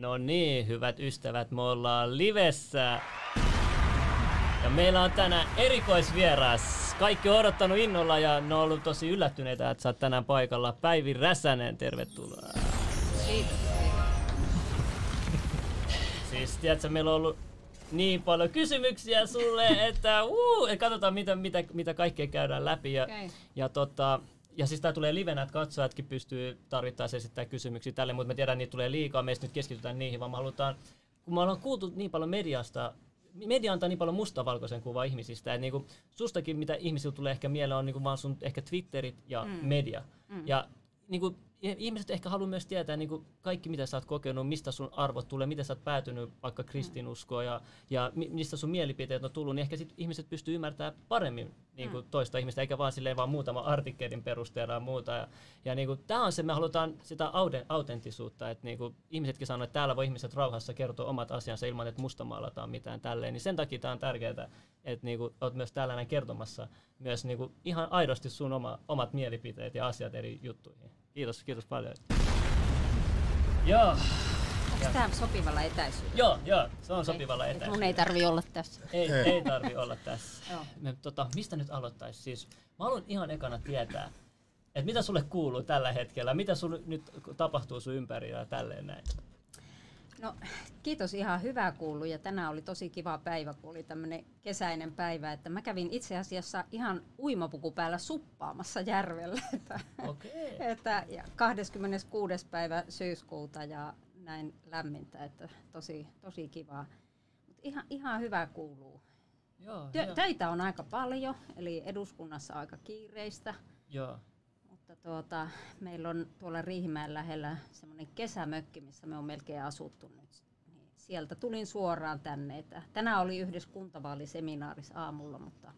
No niin, hyvät ystävät, me ollaan livessä. Ja meillä on tänään erikoisvieras. Kaikki on odottanut innolla ja ne on ollut tosi yllättyneitä, että sä oot tänään paikalla. Päivi Räsänen, tervetuloa. Kiitos. Siis tiedätkö, meillä on ollut niin paljon kysymyksiä sulle, että uu, et katsotaan mitä, mitä, mitä kaikkea käydään läpi. Ja, Okei. ja, tota, ja siis tää tulee livenä, että katsojatkin pystyy tarvittaessa esittämään kysymyksiä tälle, mutta me tiedän, että niitä tulee liikaa, meistä nyt keskitytään niihin, vaan me halutaan, kun me ollaan kuultu niin paljon mediasta, media antaa niin paljon mustavalkoisen kuvan ihmisistä, että niinku, sustakin mitä ihmisillä tulee ehkä mieleen on niinku vaan sun ehkä Twitterit ja mm. media. Mm. Ja niinku, ihmiset ehkä haluaa myös tietää niinku, kaikki, mitä sä oot kokenut, mistä sun arvot tulee, miten sä oot päätynyt vaikka kristinuskoon ja, ja mi- mistä sun mielipiteet on tullut, niin ehkä sit ihmiset pystyy ymmärtämään paremmin niinku, toista ihmistä, eikä vaan silleen vaan muutama artikkelin perusteella ja muuta. Ja, ja niinku, tämä on se, me halutaan sitä aude, autenttisuutta, että niinku, ihmisetkin sanoo, että täällä voi ihmiset rauhassa kertoa omat asiansa ilman, että mustamaalataan mitään tälleen, niin sen takia tämä on tärkeää, että niinku, oot myös täällä näin kertomassa myös niinku, ihan aidosti sun oma, omat mielipiteet ja asiat eri juttuihin. Kiitos, kiitos paljon. Joo, Onko tämä sopivalla etäisyydellä? joo, joo, se on sopivalla Et etäisyydellä. Mun ei tarvi olla tässä. Ei, Ei. ei tarvi olla tässä. Me, tota, mistä nyt aloittaisi? Siis, mä haluan ihan ekana tietää, että mitä sulle kuuluu tällä hetkellä, mitä sulle nyt tapahtuu sun ympärillä ja tälleen näin. No kiitos, ihan hyvää kuuluu ja tänään oli tosi kiva päivä, kun oli tämmöinen kesäinen päivä, että mä kävin itse asiassa ihan uimapuku päällä suppaamassa järvellä, että, Okei. että ja 26. päivä syyskuuta ja näin lämmintä, että tosi, tosi kivaa. Mut ihan, ihan hyvä kuuluu. Joo, Tö, joo, töitä on aika paljon, eli eduskunnassa aika kiireistä. joo. Tuota, meillä on tuolla Riihimäen lähellä semmoinen kesämökki, missä me on melkein asuttu nyt. Niin sieltä tulin suoraan tänne. Että tänään oli yhdessä kuntavaaliseminaarissa aamulla, mutta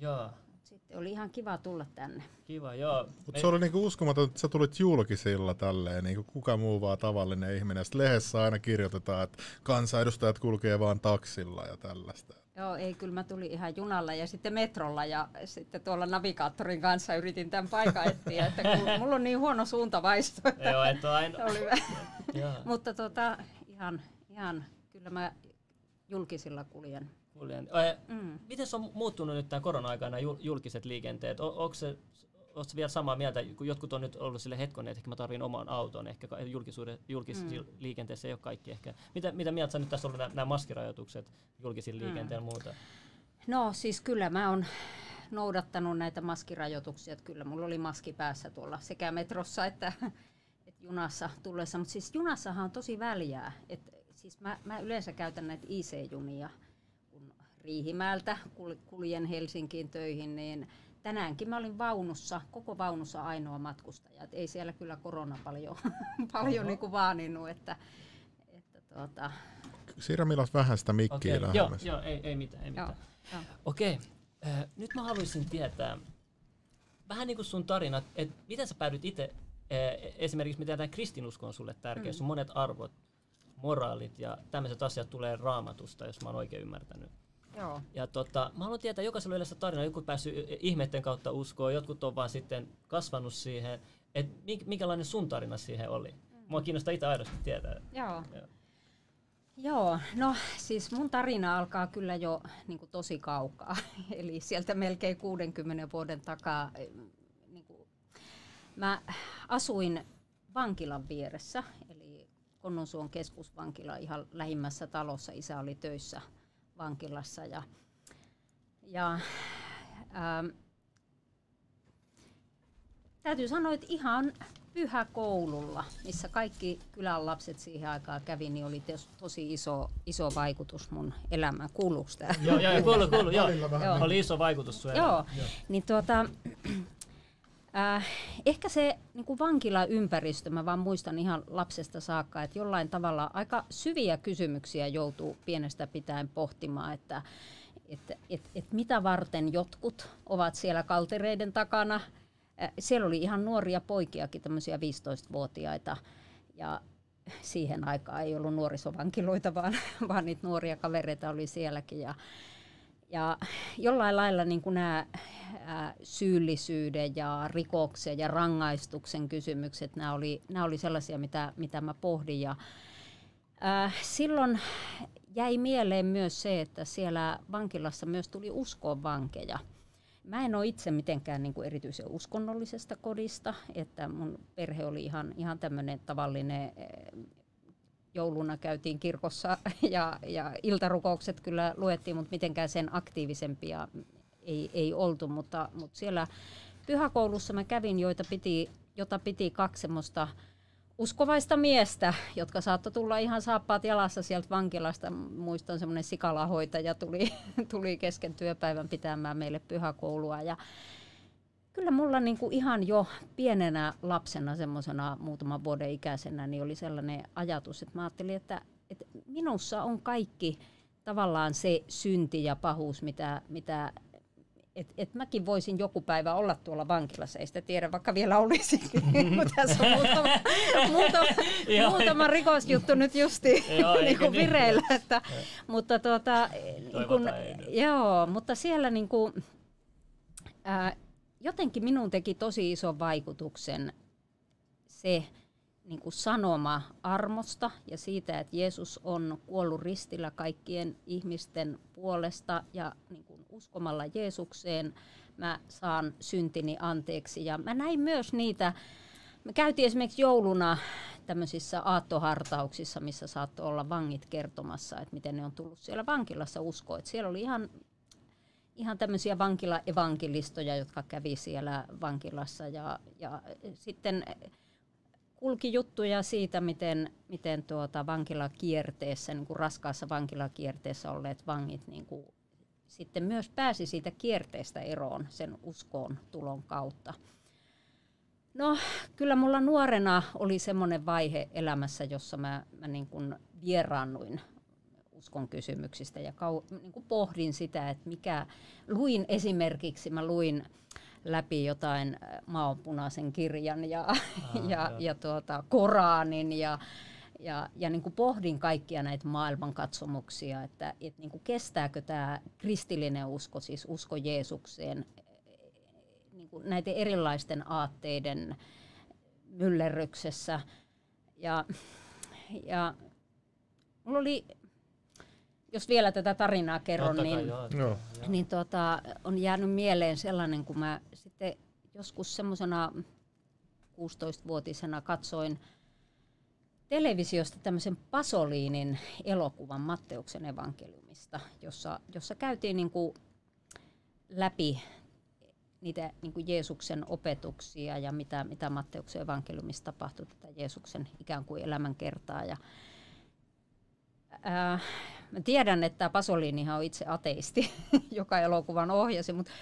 joo. sitten oli ihan kiva tulla tänne. Kiva, joo. Mutta se oli niinku uskomaton, että sä tulit julkisilla tälleen, niinku kuka muu vaan tavallinen ihminen. Sitten lehdessä aina kirjoitetaan, että kansanedustajat kulkee vaan taksilla ja tällaista. Joo, ei, kyllä mä tulin ihan junalla ja sitten metrolla ja sitten tuolla navigaattorin kanssa yritin tämän paikan etsiä, että kun mulla on niin huono suuntavaisto, että Joo, et aina. oli Mutta tota, ihan, ihan, kyllä mä julkisilla kuljen. kuljen. Mm. Miten se on muuttunut nyt tämän korona-aikana jul- julkiset liikenteet? O- onko se Oletko vielä samaa mieltä, kun jotkut on nyt ollut sille hetkonen, että ehkä mä tarvin oman auton, ehkä julkisuuden, julkisessa mm. liikenteessä ei ole kaikki ehkä. Mitä, mitä mieltä sä nyt tässä on ollut nämä maskirajoitukset julkisilla liikenteellä ja muuta? No siis kyllä mä oon noudattanut näitä maskirajoituksia, että kyllä mulla oli maski päässä tuolla sekä metrossa että, että junassa tullessa, mutta siis junassahan on tosi väljää, että siis mä, mä yleensä käytän näitä IC-junia, kun Riihimäeltä kul- kuljen Helsinkiin töihin, niin tänäänkin mä olin vaunussa, koko vaunussa ainoa matkustaja, et ei siellä kyllä korona paljon, paljon niin kuin vaaninut, että, että tuota, Siirrä Milas vähän sitä mikkiä Okei, okay, joo, joo, ei, ei mitään, ei mitään. joo. Okei, äh, nyt mä haluaisin tietää, vähän niin kuin sun tarinat, että miten sä päädyit itse, äh, esimerkiksi mitä tämä kristinusko on sulle tärkeä, mm. sun monet arvot, moraalit ja tämmöiset asiat tulee raamatusta, jos mä oon oikein ymmärtänyt. Joo. Ja tota, mä haluan tietää, jokaisella yleensä tarina, joku päässyt ihmeiden kautta uskoon, jotkut on vaan sitten kasvanut siihen, että minkälainen sun tarina siihen oli. Mua kiinnostaa itse aidosti tietää. Joo. Joo. Joo, no siis mun tarina alkaa kyllä jo niin kuin tosi kaukaa. Eli sieltä melkein 60 vuoden takaa. Niin kuin, mä asuin vankilan vieressä, eli Konnonsuon keskusvankila ihan lähimmässä talossa. Isä oli töissä vankilassa ja, ja ähm, täytyy sanoa, että ihan pyhäkoululla, missä kaikki kylän lapset siihen aikaan kävi, niin oli tos, tosi iso, iso vaikutus mun elämään. Kuuluuko tämä? Joo, joo, kuulu, kuulu, joo. Joo. Oli iso vaikutus sun Joo, niin tuota, äh, ehkä se niin kuin vankilaympäristö, mä vaan muistan ihan lapsesta saakka, että jollain tavalla aika syviä kysymyksiä joutuu pienestä pitäen pohtimaan, että et, et, et mitä varten jotkut ovat siellä kaltereiden takana. Äh, Siellä oli ihan nuoria poikiakin, tämmöisiä 15-vuotiaita, ja siihen aikaan ei ollut nuorisovankiloita, vaan, vaan niitä nuoria kavereita oli sielläkin. Ja, ja jollain lailla niin kuin nämä syyllisyyden ja rikoksen ja rangaistuksen kysymykset, nämä oli, nämä oli sellaisia, mitä, mitä mä pohdin. Ja, Äh, silloin jäi mieleen myös se, että siellä vankilassa myös tuli uskoon vankeja. Mä en ole itse mitenkään niin kuin erityisen uskonnollisesta kodista, että mun perhe oli ihan, ihan tämmöinen tavallinen jouluna käytiin kirkossa ja, ja iltarukoukset kyllä luettiin, mutta mitenkään sen aktiivisempia ei, ei oltu. Mutta, mutta siellä pyhäkoulussa mä kävin, joita piti, jota piti kaksi semmoista uskovaista miestä, jotka saattoi tulla ihan saappaat jalassa sieltä vankilasta. Muistan semmoinen sikalahoitaja tuli, tuli kesken työpäivän pitämään meille pyhäkoulua. Ja kyllä mulla niinku ihan jo pienenä lapsena, semmoisena muutaman vuoden ikäisenä, niin oli sellainen ajatus, että mä ajattelin, että, että minussa on kaikki tavallaan se synti ja pahuus, mitä, mitä että et mäkin voisin joku päivä olla tuolla vankilassa, ei sitä tiedä, vaikka vielä olisi, kun tässä on muutama, muutama, muutama rikosjuttu nyt justi niin? kuin vireillä. Että, mutta, tuota, niin kun, joo, mutta siellä niin kuin, ää, jotenkin minun teki tosi ison vaikutuksen se niin kuin sanoma armosta ja siitä, että Jeesus on kuollut ristillä kaikkien ihmisten puolesta ja niin kuin uskomalla Jeesukseen mä saan syntini anteeksi. Ja mä näin myös niitä, me käytiin esimerkiksi jouluna tämmöisissä aattohartauksissa, missä saattoi olla vangit kertomassa, että miten ne on tullut siellä vankilassa uskoa. Että siellä oli ihan, ihan tämmöisiä vankilaevankelistoja, jotka kävi siellä vankilassa ja, ja sitten kulki juttuja siitä, miten, miten tuota vankilakierteessä, niin kuin raskaassa vankilakierteessä olleet vangit niin kuin sitten myös pääsi siitä kierteestä eroon sen uskoon tulon kautta. No, kyllä mulla nuorena oli semmoinen vaihe elämässä, jossa mä, mä niin kuin vieraannuin uskon kysymyksistä ja kau, niin kuin pohdin sitä, että mikä, luin esimerkiksi, mä luin läpi jotain maanpunaisen kirjan ja, ah, ja, ja tuota, Koranin ja, ja, ja niin kuin pohdin kaikkia näitä maailmankatsomuksia, että, että niin kuin kestääkö tämä kristillinen usko, siis usko Jeesukseen, niin kuin näiden erilaisten aatteiden myllerryksessä. Ja, ja mulla oli, jos vielä tätä tarinaa kerron, Totta niin, joo, joo. niin tota, on jäänyt mieleen sellainen, kun mä sitten joskus semmoisena 16-vuotisena katsoin – televisiosta tämmöisen Pasoliinin elokuvan Matteuksen evankeliumista, jossa, jossa käytiin niin kuin läpi niitä niin kuin Jeesuksen opetuksia ja mitä, mitä Matteuksen evankeliumissa tapahtui, tätä Jeesuksen ikään kuin elämänkertaa. Ja, ää, mä tiedän, että Pasolinihan on itse ateisti, joka elokuvan ohjasi, mutta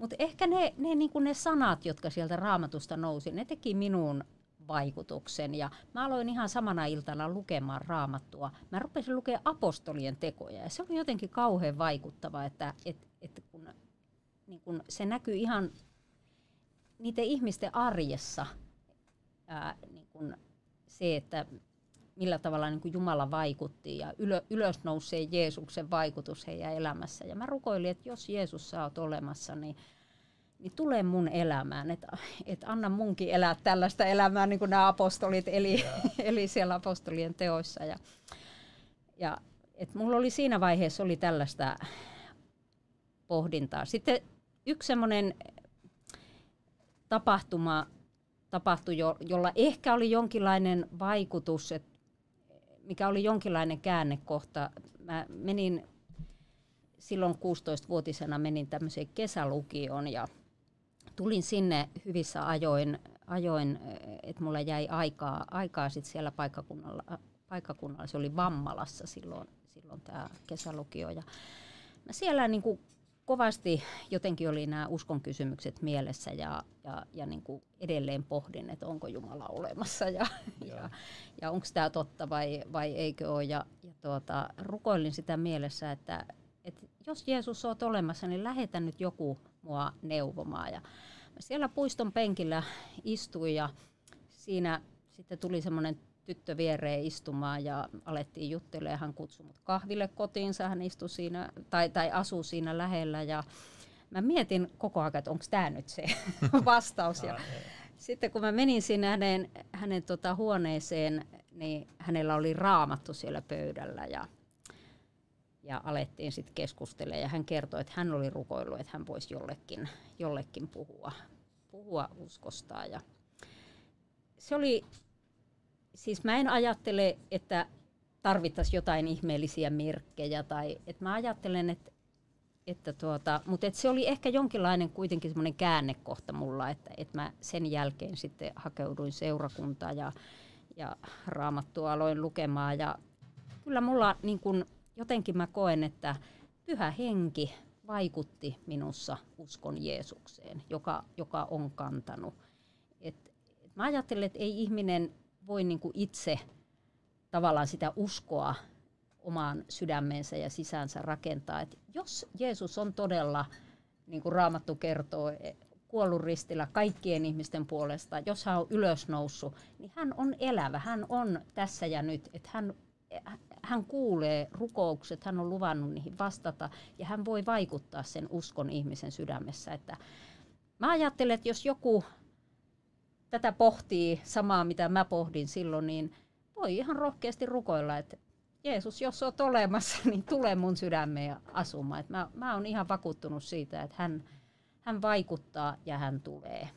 mutta ehkä ne, ne, niin ne sanat, jotka sieltä raamatusta nousi, ne teki minuun vaikutuksen. Ja mä aloin ihan samana iltana lukemaan raamattua. Mä rupesin lukemaan apostolien tekoja ja se oli jotenkin kauhean vaikuttava, että et, et kun, niin kun se näkyy ihan niiden ihmisten arjessa ää, niin kun se, että millä tavalla niin kuin Jumala vaikutti ja ylö, ylösnouseen Jeesuksen vaikutus heidän elämässä. Ja mä rukoilin, että jos Jeesus sä oot olemassa, niin niin tule mun elämään, että et anna munkin elää tällaista elämää niin kuin nämä apostolit eli, eli siellä apostolien teoissa. Ja, ja et mulla oli siinä vaiheessa oli tällaista pohdintaa. Sitten yksi semmoinen tapahtuma tapahtui, jo, jolla ehkä oli jonkinlainen vaikutus, et mikä oli jonkinlainen käännekohta. Mä menin silloin 16-vuotisena menin tämmöiseen kesälukioon ja tulin sinne hyvissä ajoin, ajoin että mulla jäi aikaa, aikaa sit siellä paikkakunnalla, paikkakunnalla, se oli Vammalassa silloin, silloin tämä kesälukio. Ja mä siellä niin kovasti jotenkin oli nämä uskon kysymykset mielessä ja, ja, ja niin kuin edelleen pohdin, että onko Jumala olemassa ja, ja. ja, ja onko tämä totta vai, vai eikö ole. Ja, ja tuota, rukoilin sitä mielessä, että, että jos Jeesus olet olemassa, niin lähetä nyt joku mua neuvomaan. Ja siellä puiston penkillä istuin ja siinä sitten tuli semmoinen tyttö viereen istumaan ja alettiin juttelemaan. Hän kutsui mut kahville kotiinsa, hän istui siinä, tai, tai asui siinä lähellä ja mä mietin koko ajan, että onko tämä nyt se vastaus. Ja sitten kun mä menin sinne hänen, hänen tota huoneeseen, niin hänellä oli raamattu siellä pöydällä ja, ja alettiin sitten keskustelemaan. Ja hän kertoi, että hän oli rukoillut, että hän voisi jollekin, jollekin puhua, puhua uskostaan. Ja se oli, siis mä en ajattele, että tarvittaisiin jotain ihmeellisiä merkkejä, tai että mä ajattelen, että että tuota, mutta et se oli ehkä jonkinlainen kuitenkin semmoinen käännekohta mulla, että, että mä sen jälkeen sitten hakeuduin seurakuntaan ja, ja raamattua aloin lukemaan. Ja kyllä mulla niin kun, jotenkin mä koen, että pyhä henki vaikutti minussa uskon Jeesukseen, joka, joka on kantanut. Et, et mä ajattelen, että ei ihminen voi niin itse tavallaan sitä uskoa omaan sydämensä ja sisäänsä rakentaa. Et jos Jeesus on todella, niin kuin Raamattu kertoo, kuollut ristillä kaikkien ihmisten puolesta, jos hän on ylösnoussut, niin hän on elävä, hän on tässä ja nyt, että hän, hän kuulee rukoukset, hän on luvannut niihin vastata ja hän voi vaikuttaa sen uskon ihmisen sydämessä. Että mä ajattelen, että jos joku tätä pohtii samaa, mitä mä pohdin silloin, niin voi ihan rohkeasti rukoilla, että Jeesus, jos olet olemassa, niin tule mun sydämeen asumaan. Et mä, mä oon ihan vakuuttunut siitä, että hän, hän vaikuttaa ja hän tulee.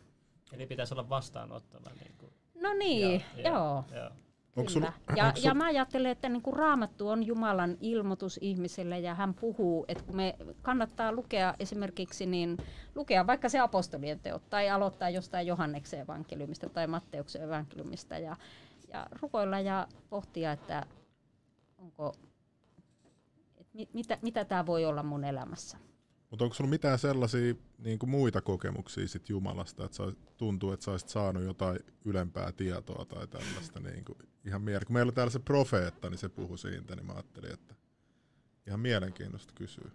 Eli pitäisi olla vastaanottava. Niin kuin. No niin, ja, joo. Ja, Onko Sul, ja, sul... ja mä ajattelen, että niin kuin raamattu on Jumalan ilmoitus ihmiselle ja hän puhuu, että kun me kannattaa lukea esimerkiksi, niin lukea vaikka se apostolien teot tai aloittaa jostain Johanneksen evankeliumista tai Matteuksen evankeliumista ja, ja rukoilla ja pohtia, että onko, et mit, mitä, mitä tämä voi olla mun elämässä. Mutta onko sulla mitään sellaisia niin kuin muita kokemuksia sit Jumalasta, että tuntuu, että sä olisit saanut jotain ylempää tietoa tai tällaista niin kuin ihan miele- Kun meillä on täällä se profeetta, niin se puhui siitä, niin mä ajattelin, että ihan mielenkiintoista kysyä.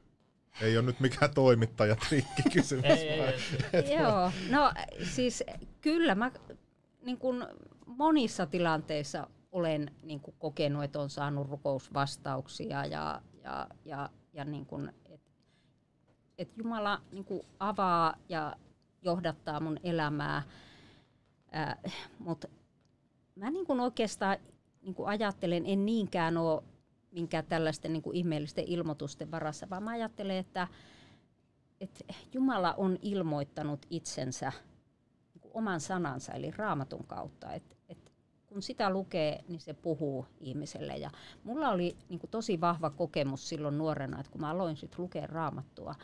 Ei ole nyt mikään toimittaja trikki kysymys. ei, ei, ei. Joo, no siis kyllä mä niin kun monissa tilanteissa olen niin kuin kokenut, että on saanut rukousvastauksia ja, ja, ja, ja niin kuin, et, et Jumala niin kuin avaa ja johdattaa mun elämää. Mutta mä niin kuin oikeastaan niin kuin ajattelen, en niinkään ole minkään tällaisten niin kuin ihmeellisten ilmoitusten varassa, vaan mä ajattelen, että, että Jumala on ilmoittanut itsensä niin kuin oman sanansa, eli raamatun kautta. Että kun sitä lukee, niin se puhuu ihmiselle. Ja mulla oli niin kuin tosi vahva kokemus silloin nuorena, että kun mä aloin sitten lukea raamattua,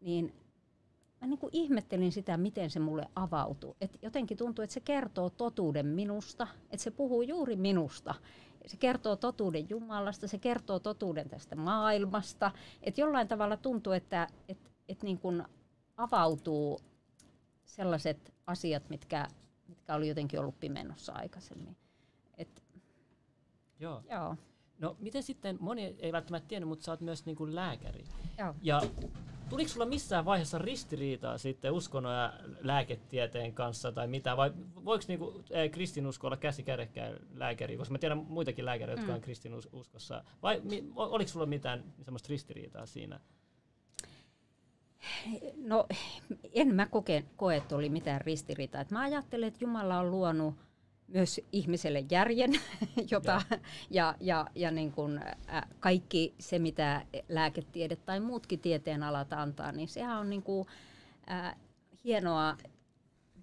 niin mä niin kuin ihmettelin sitä, miten se mulle avautui. Et jotenkin tuntuu, että se kertoo totuuden minusta, että se puhuu juuri minusta. Se kertoo totuuden Jumalasta, se kertoo totuuden tästä maailmasta. Että jollain tavalla tuntuu, että et, et niin kuin avautuu sellaiset asiat, mitkä mitkä oli jotenkin ollut pimennossa aikaisemmin. Et, joo. joo. No miten sitten, moni ei välttämättä tiennyt, mutta sä oot myös niin kuin lääkäri. Joo. Ja tuliko sulla missään vaiheessa ristiriitaa sitten uskonnon ja lääketieteen kanssa tai mitä, vai voiko niinku, eh, kristinusko olla käsi kädekkäin lääkäri, koska mä tiedän muitakin lääkäreitä, jotka mm. on kristinuskossa, vai mi, oliko sulla mitään semmoista ristiriitaa siinä? No en mä koke, koe, että oli mitään ristiriitaa. mä ajattelen, että Jumala on luonut myös ihmiselle järjen, jota, ja, ja, ja, ja niin kun, ä, kaikki se, mitä lääketiede tai muutkin tieteen alat antaa, niin sehän on niin kuin, ä, hienoa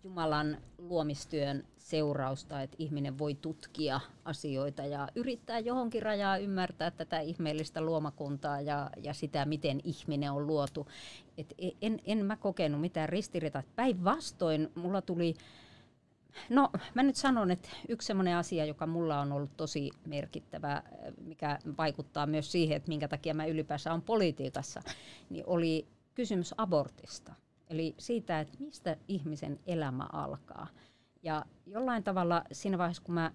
Jumalan luomistyön seurausta, että ihminen voi tutkia asioita ja yrittää johonkin rajaa ymmärtää tätä ihmeellistä luomakuntaa ja, ja sitä, miten ihminen on luotu. Et e, en, en mä kokenut mitään ristiriitaa. Päinvastoin mulla tuli, no mä nyt sanon, että yksi sellainen asia, joka mulla on ollut tosi merkittävä, mikä vaikuttaa myös siihen, että minkä takia mä ylipäänsä on politiikassa, niin oli kysymys abortista. Eli siitä, että mistä ihmisen elämä alkaa. Ja jollain tavalla siinä vaiheessa, kun mä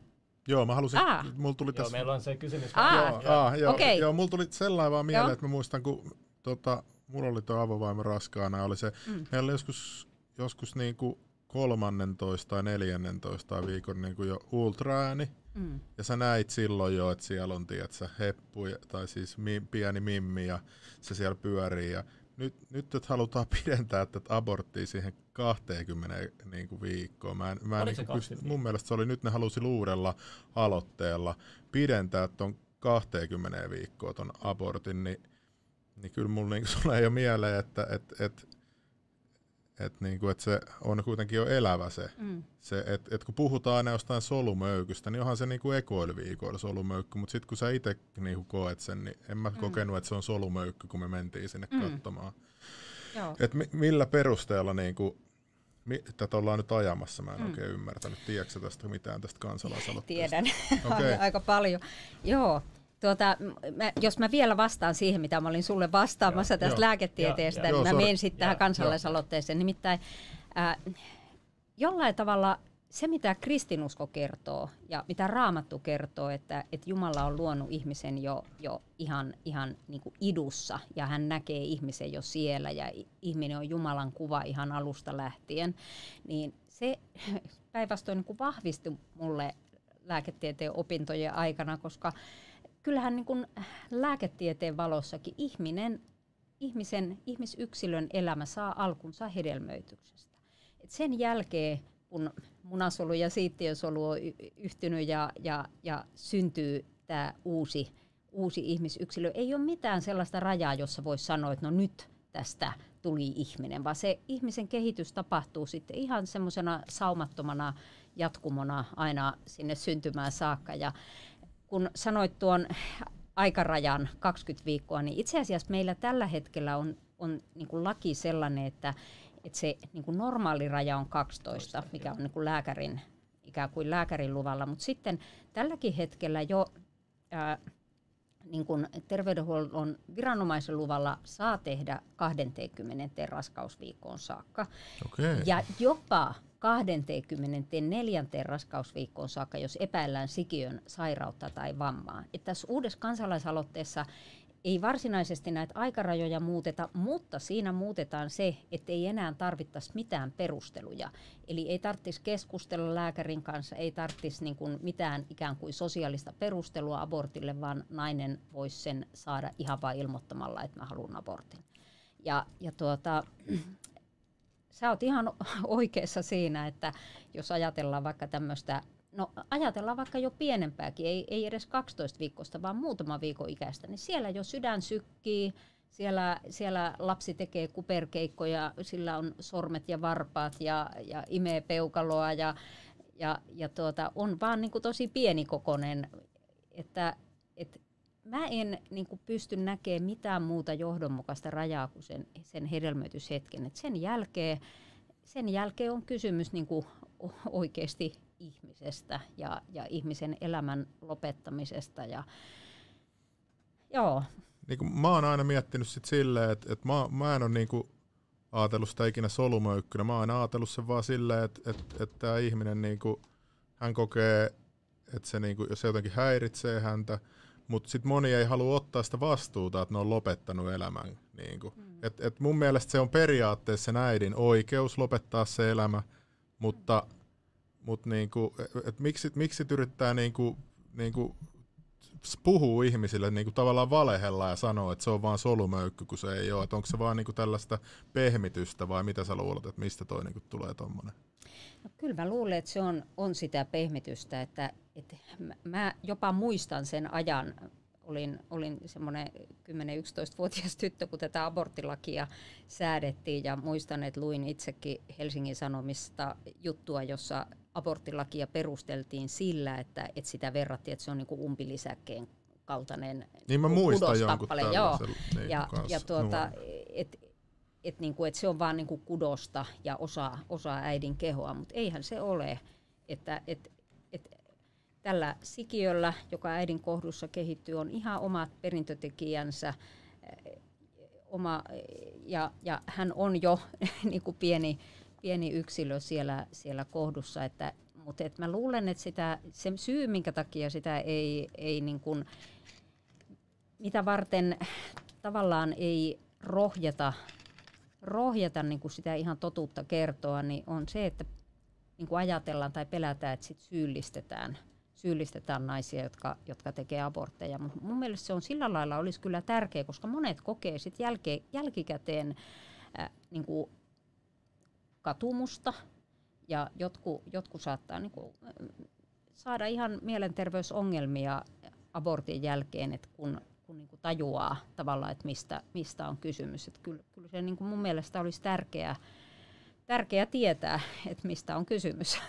Joo, mä halusin, ah. mulla tuli tässä... Joo, meillä on se kysymys. Ah. Joo, ah, joo, okay. joo, mulla tuli sellainen vaan mieleen, että mä muistan, kun tota, mulla oli tuo avovaimo raskaana, oli se, mm. meillä oli joskus, joskus niin kuin 13 tai 14 viikon niin kuin jo ultraääni, mm. ja sä näit silloin jo, että siellä on, tiedätkö, heppu, tai siis mi, pieni mimmi, ja se siellä pyörii, ja nyt, nyt että halutaan pidentää tätä aborttia siihen 20 niin kuin viikkoon. Mä en, mä en niin pysty, mun mielestä se oli, nyt ne halusi luudella aloitteella pidentää tuon 20 viikkoa ton abortin, niin, niin kyllä mulla niin tulee jo mieleen, että et, et, et niin kuin, että se on kuitenkin jo elävä se. Mm. se et, et kun puhutaan aina jostain solumöykystä, niin onhan se niin kuin ekoilviikoilla solumöykky, mutta sitten kun sä itse niin koet sen, niin en mä mm. kokenut, että se on solumöykky, kun me mentiin sinne mm. katsomaan. Et mi, millä perusteella niin kuin, mi, tätä ollaan nyt ajamassa, mä en mm. oikein ymmärtänyt. Tiedätkö tästä mitään tästä kansalaisaloitteesta? Tiedän, okay. aika paljon. Joo, Tuota, mä, jos mä vielä vastaan siihen, mitä mä olin sulle vastaamassa joo, tästä joo, lääketieteestä, joo, niin mä menen sitten tähän kansalaisaloitteeseen. Nimittäin äh, jollain tavalla se, mitä kristinusko kertoo ja mitä raamattu kertoo, että, että Jumala on luonut ihmisen jo, jo ihan, ihan niin kuin idussa ja hän näkee ihmisen jo siellä ja ihminen on Jumalan kuva ihan alusta lähtien, niin se päinvastoin niin vahvisti mulle lääketieteen opintojen aikana, koska kyllähän niin kuin lääketieteen valossakin ihminen, ihmisen, ihmisyksilön elämä saa alkunsa hedelmöityksestä. Et sen jälkeen, kun munasolu ja siittiösolu on yhtynyt ja, ja, ja syntyy tämä uusi, uusi ihmisyksilö, ei ole mitään sellaista rajaa, jossa voisi sanoa, että no nyt tästä tuli ihminen, vaan se ihmisen kehitys tapahtuu sitten ihan semmoisena saumattomana jatkumona aina sinne syntymään saakka. Ja kun sanoit tuon aikarajan 20 viikkoa, niin itse asiassa meillä tällä hetkellä on, on niin kuin laki sellainen, että, että se niin kuin normaali raja on 12, mikä on niin kuin lääkärin, ikään kuin lääkärin luvalla, mutta sitten tälläkin hetkellä jo ää, niin kuin terveydenhuollon viranomaisen luvalla saa tehdä 20 raskausviikkoon saakka. Okay. Ja jopa 24. raskausviikkoon saakka, jos epäillään sikiön sairautta tai vammaa. Et tässä uudessa kansalaisaloitteessa ei varsinaisesti näitä aikarajoja muuteta, mutta siinä muutetaan se, että ei enää tarvittaisi mitään perusteluja. Eli ei tarvitsisi keskustella lääkärin kanssa, ei tarvitsisi niin kuin mitään ikään kuin sosiaalista perustelua abortille, vaan nainen voisi sen saada ihan vain ilmoittamalla, että mä haluan abortin. Ja, ja tuota, sä oot ihan oikeassa siinä, että jos ajatellaan vaikka tämmöistä, no ajatellaan vaikka jo pienempääkin, ei, ei edes 12 viikosta, vaan muutama viikon ikäistä, niin siellä jo sydän sykkii, siellä, siellä lapsi tekee kuperkeikkoja, sillä on sormet ja varpaat ja, ja imee peukaloa ja, ja, ja tuota, on vaan niin kuin tosi pienikokoinen, että, että mä en niin kuin pysty näkemään mitään muuta johdonmukaista rajaa kuin sen, sen hedelmöityshetken. Et sen, jälkeen, sen jälkeen on kysymys niin kuin oikeasti ihmisestä ja, ja ihmisen elämän lopettamisesta. Ja, joo. Niin kuin mä oon aina miettinyt sit silleen, että, että mä, mä en ole niin kuin ajatellut sitä ikinä solumöykkynä. Mä oon aina ajatellut sen vaan silleen, että, että, että tämä ihminen niin kuin, hän kokee, että se, niin kuin, jos se jotenkin häiritsee häntä, mutta sitten moni ei halua ottaa sitä vastuuta, että ne on lopettanut elämän. Niin mm. et, et mun mielestä se on periaatteessa sen äidin oikeus lopettaa se elämä, mutta mm. Mut niinku, miksi, miksi yrittää niinku, niinku puhuu ihmisille niinku tavallaan valehella ja sanoo, että se on vaan solumöykky, kun se ei ole. onko se vaan niinku tällaista pehmitystä vai mitä sä luulet, että mistä toi niinku tulee tuommoinen? No, kyllä mä luulen, että se on, on sitä pehmitystä, että, että mä jopa muistan sen ajan, olin, olin semmoinen 10-11-vuotias tyttö, kun tätä aborttilakia säädettiin ja muistan, että luin itsekin Helsingin Sanomista juttua, jossa aborttilakia perusteltiin sillä, että, että sitä verrattiin, että se on niin kuin umpilisäkkeen kaltainen niin mä muistan jonkun Joo. Niin, ja, ja tuota, et, että niinku, et se on vaan niinku kudosta ja osa, osa äidin kehoa, mutta eihän se ole. Että et, et, tällä sikiöllä, joka äidin kohdussa kehittyy, on ihan omat perintötekijänsä, eh, oma, ja, ja hän on jo niinku pieni, pieni yksilö siellä, siellä kohdussa, että, mutta et mä luulen, että sitä, se syy, minkä takia sitä ei, ei niin kuin, mitä varten tavallaan ei rohjeta rohjata niin kuin sitä ihan totuutta kertoa, niin on se, että niin kuin ajatellaan tai pelätään, että sit syyllistetään, syyllistetään naisia, jotka, jotka tekee abortteja. Mutta mun mielestä se on sillä lailla olisi kyllä tärkeä, koska monet kokee sit jälke, jälkikäteen äh, niin kuin katumusta ja jotkut, jotkut saattaa niin kuin, saada ihan mielenterveysongelmia abortin jälkeen, että kun, kun niin kuin tajuaa tavallaan, että mistä, mistä on kysymys. Että kyllä, kyllä se niin kuin mun mielestä olisi tärkeää, tärkeää tietää, että mistä on kysymys.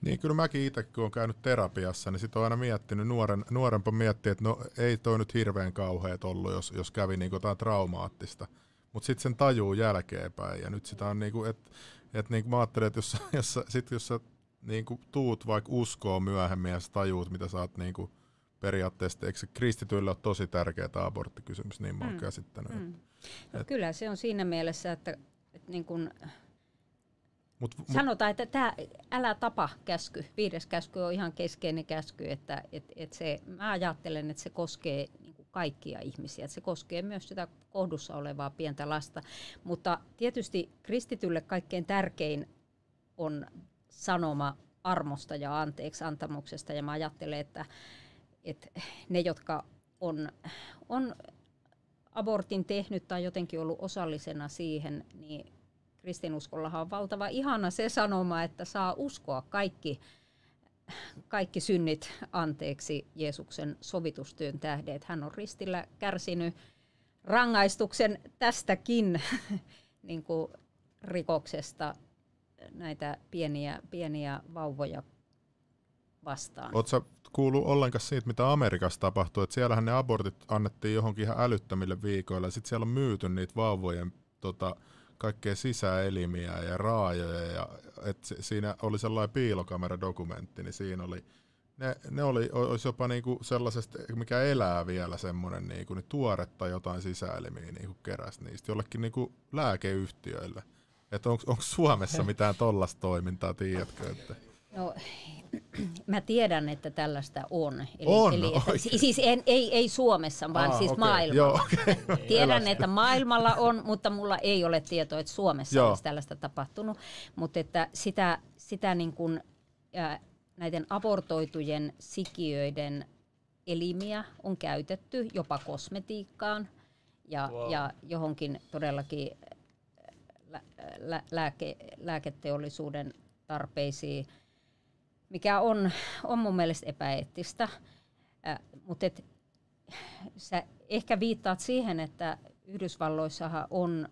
Niin kyllä mäkin itse, kun olen käynyt terapiassa, niin sitten on aina miettinyt, nuoren, nuorempa miettiä, että no ei toi nyt hirveän kauheat ollut, jos, jos kävi niin jotain traumaattista. Mutta sitten sen tajuu jälkeenpäin. Ja nyt sitä on niin kuin, että et niin kuin mä ajattelen, että jos, jos, sit jos sä niin kuin tuut vaikka uskoon myöhemmin ja sä tajuut, mitä sä oot niin kuin periaatteessa, eikö se kristityille ole tosi tärkeä tämä aborttikysymys, niin mä oon mm. käsittänyt. Mm. No, et, kyllä se on siinä mielessä, että, että niin kun Mut, mut, Sanotaan, että tämä älä tapa käsky, viides käsky on ihan keskeinen käsky, että et, et se, mä ajattelen, että se koskee niin kuin kaikkia ihmisiä, että se koskee myös sitä kohdussa olevaa pientä lasta. Mutta tietysti kristitylle kaikkein tärkein on sanoma armosta ja anteeksi antamuksesta, ja mä ajattelen, että, että ne, jotka on, on abortin tehnyt tai jotenkin ollut osallisena siihen, niin kristinuskollahan on valtava ihana se sanoma, että saa uskoa kaikki, kaikki synnit anteeksi Jeesuksen sovitustyön tähden. Hän on ristillä kärsinyt rangaistuksen tästäkin niin kuin rikoksesta näitä pieniä, pieniä vauvoja vastaan. Oletko kuullut ollenkaan siitä, mitä Amerikassa tapahtui? Että siellähän ne abortit annettiin johonkin ihan älyttömille viikoille, ja sitten siellä on myyty niitä vauvojen tota, kaikkea sisäelimiä ja raajoja, ja et siinä oli sellainen piilokameradokumentti, niin siinä oli, ne, ne oli, olisi jopa niinku sellaisesta, mikä elää vielä semmoinen niinku, niin tuoretta jotain sisäelimiä niinku keräsi niistä jollekin niinku lääkeyhtiöille. Että onko Suomessa mitään tollasta toimintaa, tiedätkö? Että? No, mä tiedän, että tällaista on. Eli, on, eli että, siis en, ei, ei Suomessa, vaan Aa, siis okay. maailmalla. Joo, okay. Tiedän, että maailmalla on, mutta mulla ei ole tietoa, että Suomessa Joo. olisi tällaista tapahtunut. Mutta että sitä, sitä niin kuin, äh, näiden abortoitujen sikiöiden elimiä on käytetty jopa kosmetiikkaan ja, wow. ja johonkin todellakin lä- lä- lääke, lääketeollisuuden tarpeisiin, mikä on, on mun mielestä epäeettistä. Äh, mutta et, sä ehkä viittaat siihen, että Yhdysvalloissahan on,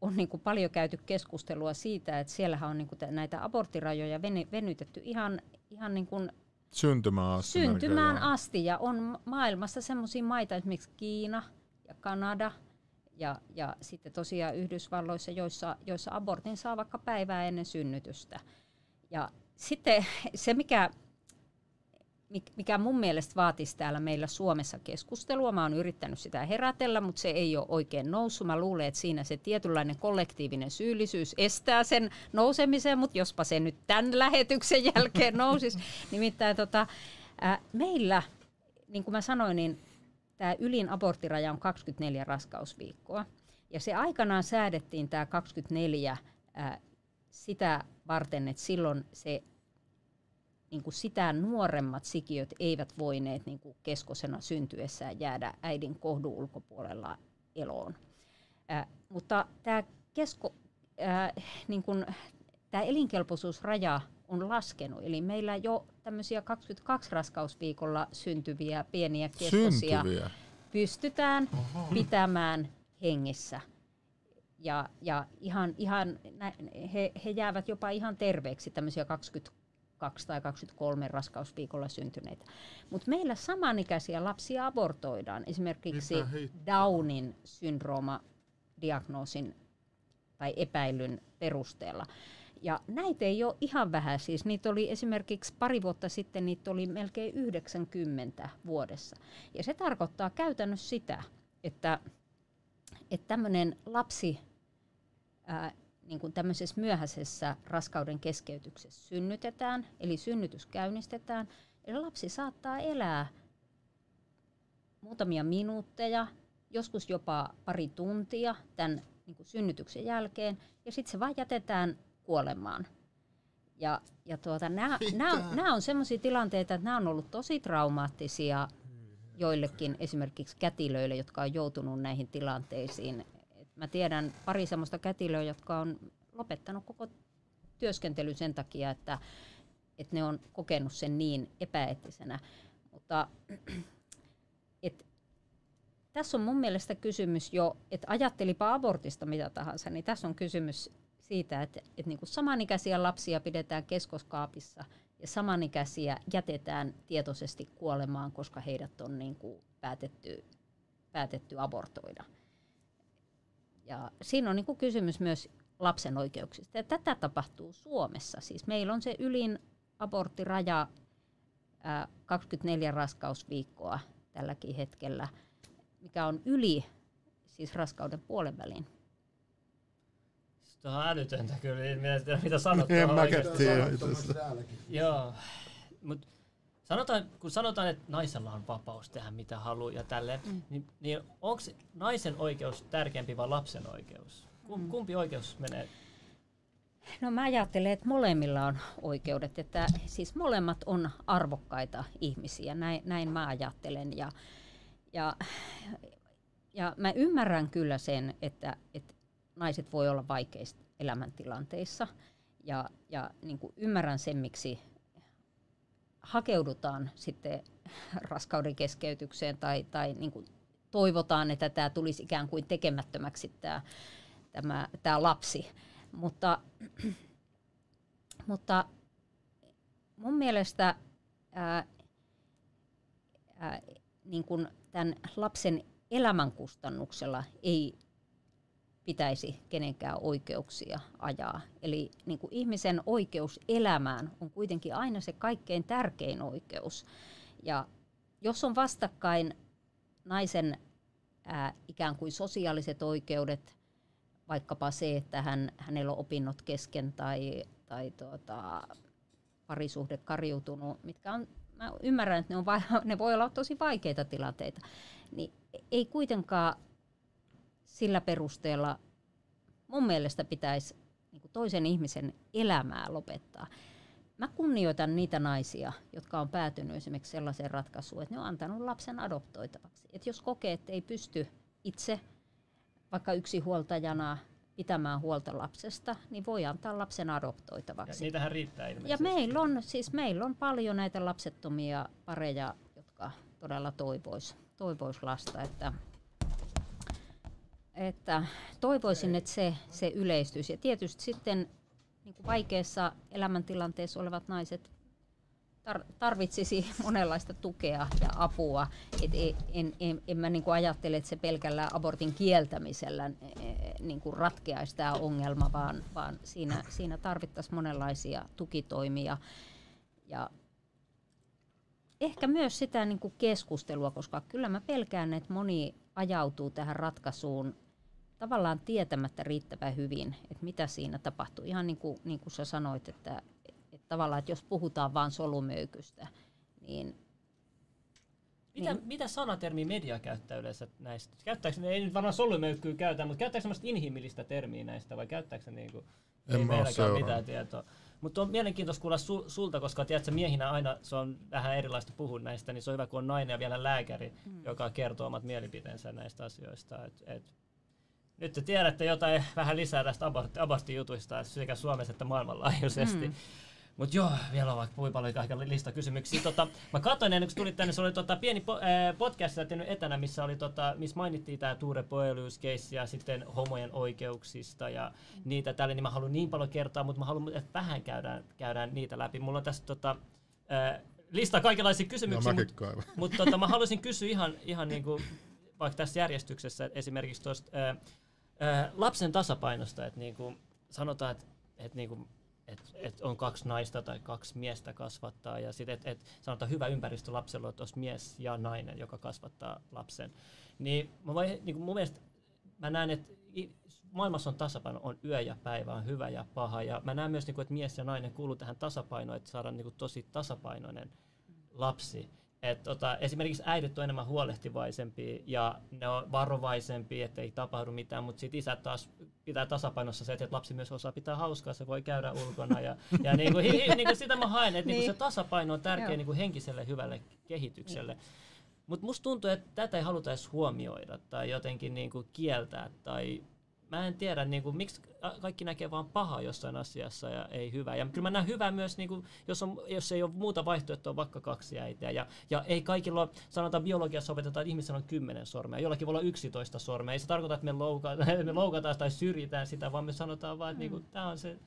on niin kuin paljon käyty keskustelua siitä, että siellähän on niin kuin näitä aborttirajoja venytetty ihan, ihan niin kuin syntymään asti. Syntymään asti. Ja on maailmassa sellaisia maita, esimerkiksi Kiina ja Kanada – ja, ja sitten tosiaan Yhdysvalloissa, joissa, joissa abortin saa vaikka päivää ennen synnytystä. Ja sitten se, mikä, mikä mun mielestä vaatisi täällä meillä Suomessa keskustelua, mä oon yrittänyt sitä herätellä, mutta se ei ole oikein noussut. Mä luulen, että siinä se tietynlainen kollektiivinen syyllisyys estää sen nousemisen, mutta jospa se nyt tämän lähetyksen jälkeen nousisi. Nimittäin tota, ää, meillä, niin kuin mä sanoin, niin tämä ylin aborttiraja on 24 raskausviikkoa. Ja se aikanaan säädettiin tämä 24 ää, sitä varten, että silloin se niin kuin sitä nuoremmat sikiöt eivät voineet niin kuin keskosena syntyessään jäädä äidin kohdun ulkopuolella eloon. Ää, mutta tämä kesko, ää, niin kuin, tämä elinkelpoisuusraja on laskenut. Eli meillä jo tämmöisiä 22 raskausviikolla syntyviä pieniä keskosia syntyviä. pystytään Oho. pitämään hengissä. Ja, ja ihan, ihan, he, he jäävät jopa ihan terveeksi tämmöisiä 22 tai 23 raskausviikolla syntyneitä. Mutta meillä samanikäisiä lapsia abortoidaan esimerkiksi Downin syndrooma diagnoosin tai epäilyn perusteella. Ja näitä ei ole ihan vähän, siis niitä oli esimerkiksi pari vuotta sitten, niitä oli melkein 90 vuodessa. Ja se tarkoittaa käytännössä sitä, että, että tämmöinen lapsi ää, niin kuin tämmöisessä myöhäisessä raskauden keskeytyksessä synnytetään, eli synnytys käynnistetään, eli lapsi saattaa elää muutamia minuutteja, joskus jopa pari tuntia tämän niin kuin synnytyksen jälkeen, ja sitten se vain jätetään kuolemaan. Ja, ja tuota, nämä, on sellaisia tilanteita, että nämä on ollut tosi traumaattisia joillekin esimerkiksi kätilöille, jotka on joutunut näihin tilanteisiin. Mä tiedän pari sellaista kätilöä, jotka on lopettanut koko työskentely sen takia, että, että ne on kokenut sen niin epäeettisenä. Mutta et, tässä on mun mielestä kysymys jo, että ajattelipa abortista mitä tahansa, niin tässä on kysymys siitä, että, että niin kuin samanikäisiä lapsia pidetään keskoskaapissa ja samanikäisiä jätetään tietoisesti kuolemaan, koska heidät on niin kuin päätetty, päätetty abortoida. Ja siinä on niin kuin kysymys myös lapsen oikeuksista. Ja tätä tapahtuu Suomessa. Siis meillä on se ylin aborttiraja 24 raskausviikkoa tälläkin hetkellä, mikä on yli siis raskauden puolen välin. Tämä on älytöntä kyllä, en tiedä mitä sanot. En mäkään tiedä. Joo, mutta sanotaan, kun sanotaan, että naisella on vapaus tehdä mitä haluaa ja tälleen, mm. niin, niin onko naisen oikeus tärkeämpi vai lapsen oikeus? Mm. Kumpi oikeus menee No mä ajattelen, että molemmilla on oikeudet, että siis molemmat on arvokkaita ihmisiä, näin, näin mä ajattelen. Ja, ja, ja mä ymmärrän kyllä sen, että, että naiset voi olla vaikeissa elämäntilanteissa ja, ja niin kuin ymmärrän sen, miksi hakeudutaan sitten raskauden keskeytykseen tai, tai niin kuin toivotaan, että tämä tulisi ikään kuin tekemättömäksi tämä, tämä, tämä lapsi. Mutta, mutta mun mielestä ää, ää, niin kuin tämän lapsen elämän kustannuksella ei pitäisi kenenkään oikeuksia ajaa. Eli niin kuin ihmisen oikeus elämään on kuitenkin aina se kaikkein tärkein oikeus. Ja jos on vastakkain naisen ää, ikään kuin sosiaaliset oikeudet, vaikkapa se, että hän, hänellä on opinnot kesken tai, tai tuota, parisuhde kariutunut, mitkä on, mä ymmärrän, että ne, on ne voi olla tosi vaikeita tilanteita, niin ei kuitenkaan sillä perusteella mun mielestä pitäisi niin toisen ihmisen elämää lopettaa. Mä kunnioitan niitä naisia, jotka on päätynyt esimerkiksi sellaiseen ratkaisuun, että ne on antanut lapsen adoptoitavaksi. Et jos kokee, että ei pysty itse vaikka yksi huoltajana pitämään huolta lapsesta, niin voi antaa lapsen adoptoitavaksi. Ja niitähän riittää ilmeisesti. Ja meillä on, siis meillä on paljon näitä lapsettomia pareja, jotka todella toivois, toivois lasta. Että että toivoisin, että se, se yleistyisi. Ja tietysti sitten niin kuin vaikeassa elämäntilanteessa olevat naiset tar- tarvitsisi monenlaista tukea ja apua. Et en, en, en mä niin kuin ajattele, että se pelkällä abortin kieltämisellä e, e, niin kuin ratkeaisi tämä ongelma, vaan, vaan siinä, siinä tarvittaisiin monenlaisia tukitoimia. Ja ehkä myös sitä niin kuin keskustelua, koska kyllä mä pelkään, että moni ajautuu tähän ratkaisuun tavallaan tietämättä riittävän hyvin, että mitä siinä tapahtuu. Ihan niin kuin, niin kuin sä sanoit, että, että tavallaan, että jos puhutaan vain solumöykystä, niin mitä, niin. mitä sanatermi media käyttää yleensä näistä? Käyttääkö ne, ei nyt varmaan solumöykkyä käytä, mutta käyttääkö semmoista inhimillistä termiä näistä vai käyttääkö se niinku, en ei meilläkään mitään tietoa. Mutta on mielenkiintoista kuulla su, sulta, koska tiedätkö, miehinä aina se on vähän erilaista puhua näistä, niin se on hyvä, kun on nainen ja vielä lääkäri, mm. joka kertoo omat mielipiteensä näistä asioista. Et, et, nyt te tiedätte jotain vähän lisää tästä abortti, aborttijutuista sekä Suomessa että maailmanlaajuisesti. Mm. Mutta joo, vielä on vaikka kuinka paljon kaiken lista kysymyksiä. Tota, mä katsoin ennen kuin tulit tänne, se oli tota, pieni po, äh, podcast tehnyt etänä, missä, oli, tota, missä mainittiin tämä Tuure Poelius case ja sitten homojen oikeuksista ja mm. niitä tälle, niin mä haluan niin paljon kertaa, mutta mä haluan, että vähän käydään, käydään niitä läpi. Mulla on tässä tota, äh, lista kaikenlaisia kysymyksiä, no, mutta mut, tota, mä haluaisin kysyä ihan, ihan niin kuin, vaikka tässä järjestyksessä esimerkiksi tuosta äh, lapsen tasapainosta, että niin kuin sanotaan, että, että niin kuin että et on kaksi naista tai kaksi miestä kasvattaa ja sitten, että et sanotaan hyvä ympäristö lapsella, että olisi mies ja nainen, joka kasvattaa lapsen. Niin, mä vai, niin kuin mun mielestä mä näen, että maailmassa on tasapaino, on yö ja päivä, on hyvä ja paha. Ja mä näen myös, niin kuin, että mies ja nainen kuuluu tähän tasapainoon, että saadaan niin kuin, tosi tasapainoinen lapsi. Et, tota, esimerkiksi äidit on enemmän huolehtivaisempia ja ne on varovaisempia, ettei tapahdu mitään, mutta sitten isät taas pitää tasapainossa se, että lapsi myös osaa pitää hauskaa, se voi käydä ulkona. Ja, ja niinku, hi, hi, niinku sitä mä haen, että niinku Niin. se tasapaino on tärkeä niinku henkiselle hyvälle kehitykselle. Mutta musta tuntuu, että tätä ei haluta edes huomioida tai jotenkin niinku kieltää. Tai mä en tiedä, niinku, miksi a- kaikki näkee vaan pahaa jossain asiassa ja ei hyvää. Ja kyllä mä näen hyvää myös, niinku, jos, on, jos ei ole muuta vaihtoehtoa, vaikka kaksi äitiä. Ja, ja ei kaikilla sanotaan biologiassa opetetaan, että ihmisellä on kymmenen sormea. Jollakin voi olla 11 sormea. Ei se tarkoita, että me, louka, me loukataan tai syrjitään sitä, vaan me sanotaan vaan, että niinku, tämä on se.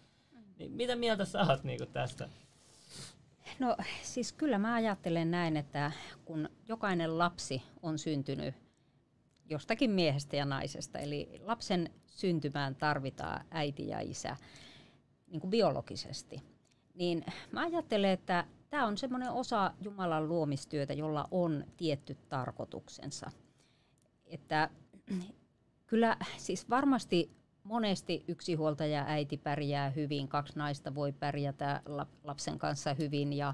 Niin, mitä mieltä sä oot niinku, tästä? No siis kyllä mä ajattelen näin, että kun jokainen lapsi on syntynyt jostakin miehestä ja naisesta, eli lapsen syntymään tarvitaan äiti ja isä niin kuin biologisesti, niin mä ajattelen, että tämä on semmoinen osa Jumalan luomistyötä, jolla on tietty tarkoituksensa. Että kyllä siis varmasti monesti yksinhuoltaja äiti pärjää hyvin, kaksi naista voi pärjätä lap- lapsen kanssa hyvin ja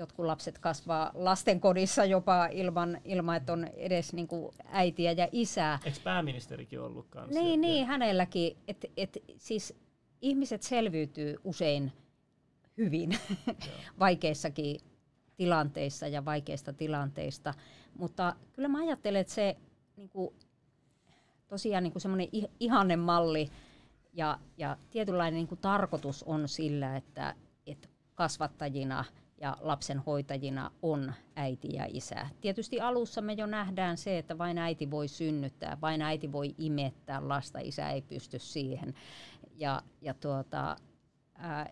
jotkut lapset kasvaa lastenkodissa jopa ilman, ilman että on edes niin kuin äitiä ja isää. Eikö pääministerikin ollut kanssa? Niin, niin hänelläkin. Et, et, siis ihmiset selviytyy usein hyvin vaikeissakin tilanteissa ja vaikeista tilanteista. Mutta kyllä mä ajattelen, että se niin kuin, tosiaan niin semmoinen ih- ihanne malli ja, ja tietynlainen niin kuin tarkoitus on sillä, että, että kasvattajina ja lapsenhoitajina on äiti ja isä. Tietysti alussa me jo nähdään se, että vain äiti voi synnyttää, vain äiti voi imettää lasta, isä ei pysty siihen. Ja, ja tuota, ää,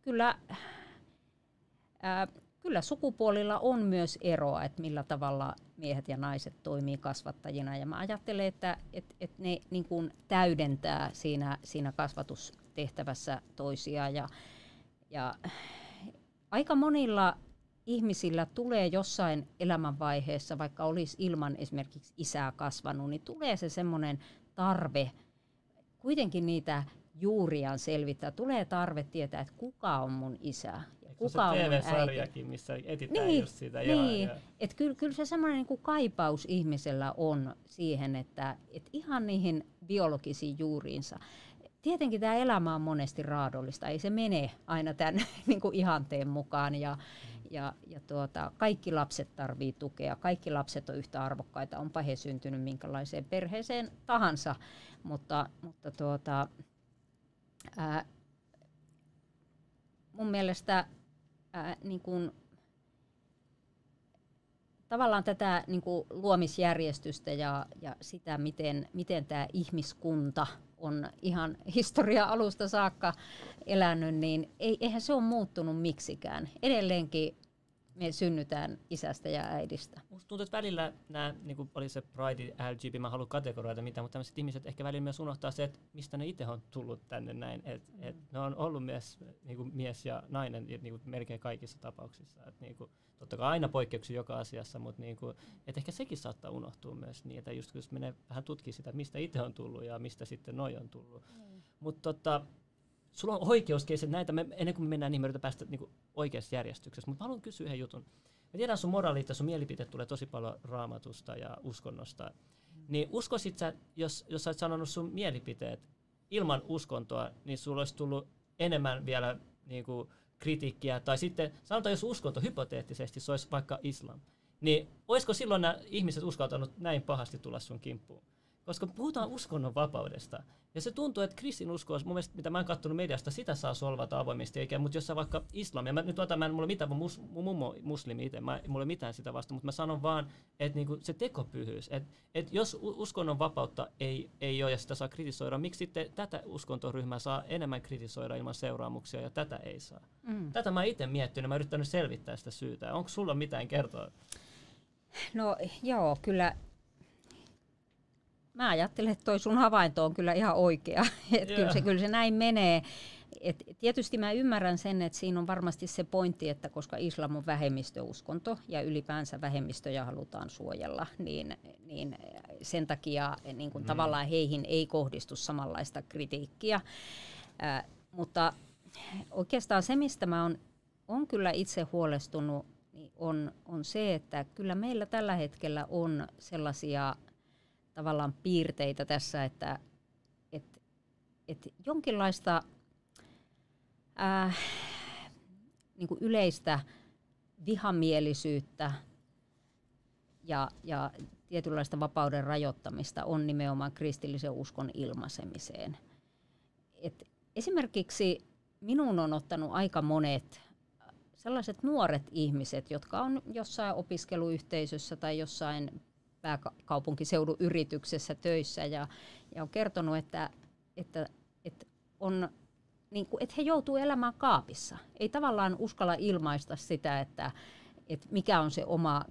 kyllä, ää, kyllä sukupuolilla on myös eroa, että millä tavalla miehet ja naiset toimii kasvattajina. Ja mä ajattelen, että et, et ne niin kuin täydentää siinä, siinä kasvatustehtävässä toisiaan. Ja, ja aika monilla ihmisillä tulee jossain elämänvaiheessa, vaikka olisi ilman esimerkiksi isää kasvanut, niin tulee se semmoinen tarve kuitenkin niitä juuriaan selvittää. Tulee tarve tietää, että kuka on mun isä ja Eikö kuka on se mun äiti. Missä etitään Niin, just sitä. niin. Ja, ja. Et kyllä, kyllä se semmoinen niinku kaipaus ihmisellä on siihen, että et ihan niihin biologisiin juuriinsa. Tietenkin tämä elämä on monesti raadollista, ei se mene aina tämän niinku ihanteen mukaan. Ja, ja, ja tuota, kaikki lapset tarvii tukea, kaikki lapset on yhtä arvokkaita, onpa he syntynyt minkälaiseen perheeseen tahansa, mutta, mutta tuota, ää, mun mielestä ää, niin kun tavallaan tätä niin kuin luomisjärjestystä ja, ja sitä, miten, miten tämä ihmiskunta on ihan historia alusta saakka elänyt, niin ei, eihän se ole muuttunut miksikään. Edelleenkin me synnytään isästä ja äidistä. Musta tuntuu, että välillä nämä, niin kuin oli se Pride, LGB, mä haluan kategoroida mitään, mutta tämmöiset ihmiset ehkä välillä myös unohtaa se, että mistä ne itse on tullut tänne näin. Et, et ne on ollut myös niin kuin mies ja nainen niin kuin melkein kaikissa tapauksissa. Et, niin kuin, totta kai aina poikkeuksia joka asiassa, mutta niin kuin, et ehkä sekin saattaa unohtua myös niin, että just kun menee vähän tutkimaan sitä, mistä itse on tullut ja mistä sitten noi on tullut. Mm. Mutta tota, sulla on oikeuskeiset näitä, me, ennen kuin me mennään niin me yritetään päästä niin oikeassa järjestyksessä, mutta mä haluan kysyä yhden jutun. Mä tiedän sun moraalit ja sun mielipiteet tulee tosi paljon raamatusta ja uskonnosta. Mm. Niin uskoisit sä, jos, jos sä oot sanonut sun mielipiteet ilman uskontoa, niin sulla olisi tullut enemmän vielä niin kuin, kritiikkiä, tai sitten sanotaan, jos uskonto hypoteettisesti, se olisi vaikka islam, niin olisiko silloin nämä ihmiset uskaltanut näin pahasti tulla sun kimppuun? Koska puhutaan uskonnon vapaudesta, ja se tuntuu, että kristinusko, mun mielestä, mitä mä oon katsonut mediasta, sitä saa solvata avoimesti, eikä, mutta jos sä vaikka islamia, mä nyt otan, mä en mulla mitään, mus, mun mummo muslimi itse, mä, mulla ei mitään sitä vasta, mutta mä sanon vaan, että niinku se tekopyhyys, että et jos uskonnon vapautta ei, ei ole ja sitä saa kritisoida, miksi sitten tätä uskontoryhmää saa enemmän kritisoida ilman seuraamuksia ja tätä ei saa? Mm. Tätä mä itse miettinyt, mä yrittänyt selvittää sitä syytä. Onko sulla mitään kertoa? No joo, kyllä mä ajattelen, että toi sun havainto on kyllä ihan oikea. että kyllä, se, kyllä se näin menee. Et tietysti mä ymmärrän sen, että siinä on varmasti se pointti, että koska islam on vähemmistöuskonto ja ylipäänsä vähemmistöjä halutaan suojella, niin, niin sen takia niin kun mm. tavallaan heihin ei kohdistu samanlaista kritiikkiä. Äh, mutta oikeastaan se, mistä mä on, on kyllä itse huolestunut, niin on, on se, että kyllä meillä tällä hetkellä on sellaisia tavallaan piirteitä tässä, että et, et jonkinlaista äh, niin kuin yleistä vihamielisyyttä ja, ja tietynlaista vapauden rajoittamista on nimenomaan kristillisen uskon ilmaisemiseen. Et esimerkiksi minun on ottanut aika monet sellaiset nuoret ihmiset, jotka on jossain opiskeluyhteisössä tai jossain pääkaupunkiseudun yrityksessä töissä ja, ja on kertonut, että, että, että, on, niin kuin, että he joutuu elämään kaapissa. Ei tavallaan uskalla ilmaista sitä, että, että mikä on se oma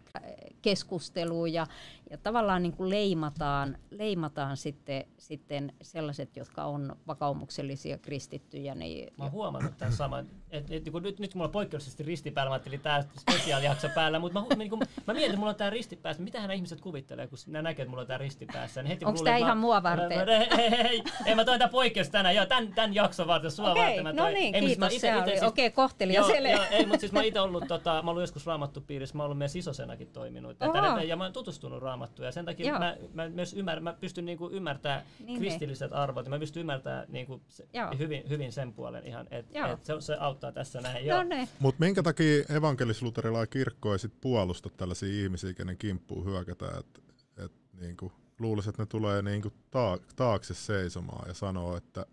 keskustelu ja, ja tavallaan niin kuin leimataan, leimataan sitten, sitten sellaiset, jotka on vakaumuksellisia kristittyjä. Niin mä oon huomannut tämän saman. Et, et, niin nyt, nyt mulla on poikkeuksellisesti risti päällä, mä ajattelin tämä spesiaalijakso päällä, mutta mä, niin kuin, mä mietin, että mulla on tämä risti päässä. Mitähän ihmiset kuvittelee, kun ne näkee, että mulla on tämä risti päässä. Niin Onko tämä ihan mua varten? Ei, ei, ei, ei, mä toin tämän poikkeus tänään. Joo, tämän, tämän jakson varten sua okay, varten. Mä no niin, ei, kiitos. Ite, ite, siis, Okei, okay, kohtelija joo, joo, ei, mutta siis mä itse ollut, tota, mä ollut joskus raamattu piirissä, mä ollut meidän sisosenakin toiminut. Että, ja mä oon tutustunut raamattuun ja sen takia mä, mä, myös ymmär, mä pystyn niinku ymmärtämään niin, niin. kristilliset niin. arvot ja mä pystyn ymmärtämään niinku se, hyvin, hyvin sen puolen ihan, että et se, se auttaa tässä näin. No niin. Mutta minkä takia evankelis-luterilainen kirkko ei sit puolusta tällaisia ihmisiä, kenen kimppuun hyökätään, että et, niinku, luulisin, että ne tulee niinku taakse seisomaan ja sanoo, että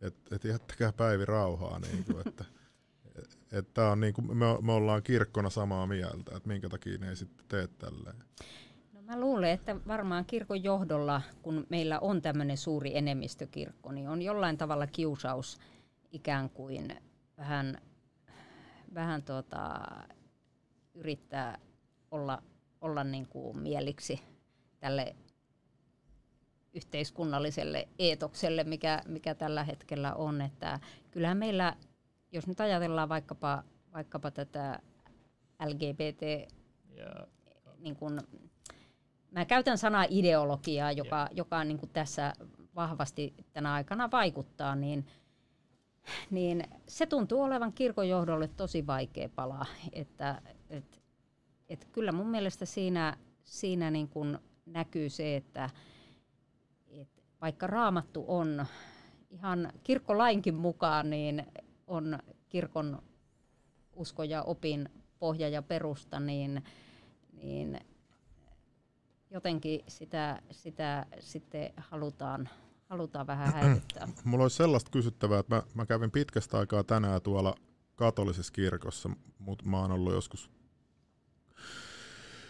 et, et jättäkää päivi rauhaa. Niinku, että että on niin kuin, me, me ollaan kirkkona samaa mieltä, että minkä takia ne ei sitten tee tälleen. Mä luulen, että varmaan kirkon johdolla, kun meillä on tämmöinen suuri enemmistökirkko, niin on jollain tavalla kiusaus ikään kuin vähän, vähän tuota, yrittää olla, olla niin kuin mieliksi tälle yhteiskunnalliselle eetokselle, mikä, mikä tällä hetkellä on. Että kyllähän meillä jos nyt ajatellaan vaikkapa, vaikkapa tätä LGBT, yeah. niin kun, mä käytän sanaa ideologiaa, joka, yeah. joka niin kuin tässä vahvasti tänä aikana vaikuttaa, niin, niin se tuntuu olevan kirkon johdolle tosi vaikea palaa. Että, et, et kyllä mun mielestä siinä, siinä niin kun näkyy se, että et vaikka raamattu on ihan kirkkolainkin mukaan, niin on kirkon usko ja opin pohja ja perusta, niin, niin jotenkin sitä, sitä sitten halutaan, halutaan vähän häivyttää. Mulla olisi sellaista kysyttävää, että mä, mä kävin pitkästä aikaa tänään tuolla katolisessa kirkossa, mutta mä oon ollut joskus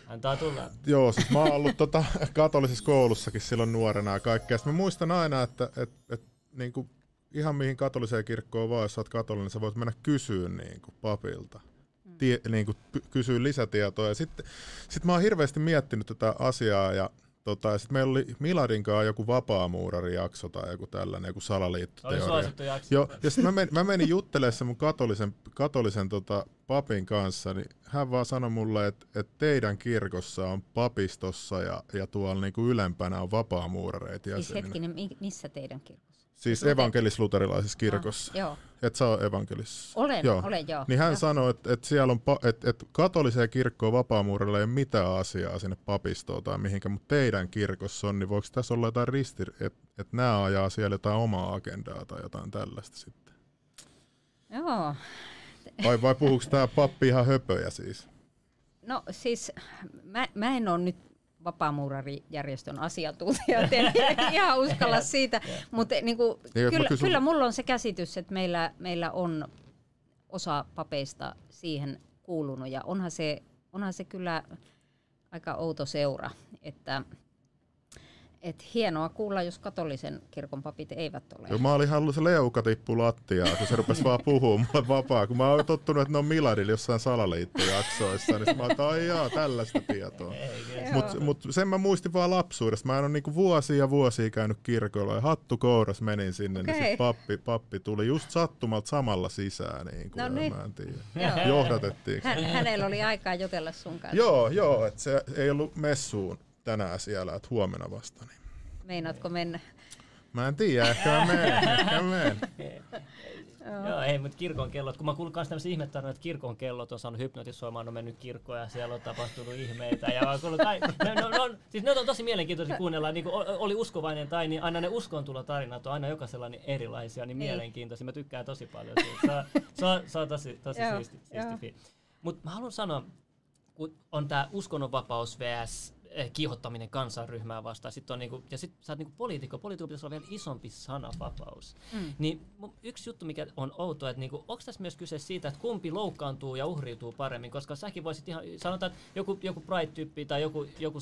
Antaa tulla. Joo, siis mä oon ollut tota, katolisessa koulussakin silloin nuorena ja kaikkea. Sitten mä muistan aina, että et, et, niin kuin ihan mihin katoliseen kirkkoon vaan, jos sä oot katolinen, sä voit mennä kysyä niin kuin papilta. Mm. Tie, niin kuin, kysyä lisätietoa. Ja sitten sit mä oon hirveästi miettinyt tätä asiaa ja Tota, ja sitten meillä oli Miladin kanssa joku vapaamuurari-jakso tai joku tällainen, joku salaliittoteoria. Joo, ja sitten mä, menin, mä menin juttelemaan mun katolisen, katolisen tota, papin kanssa, niin hän vaan sanoi mulle, että, että teidän kirkossa on papistossa ja, ja tuolla niinku ylempänä on vapaamuurareita Siis hetkinen, missä teidän kirkossa? Siis evankelis-luterilaisessa kirkossa. Ah, joo. Et sä ole evankelis. Olen, joo. olen joo. Niin hän joo. sanoi, että, että siellä on, pa- että, että katoliseen kirkkoon vapaamuurilla ei ole mitään asiaa sinne papistoon tai mihinkä, mutta teidän kirkossa on, niin voiko tässä olla jotain risti, että, että nämä ajaa siellä jotain omaa agendaa tai jotain tällaista sitten? Joo. Vai, vai puhuuko tämä pappi ihan höpöjä siis? No siis mä, mä en ole nyt vapaamuurarijärjestön asiantuntija, en ihan uskalla siitä, mutta niin kuin, niin, kyllä, kysyn... kyllä mulla on se käsitys, että meillä, meillä on osa papeista siihen kuulunut. Ja onhan se, onhan se kyllä aika outo seura, että et hienoa kuulla, jos katolisen kirkon papit eivät ole. Joo, mä olin halunnut se leuka tippu lattiaa, kun se rupesi vaan puhumaan mulle vapaa. Kun mä oon tottunut, että ne on Miladilla jossain salaliittojaksoissa, niin mä oon, ai jaa, tällaista tietoa. Mutta mut sen mä muistin vaan lapsuudesta. Mä en ole niinku vuosia ja vuosia käynyt kirkolla ja hattu kouras menin sinne, okay. niin se pappi, pappi tuli just sattumalta samalla sisään. Niin kuin, no niin. Mä en tiedä. Johdatettiin. Hän, hänellä oli aikaa jutella sun kanssa. Joo, joo, että se ei ollut messuun tänään siellä, että huomenna vasta. Niin. Meinaatko mennä? Mä en tiedä, ehkä mä menen. Ehkä mä menen. Joo, ei, mutta kirkon kellot, kun mä kuulin myös tämmöisiä ihmettarinoita, että kirkon kellot on saanut hypnotisoimaan, on mennyt kirkkoon ja siellä on tapahtunut ihmeitä. Ja mä kuullut, kai, no, no, no, siis ne on tosi mielenkiintoisia kuunnella, niin kuin oli uskovainen tai niin aina ne uskontulotarinat on aina jokaisella niin erilaisia, niin, niin mielenkiintoisia. Mä tykkään tosi paljon siitä. Se on, se on, se on tosi, tosi siisti, siisti Mutta mä haluan sanoa, kun on tämä uskonnonvapaus vs kiihottaminen kansanryhmää vastaan. Sitten on niinku, ja sitten sä oot niinku poliitikko, poliitikko pitäisi olla vielä isompi sananvapaus. Mm. Niin yksi juttu, mikä on outoa, että niinku, onko tässä myös kyse siitä, että kumpi loukkaantuu ja uhriutuu paremmin, koska säkin voisit ihan, sanotaan, että joku, joku pride-tyyppi tai joku, joku,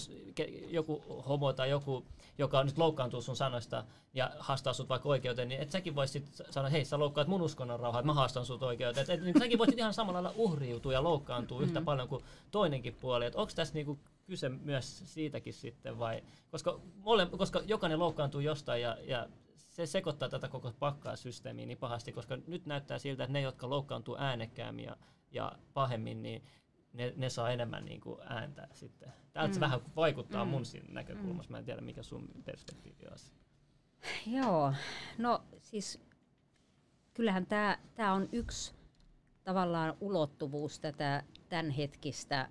joku homo tai joku, joka nyt loukkaantuu sun sanoista ja haastaa sut vaikka oikeuteen, niin et säkin voisit sanoa, hei sä loukkaat mun uskonnon rauhaa, että mä haastan sut oikeuteen. Et, et, niin säkin voisit ihan samalla lailla uhriutua ja loukkaantua mm. yhtä paljon kuin toinenkin puoli. Onko tässä niinku kyse myös siitäkin sitten vai, koska, mole, koska jokainen loukkaantuu jostain ja, ja se sekoittaa tätä koko pakkaa systeemiä niin pahasti, koska nyt näyttää siltä, että ne, jotka loukkaantuu äänekkäämmin ja, ja pahemmin, niin ne, ne saa enemmän niin kuin ääntä sitten. Tämä mm. vähän vaikuttaa mm. mun siinä näkökulmassa. Mä en tiedä, mikä sun perspektiivi on. Joo, no siis kyllähän tämä on yksi tavallaan ulottuvuus tätä tämänhetkistä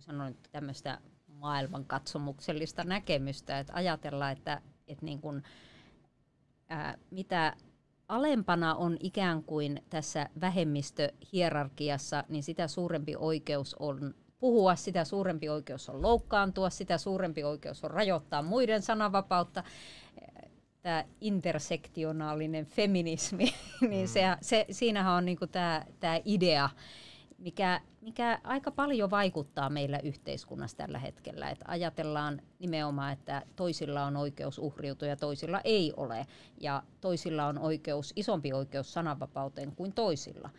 voi sanoa että tämmöistä maailmankatsomuksellista näkemystä, että ajatella, että, että niin kuin, ää, mitä alempana on ikään kuin tässä vähemmistöhierarkiassa, niin sitä suurempi oikeus on puhua, sitä suurempi oikeus on loukkaantua, sitä suurempi oikeus on rajoittaa muiden sananvapautta. Tämä intersektionaalinen feminismi, niin mm. se, se, siinähän on niinku tämä idea, mikä, mikä aika paljon vaikuttaa meillä yhteiskunnassa tällä hetkellä. Että ajatellaan nimenomaan, että toisilla on oikeus uhriutua ja toisilla ei ole. Ja toisilla on oikeus, isompi oikeus sananvapauteen kuin toisilla.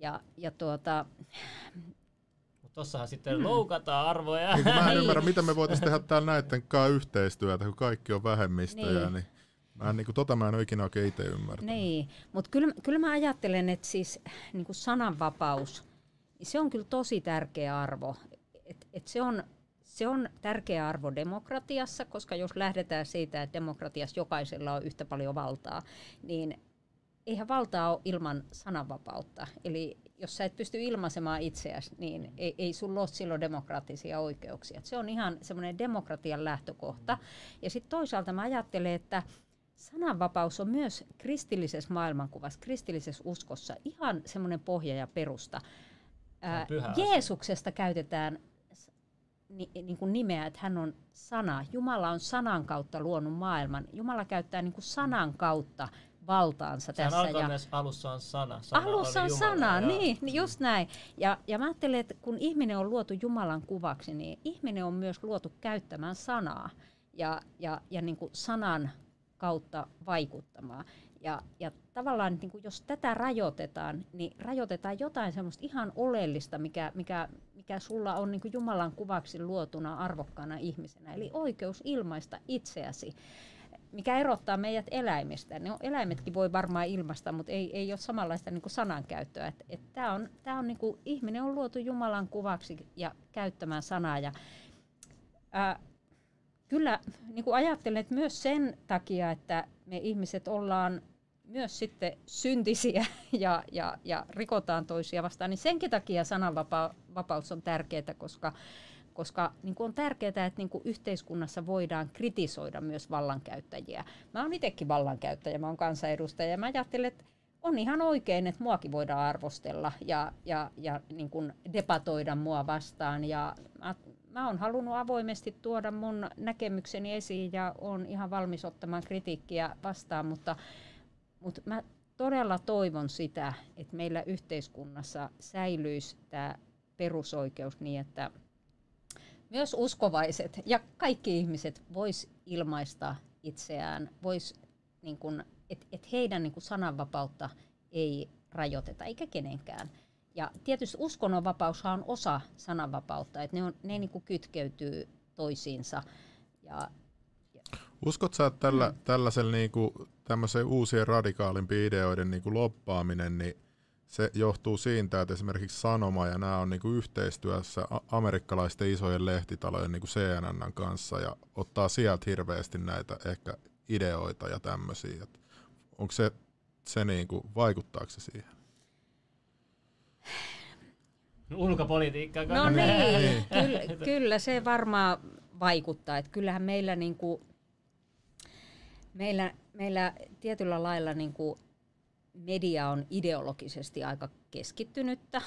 Ja, ja tuota, Tossahan sitten hmm. loukataan arvoja. Niin, mä en ymmärrä, mitä me voitaisiin tehdä täällä näiden kanssa yhteistyötä, kun kaikki on vähemmistöjä. Niin. niin mä en, niin kuin, tota mä en ole ikinä oikein itse ymmärtänyt. Niin, mutta kyllä, kyllä mä ajattelen, että siis niin kuin sananvapaus – se on kyllä tosi tärkeä arvo. Et, et se, on, se on tärkeä arvo demokratiassa, koska jos lähdetään siitä, että demokratiassa jokaisella on yhtä paljon valtaa, niin eihän valtaa ole ilman sananvapautta. Eli jos sä et pysty ilmaisemaan itseäsi, niin ei, ei sulla ole silloin demokraattisia oikeuksia. Et se on ihan semmoinen demokratian lähtökohta. Ja sitten toisaalta mä ajattelen, että sananvapaus on myös kristillisessä maailmankuvassa, kristillisessä uskossa ihan semmoinen pohja ja perusta. Ää, Jeesuksesta käytetään ni, niin kuin nimeä, että hän on sana. Jumala on sanan kautta luonut maailman. Jumala käyttää niin kuin sanan kautta valtaansa Sehän tässä. Ja myös alussa on sana. sana alussa on Jumala, sana, niin, niin, just näin. Ja, ja mä ajattelen, että kun ihminen on luotu Jumalan kuvaksi, niin ihminen on myös luotu käyttämään sanaa ja, ja, ja niin kuin sanan kautta vaikuttamaan. Ja, ja tavallaan niin kuin jos tätä rajoitetaan, niin rajoitetaan jotain semmoista ihan oleellista, mikä, mikä, mikä sulla on niin kuin Jumalan kuvaksi luotuna arvokkaana ihmisenä. Eli oikeus ilmaista itseäsi, mikä erottaa meidät eläimistä. Ne on, eläimetkin voi varmaan ilmaista, mutta ei, ei ole samanlaista niin kuin sanankäyttöä. Et, et tää on, tää on niin kuin, ihminen on luotu Jumalan kuvaksi ja käyttämään sanaa. Ja, ää, kyllä niin kuin ajattelen, että myös sen takia, että me ihmiset ollaan myös sitten syntisiä ja, ja, ja rikotaan toisia vastaan, niin senkin takia sananvapaus on tärkeää, koska, koska niin kuin on tärkeää, että niin kuin yhteiskunnassa voidaan kritisoida myös vallankäyttäjiä. Mä oon itsekin vallankäyttäjä, mä oon kansanedustaja ja mä ajattelen, että on ihan oikein, että muakin voidaan arvostella ja, ja, ja niin kuin debatoida mua vastaan. Ja mä, mä oon halunnut avoimesti tuoda mun näkemykseni esiin ja on ihan valmis ottamaan kritiikkiä vastaan, mutta mutta mä todella toivon sitä, että meillä yhteiskunnassa säilyisi tämä perusoikeus niin, että myös uskovaiset ja kaikki ihmiset vois ilmaista itseään, vois niin kun, et, et heidän niin kun sananvapautta ei rajoiteta, eikä kenenkään. Ja tietysti uskonnonvapaushan on osa sananvapautta, että ne, on, ne niin kytkeytyy toisiinsa. Ja, Uskot sä, että tällä, mm. tällaisella niin kuin, tämmöisen uusien radikaalimpien ideoiden niin kuin loppaaminen, niin se johtuu siitä, että esimerkiksi Sanoma ja nämä on niin kuin yhteistyössä amerikkalaisten isojen lehtitalojen niin kuin CNN kanssa ja ottaa sieltä hirveästi näitä ehkä ideoita ja tämmöisiä. Onko se se niinku, vaikuttaako se siihen? Ulkopolitiikkaa. No niin, kyllä, kyllä se varmaan vaikuttaa. Että kyllähän meillä, niinku, meillä, meillä tietyllä lailla niinku media on ideologisesti aika keskittynyttä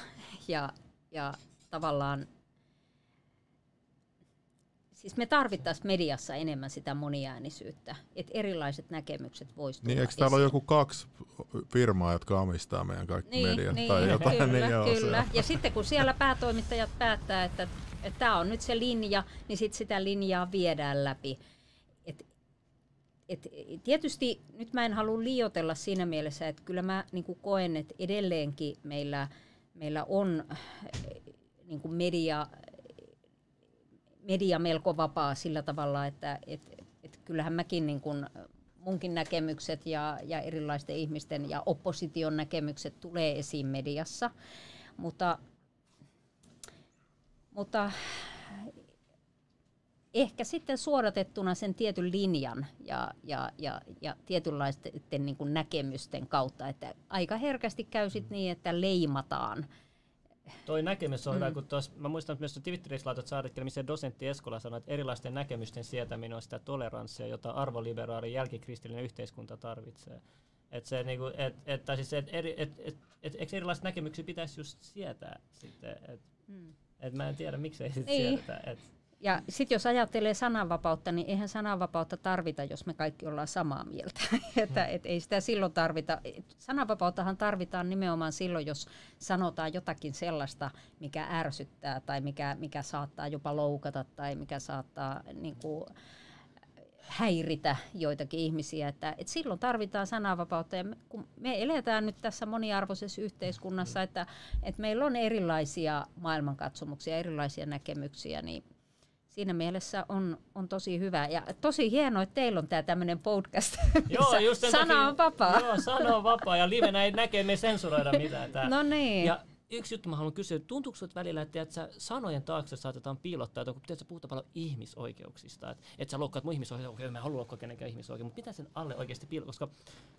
ja, ja tavallaan Siis me tarvittaisiin mediassa enemmän sitä moniäänisyyttä, että erilaiset näkemykset voisivat Niin, eikö täällä ole joku kaksi firmaa, jotka omistaa meidän kaikki niin, mediat niin, tai jotain? Kyllä, niin joo, kyllä. Se. Ja sitten kun siellä päätoimittajat päättää, että tämä on nyt se linja, niin sitten sitä linjaa viedään läpi. Et, et, tietysti nyt mä en halua liotella siinä mielessä, että kyllä mä niin koen, että edelleenkin meillä, meillä on niin media media melko vapaa sillä tavalla, että et, et kyllähän mäkin niin kun munkin näkemykset ja, ja erilaisten ihmisten ja opposition näkemykset tulee esiin mediassa, mutta, mutta ehkä sitten suodatettuna sen tietyn linjan ja, ja, ja, ja tietynlaisten niin kuin näkemysten kautta, että aika herkästi käy sit niin, että leimataan – Toi näkemys on mm. hyvä, kun tuossa, mä muistan että myös Twitterissä laitat artikkeli, missä dosentti Eskola sanoi, että erilaisten näkemysten sietäminen on sitä toleranssia, jota arvoliberaali jälkikristillinen yhteiskunta tarvitsee. Että se niinku, et, et, siis et, eri, et, et, et, et, erilaiset näkemyksiä pitäisi just sietää sitten. Et, mm. et mä en tiedä, miksei sit niin. siedetä. Et, ja sitten jos ajattelee sananvapautta, niin eihän sananvapautta tarvita, jos me kaikki ollaan samaa mieltä. että mm. et ei sitä silloin tarvita. Sananvapauttahan tarvitaan nimenomaan silloin, jos sanotaan jotakin sellaista, mikä ärsyttää tai mikä, mikä saattaa jopa loukata tai mikä saattaa niin kuin, häiritä joitakin ihmisiä. Että, et silloin tarvitaan sananvapautta. Ja me, kun me eletään nyt tässä moniarvoisessa yhteiskunnassa, että, että meillä on erilaisia maailmankatsomuksia, erilaisia näkemyksiä, niin siinä mielessä on, on tosi hyvä. Ja tosi hienoa, että teillä on tämä tämmöinen podcast, joo, just sana takia, on vapaa. Joo, sana on vapaa ja livenä ei näkee, me sensuroida mitään. Tää. No niin. Ja yksi juttu mä haluan kysyä, tuntuuko sinut välillä, että, että sanojen taakse saatetaan piilottaa, että kun tiedät, puhutaan paljon ihmisoikeuksista, että, että sä loukkaat mun ihmisoikeuksia, mä en halua loukkaa kenenkään ihmisoikeuksia, mutta mitä sen alle oikeasti piilottaa, koska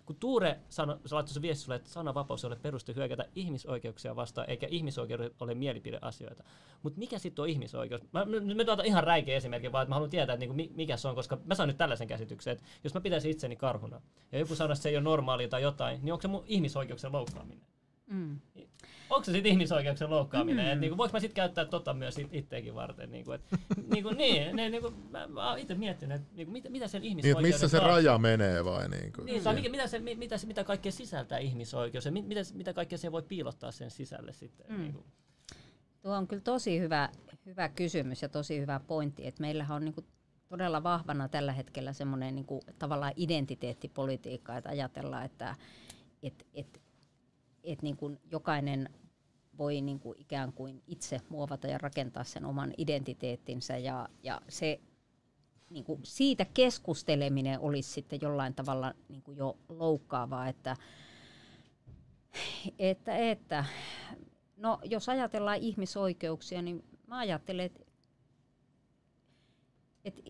kun Tuure sano, se laittoi se viesti sulle, että sananvapaus ei ole peruste hyökätä ihmisoikeuksia vastaan, eikä ihmisoikeudet ole mielipideasioita. Mutta mikä sitten on ihmisoikeus? Mä, mä otan ihan räikeä esimerkki, vaan että mä haluan tietää, että niinku, mikä se on, koska mä saan nyt tällaisen käsityksen, että jos mä pitäisin itseni karhuna, ja joku sanoo, että se ei ole normaalia tai jotain, niin onko se mun ihmisoikeuksien loukkaaminen? Mm onko se sitten ihmisoikeuksien loukkaaminen? Mm. Et, niinku, voinko mä sitten käyttää tota myös it, itteekin varten? Niinku, et, niinku, niin, ne, niinku, mä, mä oon itse miettinyt, että niinku, mitä, mitä sen ihmisoikeuden niin, missä se taas... raja menee vai? Niinku? Niin, tai mikä, mitä, se, mitä, mitä kaikkea sisältää ihmisoikeus ja mitä, mitä kaikkea se voi piilottaa sen sisälle sitten? Mm. Niinku. Tuo on kyllä tosi hyvä, hyvä kysymys ja tosi hyvä pointti, että meillähän on niinku todella vahvana tällä hetkellä semmoinen niinku, tavallaan identiteettipolitiikka, että ajatellaan, että et, et, et niin kuin jokainen voi niin kuin ikään kuin itse muovata ja rakentaa sen oman identiteettinsä ja, ja se niin kuin siitä keskusteleminen olisi sitten jollain tavalla niin kuin jo loukkaavaa, että, että, että no jos ajatellaan ihmisoikeuksia, niin mä ajattelen, että, että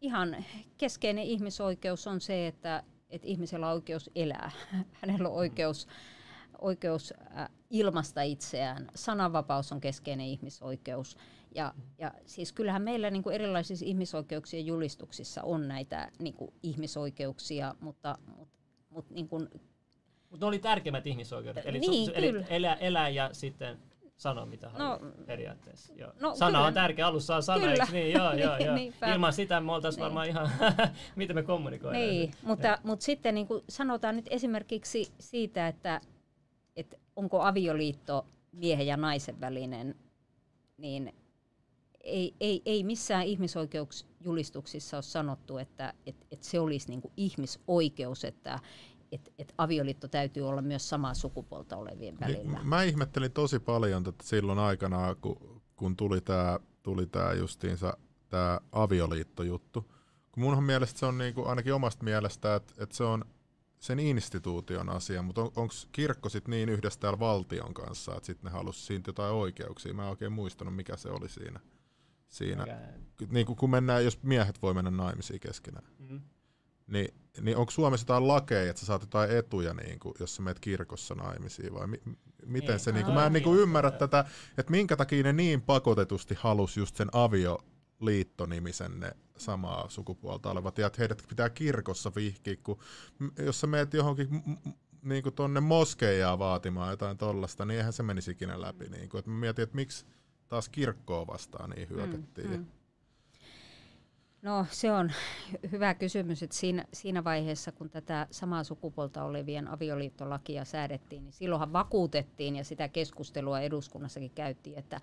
ihan keskeinen ihmisoikeus on se, että, että ihmisellä on oikeus elää. Hänellä on oikeus mm oikeus äh, ilmasta itseään. Sananvapaus on keskeinen ihmisoikeus. Ja, ja siis kyllähän meillä niin kuin erilaisissa ihmisoikeuksien julistuksissa on näitä niin kuin ihmisoikeuksia, mutta, mutta, mutta niin kuin, mutta ne oli tärkeimmät ihmisoikeudet, eli, niin, su, eli elää, elää ja sitten sanoa mitä no, haluaa periaatteessa. Joo. No, sana kyllä. on tärkeä, alussa on sana, kyllä. niin? Joo, joo, joo. Ilman sitä me oltaisiin niin. varmaan ihan, miten me kommunikoidaan. Niin, mutta, mutta sitten niin kuin sanotaan nyt esimerkiksi siitä, että onko avioliitto miehen ja naisen välinen, niin ei, ei, ei missään ihmisoikeusjulistuksissa ole sanottu, että et, et se olisi niinku ihmisoikeus, että et, et avioliitto täytyy olla myös samaa sukupuolta olevien välillä. Niin, mä ihmettelin tosi paljon että silloin aikanaan, kun, kun tuli tämä tuli tää justiinsa tämä avioliittojuttu. Kun munhan mielestä se on niinku, ainakin omasta mielestä, että, että se on sen instituution asia, mutta on, onko kirkko sitten niin yhdessä täällä valtion kanssa, että sitten ne halusi siitä jotain oikeuksia? Mä en oikein muistanut, mikä se oli siinä. siinä. Niin kuin kun mennään, jos miehet voi mennä naimisiin keskenään, mm-hmm. niin niin onko Suomessa jotain lakeja, että sä saat jotain etuja, niin kuin, jos sä menet kirkossa naimisiin, vai mi- miten Niin. se, niin kuin, Aa, mä en niin kuin niin. ymmärrä tätä, että minkä takia ne niin pakotetusti halusi just sen avioliittonimisen ne samaa sukupuolta olevat, ja että heidät pitää kirkossa vihkiä, kun jos sä meet johonkin niin kuin tonne moskeijaa vaatimaan jotain tollasta, niin eihän se menisi ikinä läpi. Niin kuin, että mä mietin, että miksi taas kirkkoa vastaan niin hyökättiin. Mm, mm. No se on hyvä kysymys, että siinä, siinä vaiheessa, kun tätä samaa sukupuolta olevien avioliittolakia säädettiin, niin silloinhan vakuutettiin ja sitä keskustelua eduskunnassakin käytiin, että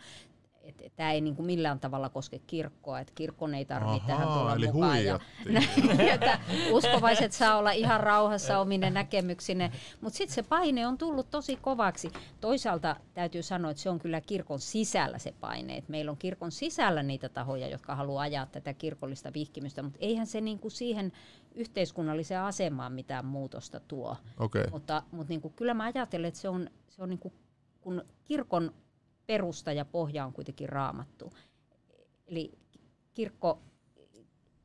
että tämä ei niin kuin millään tavalla koske kirkkoa, että kirkon ei tarvitse tähän tulla eli mukaan. Ja, että uskovaiset saa olla ihan rauhassa omine näkemyksine. Mutta sitten se paine on tullut tosi kovaksi. Toisaalta täytyy sanoa, että se on kyllä kirkon sisällä se paine. Et meillä on kirkon sisällä niitä tahoja, jotka haluaa ajaa tätä kirkollista vihkimystä, mutta eihän se niinku siihen yhteiskunnalliseen asemaan mitään muutosta tuo. Okei. Mutta, mutta niin kuin, kyllä mä ajattelen, että se on, se on niin kuin, kun kirkon perusta ja pohja on kuitenkin raamattu. Eli kirkko,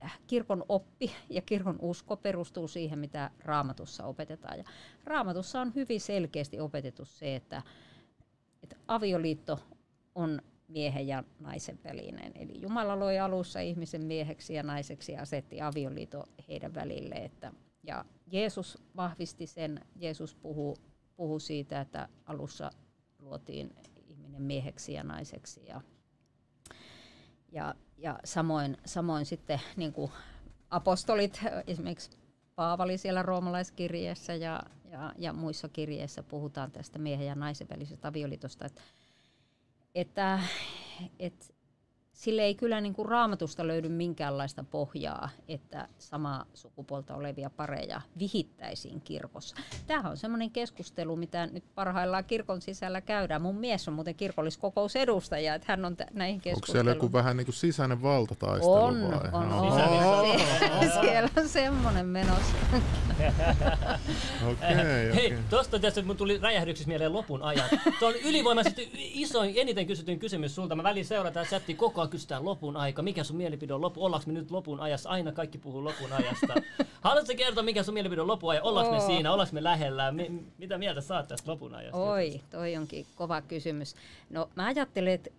äh, kirkon oppi ja kirkon usko perustuu siihen, mitä raamatussa opetetaan. Ja raamatussa on hyvin selkeästi opetettu se, että, että avioliitto on miehen ja naisen välinen. Eli Jumala loi alussa ihmisen mieheksi ja naiseksi ja asetti avioliito heidän välille. Että, ja Jeesus vahvisti sen. Jeesus puhuu, puhuu siitä, että alussa luotiin ihminen mieheksi ja naiseksi. Ja, ja, ja samoin, samoin sitten niin kuin apostolit, esimerkiksi Paavali siellä roomalaiskirjeessä ja, ja, ja muissa kirjeissä puhutaan tästä miehen ja naisen välisestä avioliitosta, että, että, että sille ei kyllä niin kuin raamatusta löydy minkäänlaista pohjaa, että samaa sukupuolta olevia pareja vihittäisiin kirkossa. Tämähän on semmoinen keskustelu, mitä nyt parhaillaan kirkon sisällä käydään. Mun mies on muuten kirkolliskokousedustaja, että hän on t- näihin Onko siellä joku vähän niin kuin sisäinen valtataistelu On, vai? on, on. Siellä on semmoinen menossa. Okei, Hei, okei. tosta tietysti mun tuli räjähdyksessä mieleen lopun ajan. Tuo on ylivoimaisesti isoin, eniten kysytyin kysymys sulta. Mä väliin seurataan chatti, koko ajan kysytään lopun aika. Mikä sun mielipide on loppu? Ollaanko me nyt lopun ajassa? Aina kaikki puhuu lopun ajasta. Haluatko kertoa, mikä sun mielipide on lopun ajan? Ollaanko me siinä? Ollaanko me lähellä? Mi- mitä mieltä saat tästä lopun ajasta? Oi, toi onkin kova kysymys. No mä ajattelen, että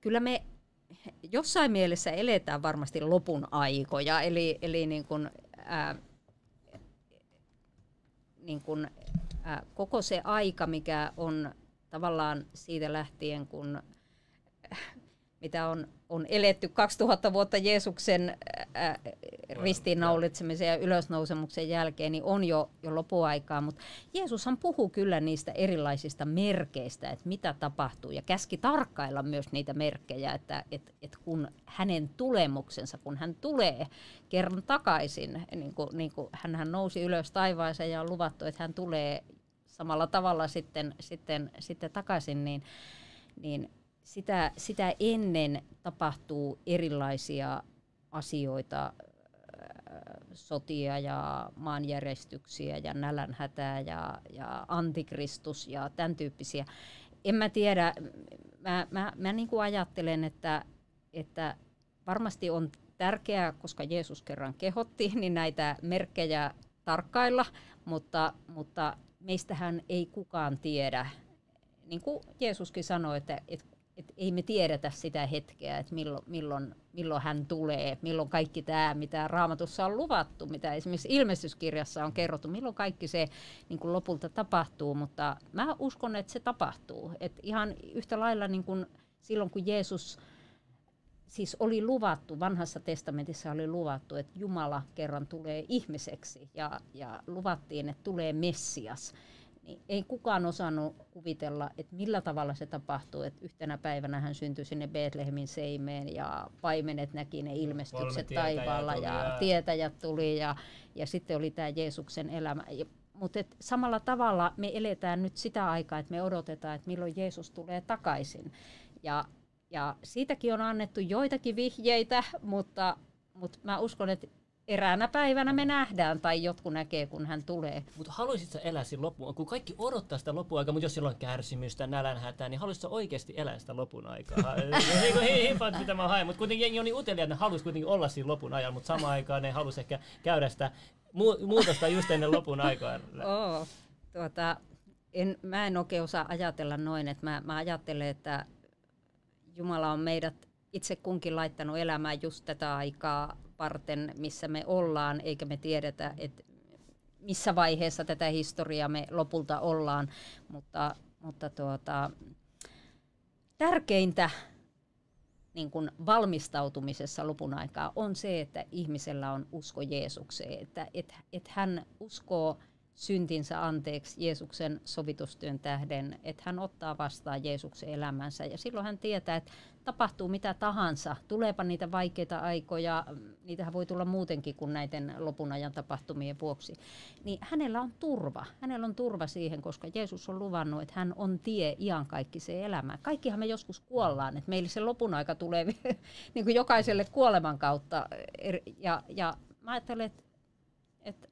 kyllä me jossain mielessä eletään varmasti lopun aikoja, eli, eli niin kuin, ää, niin kuin, ää, koko se aika, mikä on tavallaan siitä lähtien, kun mitä on, on eletty 2000 vuotta Jeesuksen ää, ristiinnaulitsemisen ja ylösnousemuksen jälkeen, niin on jo, jo lopuaikaa. Mutta Jeesushan puhuu kyllä niistä erilaisista merkeistä, että mitä tapahtuu, ja käski tarkkailla myös niitä merkkejä, että et, et kun hänen tulemuksensa, kun hän tulee kerran takaisin, niin kuin, niin kuin hänhän nousi ylös taivaaseen ja on luvattu, että hän tulee samalla tavalla sitten, sitten, sitten takaisin, niin, niin sitä, sitä ennen tapahtuu erilaisia asioita, ää, sotia ja maanjäristyksiä ja nälänhätää ja, ja antikristus ja tämän tyyppisiä. En mä tiedä, mä, mä, mä niin kuin ajattelen, että, että varmasti on tärkeää, koska Jeesus kerran kehotti, niin näitä merkkejä tarkkailla, mutta, mutta meistähän ei kukaan tiedä. Niin kuin Jeesuskin sanoi, että, että, että ei me tiedetä sitä hetkeä, että milloin, milloin, milloin hän tulee, milloin kaikki tämä, mitä raamatussa on luvattu, mitä esimerkiksi ilmestyskirjassa on kerrottu, milloin kaikki se niin kuin lopulta tapahtuu, mutta mä uskon, että se tapahtuu. Että ihan yhtä lailla niin kuin silloin, kun Jeesus siis oli luvattu, vanhassa testamentissa oli luvattu, että Jumala kerran tulee ihmiseksi ja, ja luvattiin, että tulee Messias. Niin ei kukaan osannut kuvitella, että millä tavalla se tapahtuu, että yhtenä päivänä hän syntyi sinne Betlehemin seimeen ja paimenet näki ne ilmestykset taivaalla ja ja- tietäjät tuli ja, ja sitten oli tämä Jeesuksen elämä. Ja- Mutta et samalla tavalla me eletään nyt sitä aikaa, että me odotetaan, että milloin Jeesus tulee takaisin. Ja, ja siitäkin on annettu joitakin vihjeitä, mutta, mutta mä uskon, että eräänä päivänä me nähdään tai jotkut näkee, kun hän tulee. Mutta haluaisitko elää siinä loppuun, kun kaikki odottaa sitä lopun aikaa, mutta jos siellä on kärsimystä, nälänhätää, niin haluaisitko oikeasti elää sitä lopun aikaa? niin kuin hippat, mitä mä haen, mutta kuitenkin jengi on niin uteliaat, että ne haluaisi kuitenkin olla siinä lopun ajan, mutta samaan aikaan ne haluaisi ehkä käydä sitä mu- muutosta just ennen lopun aikaa. Oo, tuota, en, mä en oikein osaa ajatella noin, että mä, mä ajattelen, että Jumala on meidät itse kunkin laittanut elämään just tätä aikaa varten, missä me ollaan, eikä me tiedetä, että missä vaiheessa tätä historiaa me lopulta ollaan, mutta, mutta tuota, tärkeintä niin kuin valmistautumisessa lopun aikaa on se, että ihmisellä on usko Jeesukseen, että et, et hän uskoo syntinsä anteeksi Jeesuksen sovitustyön tähden, että hän ottaa vastaan Jeesuksen elämänsä. Ja silloin hän tietää, että tapahtuu mitä tahansa, tuleepa niitä vaikeita aikoja, niitähän voi tulla muutenkin kuin näiden lopun ajan tapahtumien vuoksi, niin hänellä on turva. Hänellä on turva siihen, koska Jeesus on luvannut, että hän on tie se elämään. Kaikkihan me joskus kuollaan, että meille se lopun aika tulee niin kuin jokaiselle kuoleman kautta. Ja, ja mä ajattelen, että, että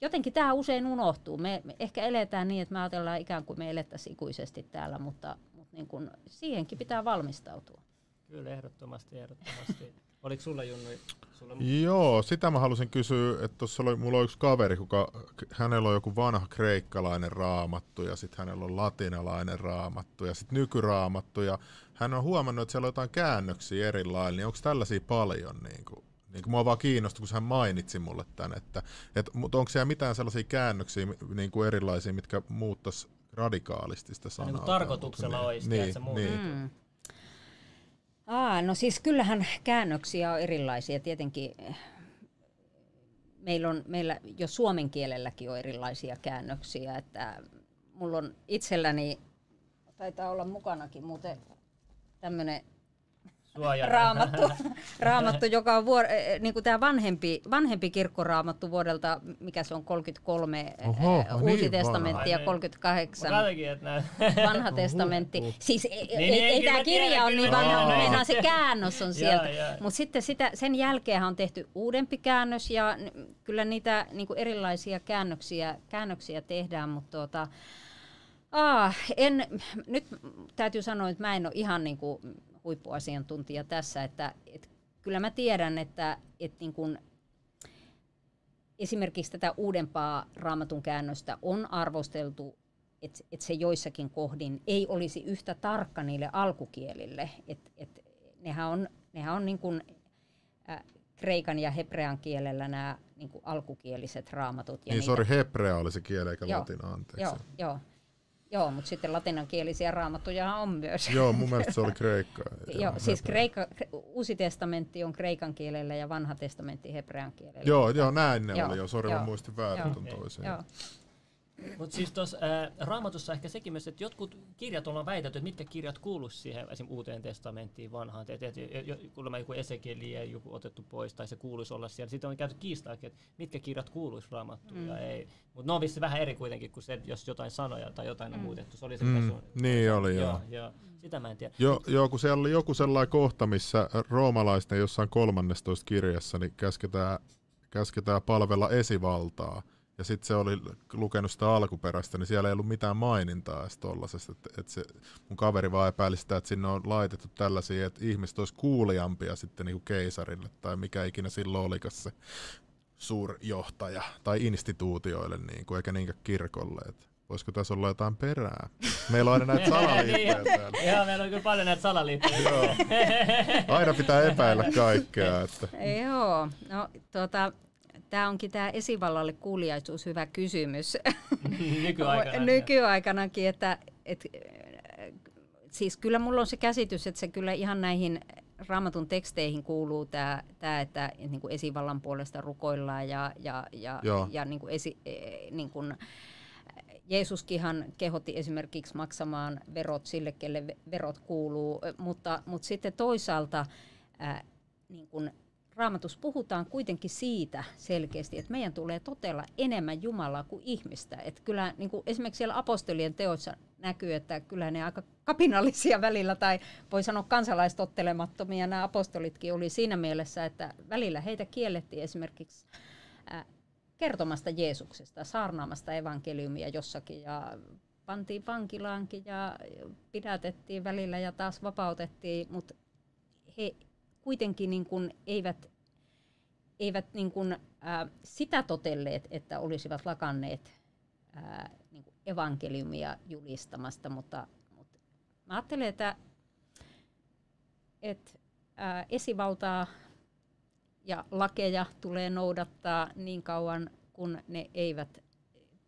jotenkin tämä usein unohtuu. Me, ehkä eletään niin, että me ajatellaan ikään kuin me elettäisiin ikuisesti täällä, mutta niin kun, siihenkin pitää valmistautua. Kyllä, ehdottomasti, ehdottomasti. Oliko sulla Junnu? Sulla... Joo, sitä mä halusin kysyä, että tuossa oli, mulla on yksi kaveri, kuka, hänellä on joku vanha kreikkalainen raamattu ja sitten hänellä on latinalainen raamattu ja sitten nykyraamattu ja hän on huomannut, että siellä on jotain käännöksiä erilaisia, niin onko tällaisia paljon niin kuin, niin kuin mua vaan kiinnosti, kun hän mainitsi mulle tämän, että, että mutta onko siellä mitään sellaisia käännöksiä niin kuin erilaisia, mitkä muuttaisi radikaalisti sitä sanaa? Niin kuin tarkoituksella niin, olisi, niin, niin. Mm. Aa, no siis kyllähän käännöksiä on erilaisia. Tietenkin eh, meillä, on, meillä jo suomen kielelläkin on erilaisia käännöksiä. Että mulla on itselläni, taitaa olla mukanakin muuten tämmöinen Suojana. raamattu, raamattu joka on vuor, eh, eh, niin kuin tämä vanhempi, vanhempi kirkkoraamattu vuodelta, mikä se on 33 Oho, äh, Uusi niin testamentti ja 38 vanha testamentti. Siis ei, niin, ei, ei tämä kirja ole niin vanha, no, no. se käännös on sieltä. Mutta sitten sitä, sen jälkeen on tehty uudempi käännös ja kyllä niitä niin kuin erilaisia käännöksiä, käännöksiä tehdään, mutta tuota, Ah, en, nyt täytyy sanoa, että mä en ole ihan niin kuin huippuasiantuntija tässä, että, että kyllä mä tiedän, että, että niin kun esimerkiksi tätä uudempaa raamatun käännöstä on arvosteltu, että, että se joissakin kohdin ei olisi yhtä tarkka niille alkukielille. Että, että nehän on, nehän on niin kuin, äh, kreikan ja hebrean kielellä nämä niin alkukieliset raamatut. Ja niin, sori, hebrea oli se kieli eikä joo, latina, anteeksi. Joo, joo. Joo, mutta sitten latinankielisiä raamattuja on myös. Joo, mun mielestä se oli kreikka. Joo, siis kreikka, uusi testamentti on kreikan kielellä ja vanha testamentti hebrean kielellä. Joo, joo näin ne joo, oli jo. Sori, mä muistin väärin tuon toisen. Joo. Mutta siis tuossa äh, raamatussa ehkä sekin myös, että jotkut kirjat ollaan väitetty, että mitkä kirjat kuuluisi siihen esim. uuteen testamenttiin, vanhaan. Et, et, kuulemma joku Esekieli ja joku otettu pois tai se kuuluisi olla siellä. Sitten on käyty kiistaakin, että mitkä kirjat kuuluisi raamattuun mm. ja ei. Mutta ne on vissi vähän eri kuitenkin kuin se, jos jotain sanoja tai jotain mm. on muutettu. Se oli se, mm. sun, Niin oli, joo. joo. joo. Sitä mä en tiedä. Jo, joo, kun siellä oli joku sellainen kohta, missä roomalaisten jossain 13 kirjassa niin käsketään, käsketään palvella esivaltaa – ja sitten se oli lukenut sitä alkuperäistä, niin siellä ei ollut mitään mainintaa edes tollasesta. Että, että se, mun kaveri vaan epäili sitä, että sinne on laitettu tällaisia, että ihmiset olisi kuuliampia sitten niin kuin keisarille tai mikä ikinä silloin olikas se suurjohtaja tai instituutioille, niin kuin, eikä niinkään kirkolle. Että voisiko tässä olla jotain perää? Meillä on aina näitä salaliittoja niin. täällä. Joo, meillä on kyllä paljon näitä salaliittoja. Joo. Aina pitää epäillä kaikkea. Että. Joo, no tuota, Tämä onkin tämä esivallalle kuuliaisuus hyvä kysymys. Nykyaikana. Nykyaikanakin, että, että siis kyllä mulla on se käsitys, että se kyllä ihan näihin raamatun teksteihin kuuluu tämä, tämä että niin kuin esivallan puolesta rukoillaan ja, ja, ja, ja niin kuin esi, e, niin kuin, Jeesuskinhan kehotti esimerkiksi maksamaan verot sille, kelle verot kuuluu, mutta, mutta sitten toisaalta ää, niin kuin Raamatussa puhutaan kuitenkin siitä selkeästi, että meidän tulee totella enemmän Jumalaa kuin ihmistä. Että kyllä niin kuin esimerkiksi siellä apostolien teoissa näkyy, että kyllä ne aika kapinallisia välillä, tai voi sanoa kansalaistottelemattomia nämä apostolitkin oli siinä mielessä, että välillä heitä kiellettiin esimerkiksi kertomasta Jeesuksesta, saarnaamasta evankeliumia jossakin, ja pantiin vankilaankin ja pidätettiin välillä ja taas vapautettiin, mutta he kuitenkin niin kuin eivät, eivät niin kuin, ää, sitä totelleet, että olisivat lakanneet ää, niin kuin evankeliumia julistamasta, mutta, mutta mä ajattelen, että, että ää, esivaltaa ja lakeja tulee noudattaa niin kauan, kun ne eivät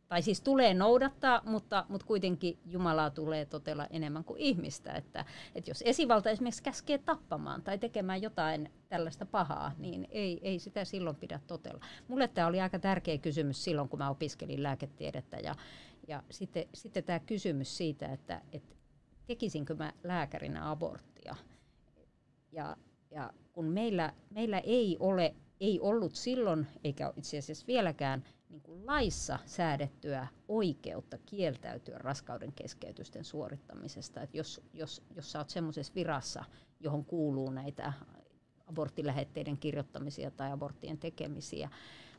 tai siis tulee noudattaa, mutta, mutta kuitenkin Jumalaa tulee totella enemmän kuin ihmistä. Että, että jos esivalta esimerkiksi käskee tappamaan tai tekemään jotain tällaista pahaa, niin ei, ei sitä silloin pidä totella. Mulle tämä oli aika tärkeä kysymys silloin, kun mä opiskelin lääketiedettä ja, ja sitten, sitten tämä kysymys siitä, että, että tekisinkö mä lääkärinä aborttia. Ja, ja kun meillä, meillä ei ole, ei ollut silloin, eikä itse asiassa vieläkään – niin kuin laissa säädettyä oikeutta kieltäytyä raskauden keskeytysten suorittamisesta. Et jos, jos, jos sä oot semmoisessa virassa, johon kuuluu näitä aborttilähetteiden kirjoittamisia tai aborttien tekemisiä.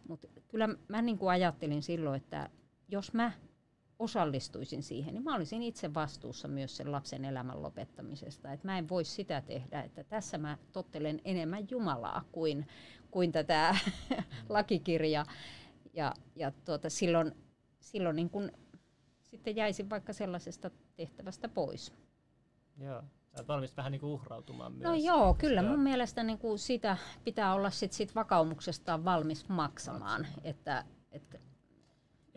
Mutta kyllä mä niin kuin ajattelin silloin, että jos mä osallistuisin siihen, niin mä olisin itse vastuussa myös sen lapsen elämän lopettamisesta. Et mä en voi sitä tehdä, että tässä mä tottelen enemmän Jumalaa kuin, kuin tätä lakikirjaa. Ja, ja tuota, silloin, silloin niin kun sitten jäisin vaikka sellaisesta tehtävästä pois. Joo. Sä oot valmis vähän niin kuin uhrautumaan no myös. No joo, kyllä mun mielestä niin kuin sitä pitää olla sit, sit vakaumuksestaan valmis maksamaan. maksamaan. Että, että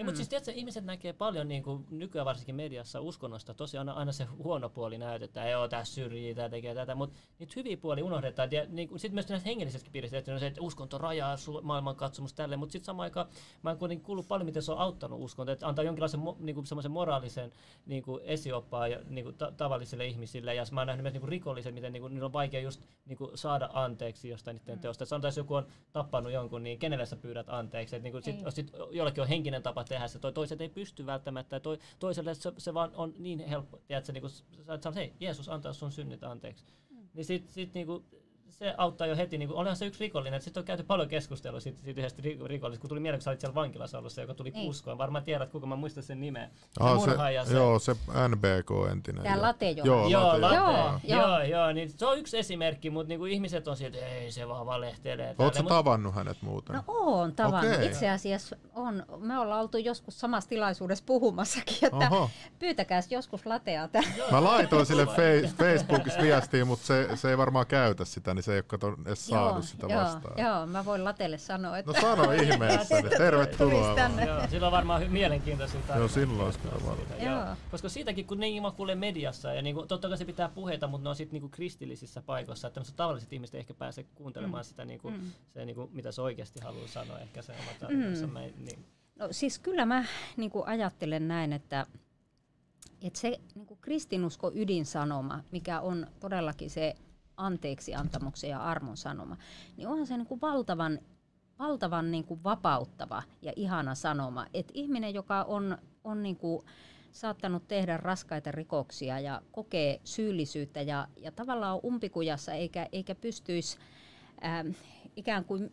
ei, mutta mm. siis tiedätkö, ihmiset näkee paljon niin kuin nykyään varsinkin mediassa uskonnosta, tosiaan aina, aina se huono puoli näytetään, joo, tämä syrjii, tämä tekee tätä, mutta niitä hyviä puolia unohdetaan. Ja niin sitten myös näissä hengellisessä piirissä, että, on se, että uskonto rajaa maailmankatsomus tälle, mutta sitten samaan aikaan mä oon kuitenkin kuullut paljon, miten se on auttanut uskonto, että antaa jonkinlaisen niin kuin semmoisen moraalisen niin kuin esioppaa ja, niin kuin ta- tavallisille ihmisille. Ja mä oon nähnyt myös niin kuin rikolliset, miten niin kuin, niillä on vaikea just niin kuin saada anteeksi jostain niiden mm. teosta. Sanotaan, jos joku on tappanut jonkun, niin kenelle sä pyydät anteeksi? Että niin kuin, sit, sit, jollekin on henkinen tapa tehdä se, toi toiset ei pysty välttämättä, ja toi, toiselle se, se vaan on niin helppo, tiedätkö, niin kuin, sä, sä, hei, Jeesus antaa sun synnit anteeksi. Mm. Niin sit, sit niin kuin, se auttaa jo heti, niin kuin, olihan se yksi rikollinen, sitten on käyty paljon keskustelua siitä, siitä yhdestä rikollisesta, kun tuli mieleen, kun sä olit siellä vankilassa ollut se, joka tuli niin. uskoon. Varmaan tiedät, kuka mä muistan sen nimeä. Ah, se, se, joo, se NBK entinen. Tämä late jo. Joo, joo, late. Joo, joo. joo, joo, niin se on yksi esimerkki, mutta niin kuin ihmiset on sieltä, ei se vaan valehtelee. Oletko tavannut hänet muuten? No oon tavannut. Okay. Itse asiassa on, me ollaan oltu joskus samassa tilaisuudessa puhumassakin, että Oho. pyytäkääs joskus latea. Mä laitoin sille Facebookissa viestiä, mutta se, se ei varmaan käytä sitä, niin se ei ole edes saanut joo, sitä joo, vastaan. Joo, mä voin Latelle sanoa, että... No sano ihmeessä, niin tervetuloa. Joo, sillä on varmaan mielenkiintoisia Joo, silloin olisi kyllä varmaan. Joo. Koska siitäkin, kun ne kuulee mediassa, ja niinku, totta kai se pitää puheita, mutta ne on sitten niinku kristillisissä paikoissa, että tavalliset ihmiset ehkä pääse kuuntelemaan mm. sitä, niinku, mm. se, niinku, mitä se oikeasti haluaa sanoa, ehkä se oma tarinansa. Mm. niin. No siis kyllä mä niinku, ajattelen näin, että et se niinku, kristinusko ydinsanoma, mikä on todellakin se anteeksi antamuksen ja armon sanoma, niin onhan se niin kuin valtavan, valtavan niin kuin vapauttava ja ihana sanoma, että ihminen, joka on, on niin kuin saattanut tehdä raskaita rikoksia ja kokee syyllisyyttä ja, ja tavallaan on umpikujassa eikä, eikä pystyisi äh, ikään kuin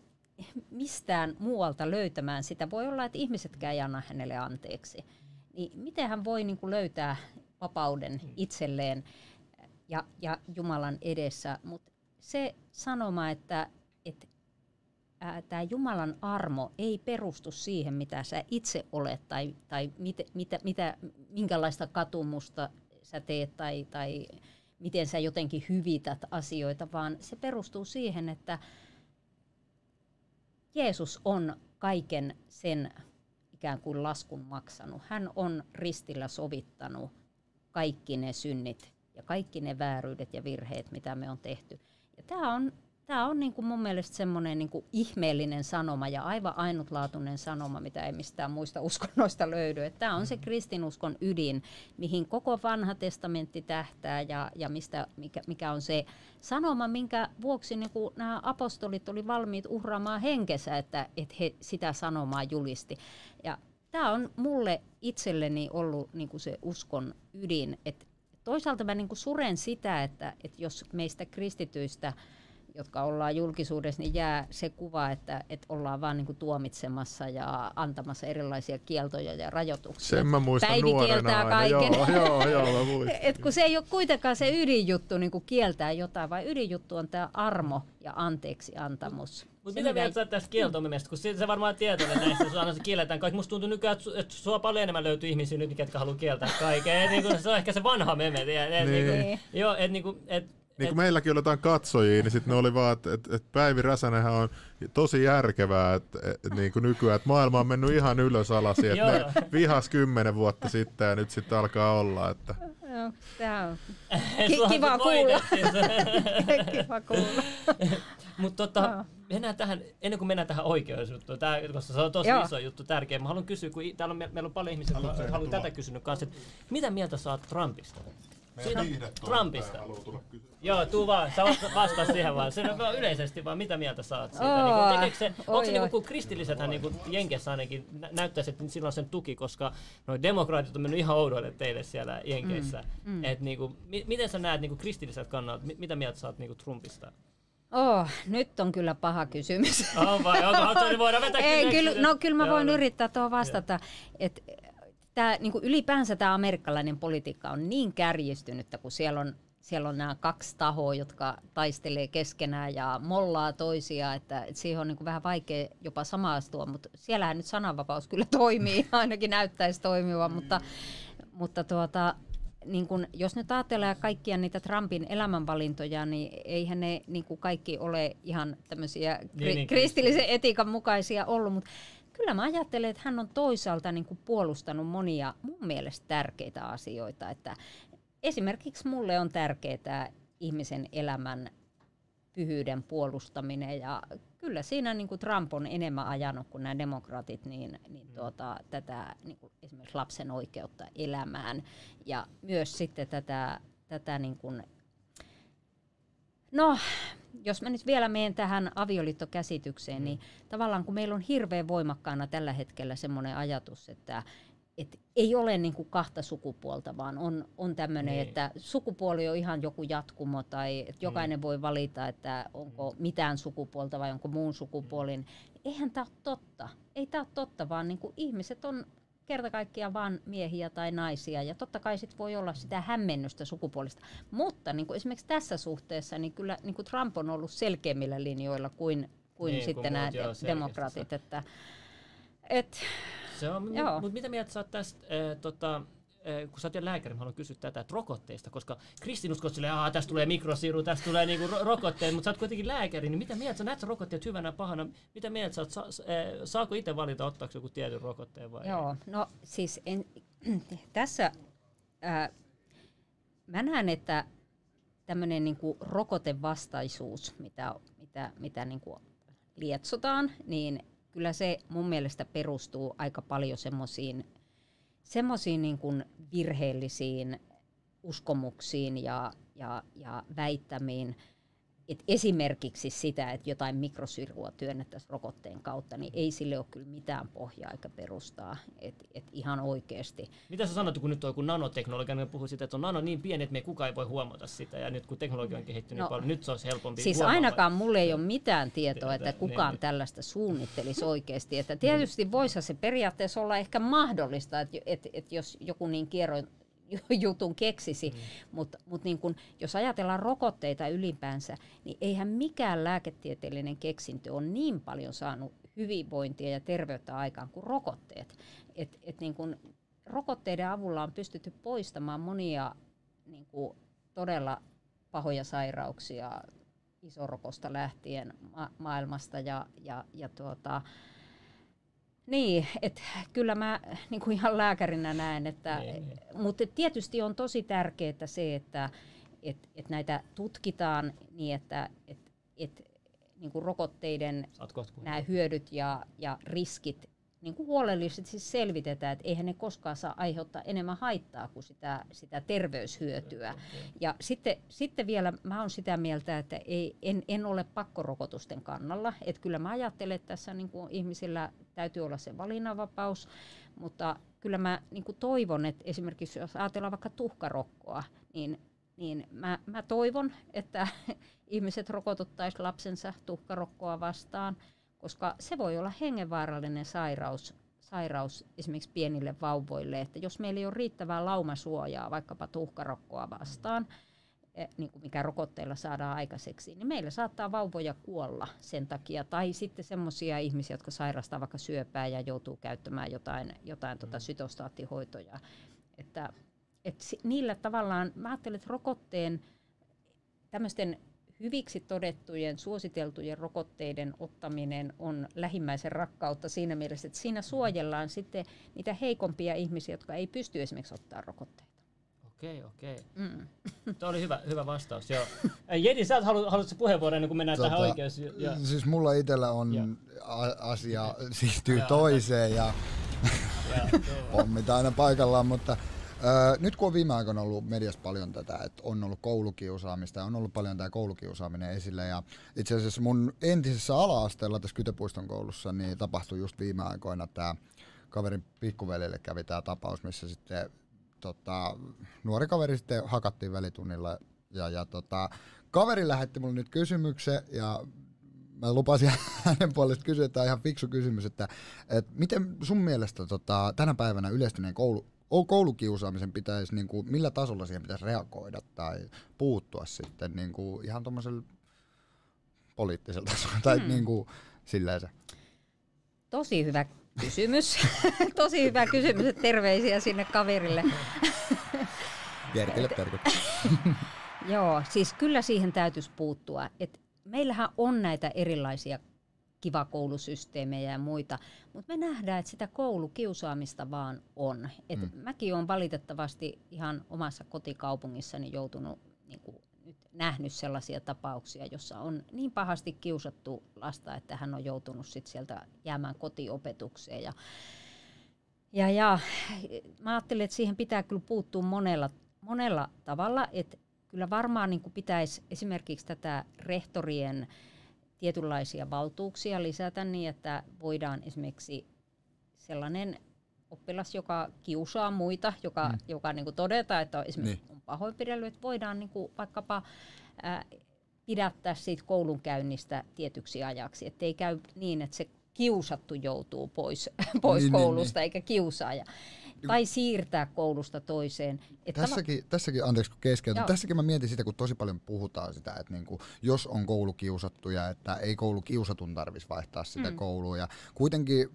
mistään muualta löytämään sitä. Voi olla, että ihmisetkään ei anna hänelle anteeksi. Niin miten hän voi niin kuin löytää vapauden itselleen ja, ja Jumalan edessä. Mutta se sanoma, että, että tämä Jumalan armo ei perustu siihen, mitä sä itse olet tai, tai mit, mitä, mitä, minkälaista katumusta sä teet tai, tai miten sä jotenkin hyvität asioita, vaan se perustuu siihen, että Jeesus on kaiken sen ikään kuin laskun maksanut. Hän on ristillä sovittanut kaikki ne synnit ja kaikki ne vääryydet ja virheet, mitä me on tehty. Ja tämä on, tää on niinku mun mielestä semmoinen niinku ihmeellinen sanoma ja aivan ainutlaatuinen sanoma, mitä ei mistään muista uskonnoista löydy. Tämä on se mm. kristinuskon ydin, mihin koko vanha testamentti tähtää ja, ja mistä, mikä, mikä on se sanoma, minkä vuoksi niinku nämä apostolit oli valmiit uhraamaan henkensä, että, että he sitä sanomaa julisti. Ja tämä on mulle itselleni ollut niin kuin se uskon ydin. Et toisaalta mä niin kuin suren sitä, että, että jos meistä kristityistä – jotka ollaan julkisuudessa, niin jää se kuva, että, että ollaan vaan niin kuin tuomitsemassa ja antamassa erilaisia kieltoja ja rajoituksia. Sen mä muistan Päivi kieltää aina. kaiken. Joo, joo, joo, mä Et kun se ei ole kuitenkaan se ydinjuttu niin kuin kieltää jotain, vaan ydinjuttu on tämä armo ja anteeksi antamus. Mutta mitä mieltä sä tästä kieltomisesta, kun se, se varmaan tietoinen näistä, jos aina se kielletään kaikki. Musta tuntuu nykyään, että, sua paljon enemmän löytyy ihmisiä nyt, ketkä haluaa kieltää kaiken. Et, niin kuin, se on ehkä se vanha meme. Et, et, Niin. niin. Kuin, joo, et, niin kuin, et, Niin kun meilläkin oli jotain katsojia, niin sitten ne oli vaan, että et, et Päivi Räsänenhän on tosi järkevää, että et, niin kuin nykyään, että maailma on mennyt ihan ylös alas, että ne vihas kymmenen vuotta sitten ja nyt sitten alkaa olla, että Joo, Tämä on kiva kuulla. kiva kuulla. Mutta tota, mennään tähän, ennen kuin mennään tähän oikeusjuttuun, tää, koska se on tosi Joo. iso juttu, tärkeä. Mä haluan kysyä, kun i- täällä on, meillä on paljon ihmisiä, jotka haluaa tätä kysynyt kanssa, että mitä mieltä saat Trumpista? Siitä Trumpista. Joo, tuu vaan, sä vastaa siihen vaan. Se on vaan yleisesti vaan, mitä mieltä saat siitä? Oo, Niin tekeekö se, onko se oi. niinku, kun kristillisethän niinku Jenkessä ainakin nä- näyttäisi, että sillä on sen tuki, koska noi demokraatit on mennyt ihan oudoille teille siellä Jenkeissä. Mm, mm. Et niinku, mi- miten sä näet niinku kristilliset kannat, mi- mitä mieltä saat niinku Trumpista? Oh, nyt on kyllä paha kysymys. On vai, onko, onko, niin voidaan vetää Ei, kyllä, no kyllä mä voin no. yrittää tuohon vastata. Et, tää, niinku ylipäänsä tämä amerikkalainen politiikka on niin kärjistynyttä, kun siellä on, siellä on nämä kaksi tahoa, jotka taistelee keskenään ja mollaa toisia, että et siihen on niinku vähän vaikea jopa samaistua, mutta siellähän nyt sananvapaus kyllä toimii, ainakin näyttäisi toimivan, mutta, mutta tuota, niin kun, jos nyt ajatellaan kaikkia niitä Trumpin elämänvalintoja, niin eihän ne niin kuin kaikki ole ihan tämmöisiä kri- Niin, niin, kristillisen etiikan mukaisia ollut, mutta kyllä mä ajattelen, että hän on toisaalta niin kuin puolustanut monia mun mielestä tärkeitä asioita. Että esimerkiksi mulle on tärkeää ihmisen elämän pyhyyden puolustaminen ja kyllä siinä niin kuin Trump on enemmän ajanut kuin nämä demokraatit niin, niin tuota, tätä niin kuin esimerkiksi lapsen oikeutta elämään ja myös sitten tätä, tätä niin kuin, no jos mä nyt vielä menen tähän avioliittokäsitykseen, niin tavallaan kun meillä on hirveän voimakkaana tällä hetkellä semmoinen ajatus, että et ei ole niin kuin kahta sukupuolta, vaan on, on tämmöinen, Niin. niin. että sukupuoli on ihan joku jatkumo tai että jokainen voi valita, että onko mitään sukupuolta vai onko muun sukupuolin. Eihän tämä ole totta. Ei tämä ole totta, vaan niin kuin ihmiset on kerta kaikkiaan vaan miehiä tai naisia. Ja totta kai sit voi olla sitä hämmennystä sukupuolista. Mutta niin kuin esimerkiksi tässä suhteessa, niin kyllä niin kuin Trump on ollut selkeämmillä linjoilla kuin, kuin Niin, sitten nämä de- demokraatit. Että, et, Se on, Joo. mutta mitä mieltä sä oot tästä, äh, tota, kun sä oot lääkäri, mä haluan kysyä tätä, että rokotteista, koska kristinuskot silleen, että tästä tulee mikrosiru, tästä tulee niinku ro- rokotteet, mutta sä oot kuitenkin lääkäri, niin mitä mieltä sä näet sä rokotteet hyvänä pahana, mitä mieltä sä oot, sa, äh, saako itse valita, ottaako joku tietyn rokotteen vai? Joo, no siis en, tässä ää, mä näen, että tämmöinen niinku rokotevastaisuus, mitä, mitä, mitä niinku lietsotaan, niin kyllä se mun mielestä perustuu aika paljon semmoisiin semmoisiin niin virheellisiin uskomuksiin ja, ja, ja väittämiin, et esimerkiksi sitä, että jotain mikrosirua työnnettäisiin rokotteen kautta, niin ei sille ole kyllä mitään pohjaa eikä perustaa. Et, et ihan oikeasti. Mitä sä sanot, kun nyt on joku nanoteknologia, niin puhuu siitä, että on nano niin pieni, että me kukaan ei voi huomata sitä, ja nyt kun teknologia on kehittynyt No, niin paljon, nyt se olisi helpompi Siis huomata. ainakaan mulle ei ole mitään tietoa, että Niin, kukaan niin. tällaista suunnittelisi oikeasti. Että tietysti voisi se periaatteessa olla ehkä mahdollista, että, että, että jos joku niin kierro jutun keksisi, mm. mutta mut niin kun, jos ajatellaan rokotteita ylipäänsä, niin eihän mikään lääketieteellinen keksintö ole niin paljon saanut hyvinvointia ja terveyttä aikaan kuin rokotteet. Et, et niin kun, rokotteiden avulla on pystytty poistamaan monia niin todella pahoja sairauksia isorokosta lähtien ma- maailmasta ja, ja, ja tuota, niin, että kyllä mä niin kuin ihan lääkärinä näen, että, Niin, niin. mutta tietysti on tosi tärkeää se, että et, et näitä tutkitaan niin, että et, et, niin kuin rokotteiden nämä hyödyt ja, ja riskit niin kuin huolellisesti selvitetään, että eihän ne koskaan saa aiheuttaa enemmän haittaa kuin sitä, sitä terveyshyötyä. Ja sitten, sitten vielä mä oon sitä mieltä, että ei, en, en ole pakkorokotusten kannalla. Että kyllä mä ajattelen, että tässä niin kuin ihmisillä täytyy olla se valinnanvapaus, mutta kyllä mä niin kuin toivon, että esimerkiksi jos ajatellaan vaikka tuhkarokkoa, niin, niin mä, mä toivon, että ihmiset rokotuttaisiin lapsensa tuhkarokkoa vastaan – koska se voi olla hengenvaarallinen sairaus, sairaus esimerkiksi pienille vauvoille, että jos meillä ei ole riittävää laumasuojaa vaikkapa tuhkarokkoa vastaan, e, niin kuin mikä rokotteilla saadaan aikaiseksi, niin meillä saattaa vauvoja kuolla sen takia. Tai sitten semmoisia ihmisiä, jotka sairastaa vaikka syöpää ja joutuu käyttämään jotain, jotain tota sytostaattihoitoja. Että, et niillä tavallaan, mä ajattelen, että rokotteen tämmöisten hyviksi todettujen, suositeltujen rokotteiden ottaminen on lähimmäisen rakkautta siinä mielessä, että siinä suojellaan sitten niitä heikompia ihmisiä, jotka ei pysty esimerkiksi ottaa rokotteita. Okei, okei. Mm. Tuo oli hyvä, hyvä vastaus. Joo. Jedi, sä haluat, haluatko puheenvuoron ennen kuin mennään tota, tähän oikeus? Ja... Siis mulla itsellä on ja. asia siirtyy toiseen ja, ja pommit aina paikallaan, mutta Öö, nyt kun on viime aikoina ollut mediassa paljon tätä, että on ollut koulukiusaamista ja on ollut paljon tämä koulukiusaaminen esille ja itse asiassa mun entisessä ala-asteella tässä Kytepuiston koulussa niin tapahtui just viime aikoina tämä kaverin pikkuveljelle kävi tämä tapaus, missä sitten tota, nuori kaveri sitten hakattiin välitunnilla ja, ja tota, kaveri lähetti mulle nyt kysymyksen ja mä lupasin hänen puolesta kysyä, että tämä on ihan fiksu kysymys, että, että miten sun mielestä tota, tänä päivänä yleistyneen koulu, koulukiusaamisen pitäisi, niin kuin, millä tasolla siihen pitäisi reagoida tai puuttua sitten niin kuin, ihan tuommoisella poliittisella tasolla tai hmm. niin kuin, silleen se. Tosi hyvä kysymys. Tosi hyvä kysymys, että terveisiä sinne kaverille. Jerkille terkut. Joo, siis kyllä siihen täytyisi puuttua. Et meillähän on näitä erilaisia kiva koulusysteemejä ja muita, mutta me nähdään, että sitä koulukiusaamista vaan on. Et mm. Mäkin olen valitettavasti ihan omassa kotikaupungissani joutunut niin kuin, nyt nähnyt sellaisia tapauksia, jossa on niin pahasti kiusattu lasta, että hän on joutunut sit sieltä jäämään kotiopetukseen. Ja, ja, ja mä ajattelin, että siihen pitää kyllä puuttua monella, monella tavalla, että kyllä varmaan niin pitäisi esimerkiksi tätä rehtorien tietynlaisia valtuuksia lisätä niin, että voidaan esimerkiksi sellainen oppilas, joka kiusaa muita, joka, mm. joka niin kuin todeta, että esimerkiksi niin. on pahoinpidellyt, että voidaan niin kuin vaikkapa ää, pidättää siitä koulunkäynnistä tietyksi ajaksi, ettei käy niin, että se kiusattu joutuu pois, pois niin, koulusta niin, eikä kiusaaja tai siirtää koulusta toiseen. Että tässäkin, tässäkin, anteeksi kun keskeytän, tässäkin mä mietin sitä, kun tosi paljon puhutaan sitä, että niinku, jos on koulukiusattuja, että ei koulukiusatun tarvitsisi vaihtaa sitä mm. koulua. Ja kuitenkin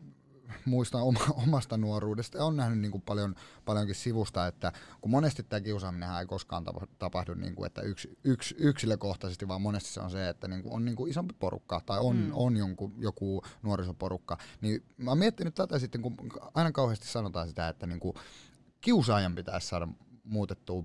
muistan oma, omasta nuoruudesta ja on nähnyt niin kuin paljon, paljonkin sivusta, että kun monesti tämä kiusaaminen ei koskaan tapahdu niin kuin, että yks, yks, yksilökohtaisesti, vaan monesti se on se, että niin kuin on niin kuin isompi porukka tai on, mm. on jonkun, joku nuorisoporukka. Niin mä oon miettinyt tätä sitten, kun aina kauheasti sanotaan sitä, että niin kuin kiusaajan pitäisi saada muutettua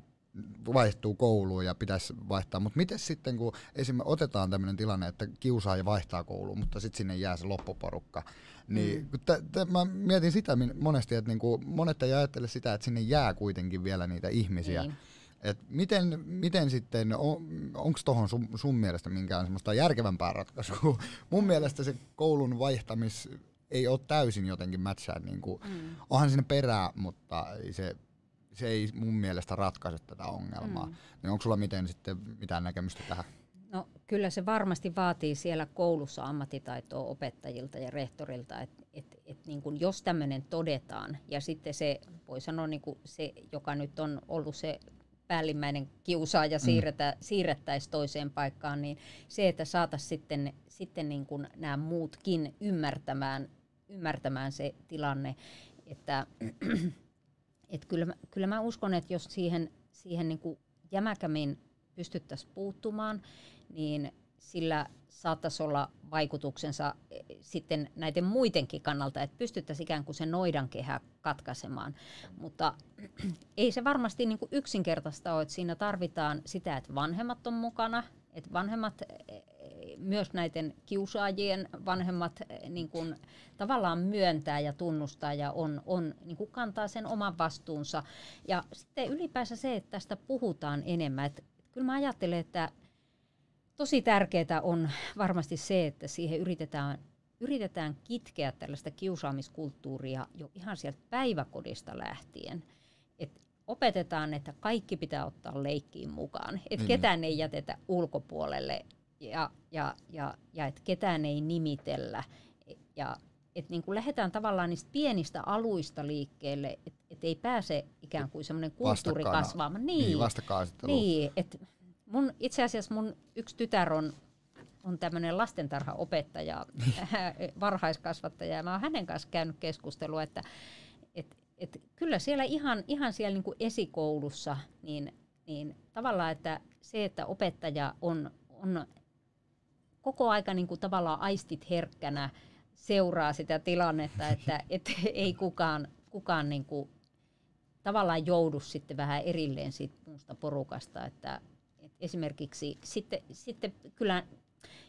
vaihtuu kouluun ja pitäisi vaihtaa, mutta miten sitten, kun esimerkiksi otetaan tämmöinen tilanne, että kiusaaja vaihtaa kouluun, mutta sitten sinne jää se loppuporukka, niin mm. t- t- mä mietin sitä monesti, että niinku, monet ei ajattele sitä, että sinne jää kuitenkin vielä niitä ihmisiä. Niin. Et miten, miten sitten, on, onko tuohon sun, sun mielestä minkään semmoista järkevämpää ratkaisua? Mun mielestä se koulun vaihtamis ei ole täysin jotenkin mätsää. Niin kuin, mm. Onhan sinne perää, mutta se, se ei mun mielestä ratkaise tätä ongelmaa. Mm. Niin onko sulla miten sitten mitään näkemystä tähän? No kyllä se varmasti vaatii siellä koulussa ammattitaitoa opettajilta ja rehtorilta, että et, et niin jos tämmöinen todetaan ja sitten se, voi sanoa niin se, joka nyt on ollut se päällimmäinen kiusaaja mm. siirretä, mm. siirrettäisiin toiseen paikkaan, niin se, että saataisiin sitten, sitten niin kuin nämä muutkin ymmärtämään, ymmärtämään se tilanne, että et kyllä, kyllä mä uskon, että jos siihen, siihen niin kuin jämäkämin pystyttäisiin puuttumaan, niin sillä saattaisi olla vaikutuksensa eh, sitten näiden muidenkin kannalta, että pystyttäisiin ikään kuin sen noidankehä katkaisemaan. Mutta ei se varmasti niin kuin yksinkertaista ole, että siinä tarvitaan sitä, että vanhemmat on mukana, että vanhemmat eh, myös näiden kiusaajien vanhemmat eh, niin kuin, tavallaan myöntää ja tunnustaa ja on, on, niin kuin kantaa sen oman vastuunsa. Ja sitten ylipäänsä se, että tästä puhutaan enemmän. Että kyllä mä ajattelen, että tosi tärkeää on varmasti se, että siihen yritetään, yritetään kitkeä tällaista kiusaamiskulttuuria jo ihan sieltä päiväkodista lähtien. Et opetetaan, että kaikki pitää ottaa leikkiin mukaan, että mm. ketään ei jätetä ulkopuolelle ja, ja, ja, ja että ketään ei nimitellä. Ja että niin kuin lähdetään tavallaan niistä pienistä aluista liikkeelle, että et ei pääse ikään kuin semmoinen kulttuuri kasvaamaan. Niin, niin Niin, että mun, itse asiassa mun yksi tytär on, on tämmöinen lastentarhaopettaja, varhaiskasvattaja, ja mä oon hänen kanssa käynyt keskustelua, että et, et kyllä siellä ihan, ihan siellä niin kuin esikoulussa, niin, niin tavallaan, että se, että opettaja on, on koko aika niin kuin tavallaan aistit herkkänä, seuraa sitä tilannetta, että et ei kukaan, kukaan niin kuin tavallaan joudu sitten vähän erilleen siitä muusta porukasta, että et esimerkiksi sitten, sitten kyllä,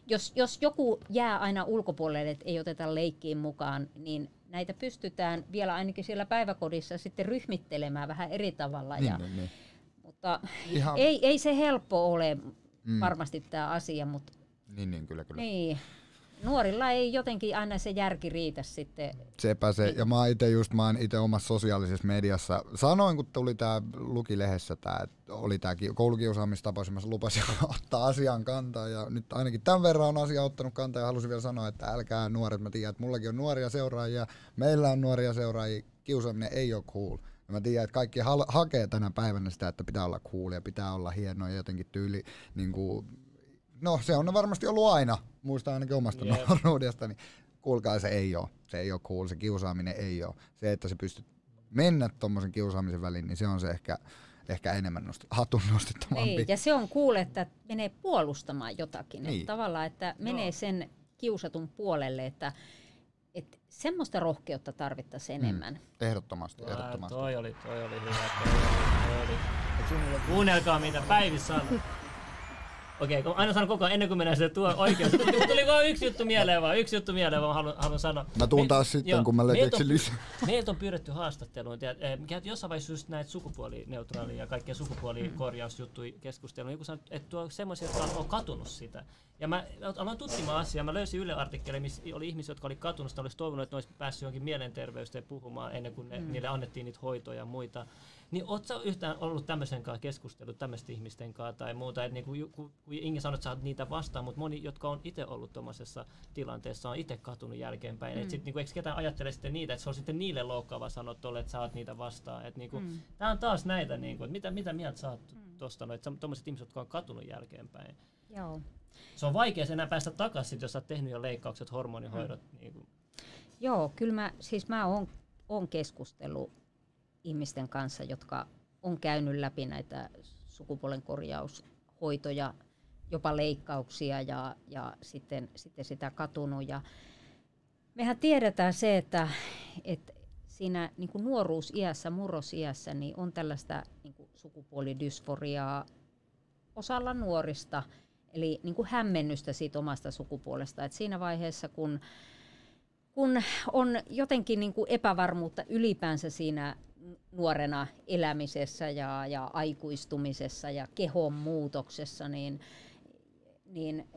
jos, jos joku jää aina ulkopuolelle, että ei oteta leikkiin mukaan, niin näitä pystytään vielä ainakin siellä päiväkodissa sitten ryhmittelemään vähän eri tavalla. Niin, ja, niin, niin. Mutta Ihan... ei, ei se helppo ole mm. varmasti tämä asia, mutta... Niin, niin, kyllä, kyllä. Niin nuorilla ei jotenkin aina se järki riitä sitten. Sepä se, ja mä itse just, mä itse omassa sosiaalisessa mediassa, sanoin kun tuli tää, luki lehdessä tää, että oli tää koulukiusaamistapaus, mä lupasin ottaa asian kantaa, ja nyt ainakin tämän verran on asia ottanut kantaa, ja halusin vielä sanoa, että älkää nuoret, mä tiedän, että mullakin on nuoria seuraajia, meillä on nuoria seuraajia, kiusaaminen ei ole cool. Ja mä tiedän, että kaikki ha- hakee tänä päivänä sitä, että pitää olla cool ja pitää olla hieno ja jotenkin tyyli, niin kuin, no se on varmasti ollut aina, muistan ainakin omasta yep. nuoruudesta, niin kuulkaa se ei ole. Se ei ole cool, se kiusaaminen ei ole. Se, että se pystyt mennä tuommoisen kiusaamisen väliin, niin se on se ehkä, ehkä enemmän nost- hatun nostettavampi. Niin, ja se on cool, että menee puolustamaan jotakin. Niin. Että tavallaan, että menee no. sen kiusatun puolelle, että että semmoista rohkeutta tarvittaisiin mm. enemmän. Mm, ehdottomasti, ehdottomasti. Toi oli, toi oli hyvä. Toi oli, toi oli. Kuunnelkaa mitä Päivi sanoo. Okei, okay, aina sanon koko ajan ennen kuin mennään sinne tuo oikeus. Tuli, tuli vain yksi juttu mieleen vaan, yksi juttu mieleen vaan haluan, haluan sanoa. Mä tuun taas Me, sitten, joo, kun mä keksin lisää. Meiltä on pyydetty haastatteluun. Mikä jossain vaiheessa just näitä sukupuolineutraalia ja kaikkia sukupuolikorjausjuttuja keskustelua. Joku sanoi, että tuo semmoisia, jotka on katunut sitä. Ja mä aloin tutkimaan asiaa. Mä löysin Yle artikkeli, missä oli ihmisiä, jotka oli katunut sitä, olisi toivonut, että ne olisi päässyt johonkin mielenterveyteen puhumaan ennen kuin ne, mm. niille annettiin niitä hoitoja ja muita. Niin ootko yhtään ollut tämmöisen kanssa keskustellut tämmöisten ihmisten kanssa tai muuta? Et niinku, kun, kun Inge sanoi, että sä oot niitä vastaan, mutta moni, jotka on itse ollut tuommoisessa tilanteessa, on itse katunut jälkeenpäin. Mm. Et sit, niinku, eikö ketään ajattele sitten niitä, että se on sitten niille loukkaava sanoa tolle, että sä oot niitä vastaan. Et, niinku, mm. Tää on taas näitä, niinku, että mitä, mitä mieltä sä oot mm. tosta, no, että tuommoiset ihmiset, jotka on katunut jälkeenpäin. Joo. Se on vaikea enää päästä takaisin, jos sä oot tehnyt jo leikkaukset, hormonihoidot. Mm. Niin kuin. Joo, kyllä mä, siis mä oon, oon keskustellut ihmisten kanssa, jotka on käynyt läpi näitä sukupuolen korjaushoitoja, jopa leikkauksia ja, ja sitten, sitten sitä katunut. Ja mehän tiedetään se, että, että siinä niin kuin nuoruusiässä, murrosiässä, niin on tällaista niin kuin sukupuolidysforiaa osalla nuorista, eli niin kuin hämmennystä siitä omasta sukupuolesta. Et siinä vaiheessa, kun, kun on jotenkin niin kuin epävarmuutta ylipäänsä siinä nuorena elämisessä ja, ja aikuistumisessa ja kehon muutoksessa, niin, niin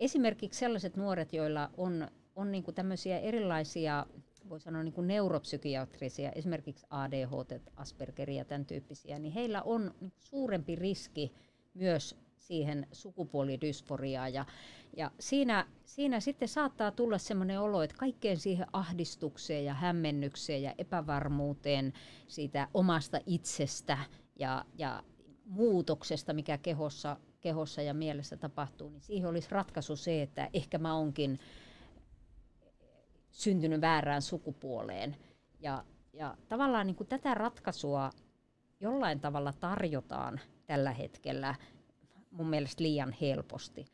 esimerkiksi sellaiset nuoret, joilla on, on niin kuin tämmöisiä erilaisia voi sanoa niin kuin neuropsykiatrisia, esimerkiksi ADHD, Aspergeria ja tämän tyyppisiä, niin heillä on suurempi riski myös siihen sukupuolidysforiaan. Ja, ja siinä, siinä sitten saattaa tulla sellainen olo, että kaikkeen siihen ahdistukseen ja hämmennykseen ja epävarmuuteen siitä omasta itsestä ja, ja muutoksesta, mikä kehossa, kehossa ja mielessä tapahtuu, niin siihen olisi ratkaisu se, että ehkä mä onkin syntynyt väärään sukupuoleen. Ja, ja tavallaan niin kuin tätä ratkaisua jollain tavalla tarjotaan tällä hetkellä mun mielestä liian helposti.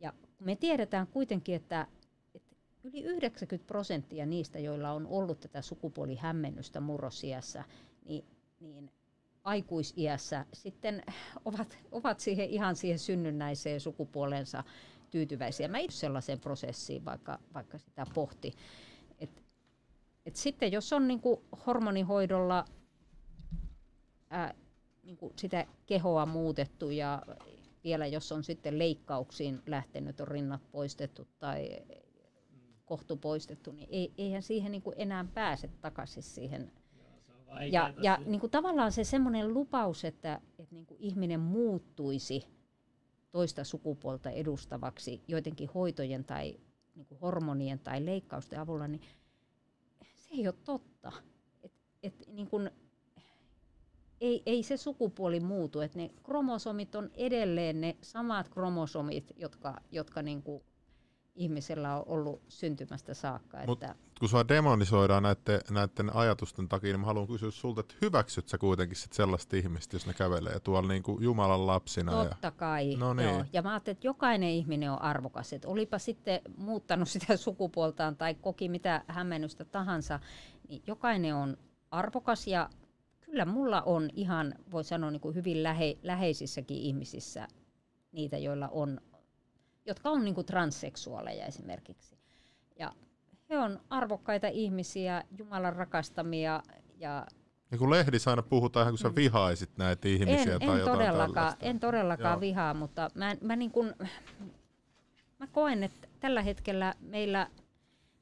Ja me tiedetään kuitenkin, että, että yli 90 prosenttia niistä, joilla on ollut tätä sukupuolihämmennystä murrosiässä, niin, niin aikuisiässä sitten ovat, ovat siihen ihan siihen synnynnäiseen sukupuolensa tyytyväisiä. Mä itse sellaiseen prosessiin, vaikka, vaikka sitä pohti. Et, et sitten jos on niinku hormonihoidolla ää, niinku sitä kehoa muutettu ja vielä jos on sitten leikkauksiin lähtenyt, on rinnat poistettu tai kohtu poistettu, niin ei, eihän siihen niin kuin enää pääse takaisin siihen. Ja, ja niin kuin tavallaan se semmoinen lupaus, että, että niin kuin ihminen muuttuisi toista sukupuolta edustavaksi joidenkin hoitojen tai niin kuin hormonien tai leikkausten avulla, niin se ei ole totta. Et, et niin kuin, ei, ei se sukupuoli muutu, että ne kromosomit on edelleen ne samat kromosomit, jotka, jotka niin kuin ihmisellä on ollut syntymästä saakka. Mut että kun sua demonisoidaan näiden, näiden ajatusten takia, niin mä haluan kysyä sulta, että hyväksyt sä kuitenkin sit sellaista ihmistä, jos ne kävelee tuolla niin kuin Jumalan lapsina? Totta ja... kai, no niin. joo. Ja mä ajattelin, että jokainen ihminen on arvokas. Että olipa sitten muuttanut sitä sukupuoltaan tai koki mitä hämmennystä tahansa, niin jokainen on arvokas ja kyllä mulla on ihan, voi sanoa niin kuin hyvin lähe, läheisissäkin ihmisissä niitä, joilla on, jotka on niin kuin transseksuaaleja esimerkiksi. Ja he on arvokkaita ihmisiä, Jumalan rakastamia ja ja kun lehdissä aina puhutaan ihan kun sä mm. vihaisit näitä ihmisiä en, tai en todellakaan, En todellakaan Joo. vihaa, mutta mä, mä, niin kun, mä koen, että tällä hetkellä meillä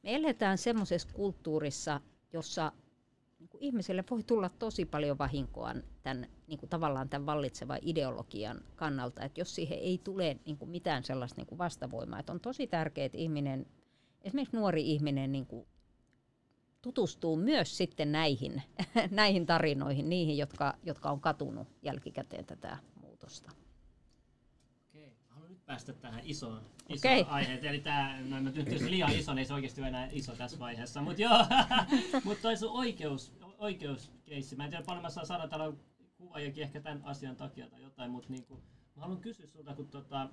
me eletään semmoisessa kulttuurissa, jossa kuin ihmiselle voi tulla tosi paljon vahinkoa tämän, niin kuin tavallaan tämän vallitsevan ideologian kannalta, että jos siihen ei tule niin kuin mitään sellaista niin kuin vastavoimaa, että on tosi tärkeää, että ihminen, esimerkiksi nuori ihminen niin kuin tutustuu myös sitten näihin, näihin tarinoihin, niihin, jotka, jotka on katunut jälkikäteen tätä muutosta päästä tähän isoon, isoon okay. aiheeseen. Eli tämä, no, no, nyt jos liian iso, niin se oikeasti on enää iso tässä vaiheessa. Mutta joo, mutta toi sun oikeus, oikeuskeissi. Mä en tiedä paljon mä saan saada täällä kuvaajakin ehkä tämän asian takia tai jotain, mutta niinku, mä haluan kysyä sulta, kun tota,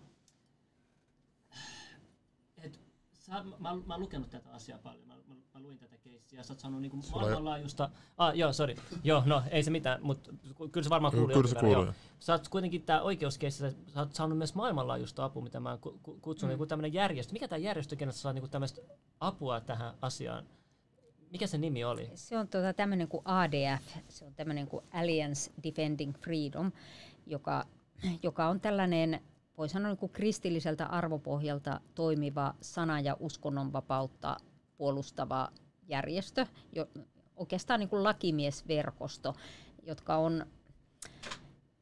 et, sä, mä, mä, mä oon lukenut tätä asiaa paljon. Mä, mä, mä luin tätä keissiä. Sä oot saanut niinku maailmanlaajuista... Ah, joo, sorry. Joo, no ei se mitään, mutta kyllä se varmaan kuuluu. Kyllä se kuuluu. Sä oot kuitenkin tää oikeuskeissi, sä oot saanut myös maailmanlaajuista apua, mitä mä kutsun mm. niinku tämmönen järjestö. Mikä tämä järjestö, kenellä saa niinku tämmöistä apua tähän asiaan? Mikä se nimi oli? Se on tuota tämmöinen kuin ADF, se on tämmöinen kuin Alliance Defending Freedom, joka, joka on tällainen voi sanoa niin kuin kristilliseltä arvopohjalta toimiva sana- ja uskonnonvapautta puolustava järjestö, jo, oikeastaan niin kuin lakimiesverkosto, jotka on,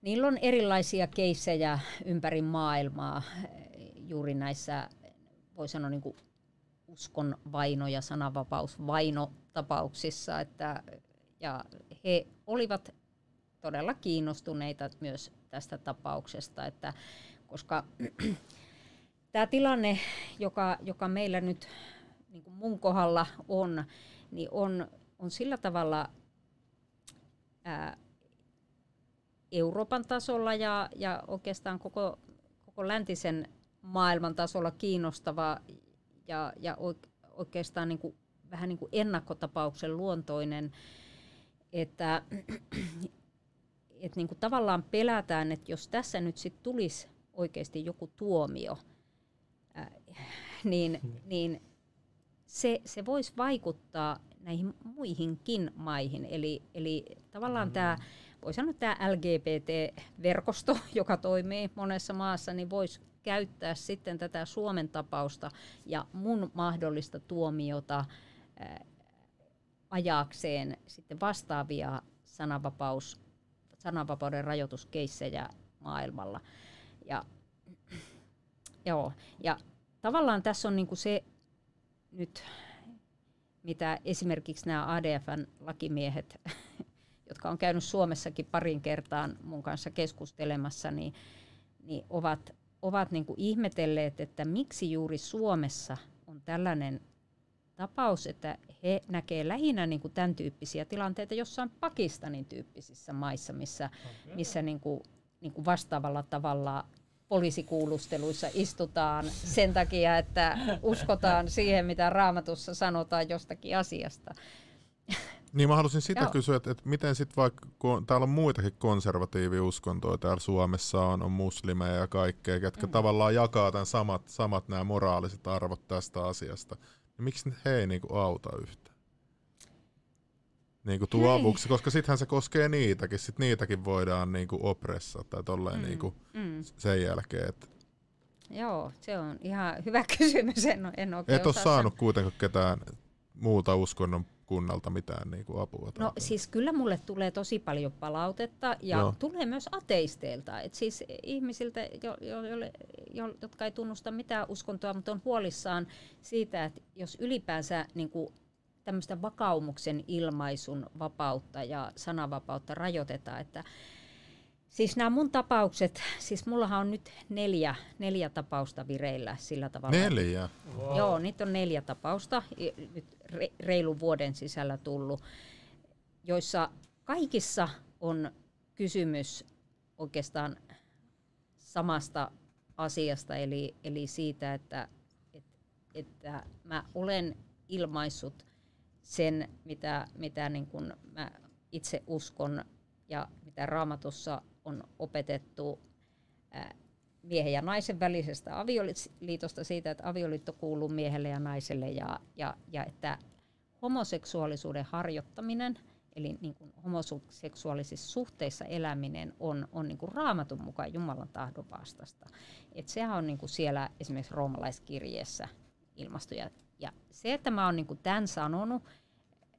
niillä on erilaisia keissejä ympäri maailmaa juuri näissä, voi sanoa niin kuin uskon vaino- ja sananvapausvainotapauksissa, että, ja he olivat todella kiinnostuneita myös tästä tapauksesta, että koska tämä tilanne, joka, joka meillä nyt niin kuin mun kohdalla on, niin on, on sillä tavalla ää, Euroopan tasolla ja, ja oikeastaan koko, koko läntisen maailman tasolla kiinnostava ja, ja oikeastaan niin kuin, vähän niin kuin ennakkotapauksen luontoinen, että et niin kuin tavallaan pelätään, että jos tässä nyt sitten tulisi oikeasti joku tuomio, äh, niin, niin se, se voisi vaikuttaa näihin muihinkin maihin. Eli, eli tavallaan mm. tämä, voi sanoa tämä LGBT-verkosto, joka toimii monessa maassa, niin voisi käyttää sitten tätä Suomen tapausta ja mun mahdollista tuomiota ajakseen sitten vastaavia sananvapaus, sananvapauden rajoituskeissejä maailmalla. Ja, joo, ja tavallaan tässä on niinku se nyt, mitä esimerkiksi nämä ADFn lakimiehet, jotka on käynyt Suomessakin parin kertaan mun kanssa keskustelemassa, niin, niin ovat, ovat niinku ihmetelleet, että miksi juuri Suomessa on tällainen tapaus, että he näkee lähinnä niin kuin tämän tyyppisiä tilanteita jossain Pakistanin tyyppisissä maissa, missä, missä niin kuin niin kuin vastaavalla tavalla poliisikuulusteluissa istutaan sen takia, että uskotaan siihen, mitä raamatussa sanotaan jostakin asiasta. Niin mä halusin sitä Joo. kysyä, että, että miten sitten vaikka, kun täällä on muitakin konservatiiviuskontoja, täällä Suomessa on, on muslimeja ja kaikkea, ketkä mm. tavallaan jakaa tämän samat, samat nämä moraaliset arvot tästä asiasta, niin miksi he ei niinku auta yhtään? Niinku tuo Hei. avuksi, koska sittenhän se koskee niitäkin, sit niitäkin voidaan niinku opressa tai tolleen mm. niinku Mm. sen jälkeen, että Joo, se on ihan hyvä kysymys. En, en oikein et ole saanut kuitenkaan ketään muuta uskonnon kunnalta mitään niinku apua. tai No jotain. siis kyllä mulle tulee tosi paljon palautetta ja Joo. Tulee myös ateisteilta. Et siis ihmisiltä, jo, jo, joille, jo, jotka ei tunnusta mitään uskontoa, mutta on huolissaan siitä, että jos ylipäänsä niin kuin, tämmöistä vakaumuksen ilmaisun vapautta ja sananvapautta rajoitetaan, että Siis nämä mun tapaukset, siis mullahan on nyt neljä, neljä tapausta vireillä sillä tavalla. Neljä. Wow. Joo, niitä on neljä tapausta nyt re, reilun vuoden sisällä tullut, joissa kaikissa on kysymys oikeastaan samasta asiasta, eli, eli siitä, että, että, että mä olen ilmaissut sen, mitä, mitä niin kuin mä itse uskon ja mitä raamatussa on opetettu miehen ja naisen välisestä avioliitosta siitä, että avioliitto kuuluu miehelle ja naiselle ja, ja, ja että homoseksuaalisuuden harjoittaminen, eli niin kuin homoseksuaalisissa suhteissa eläminen on, on niin kuin raamatun mukaan Jumalan tahdon vastasta. Et sehän on niin kuin siellä esimerkiksi roomalaiskirjeessä ilmasto. Ja, ja se, että mä oon niin kuin tämän sanonut,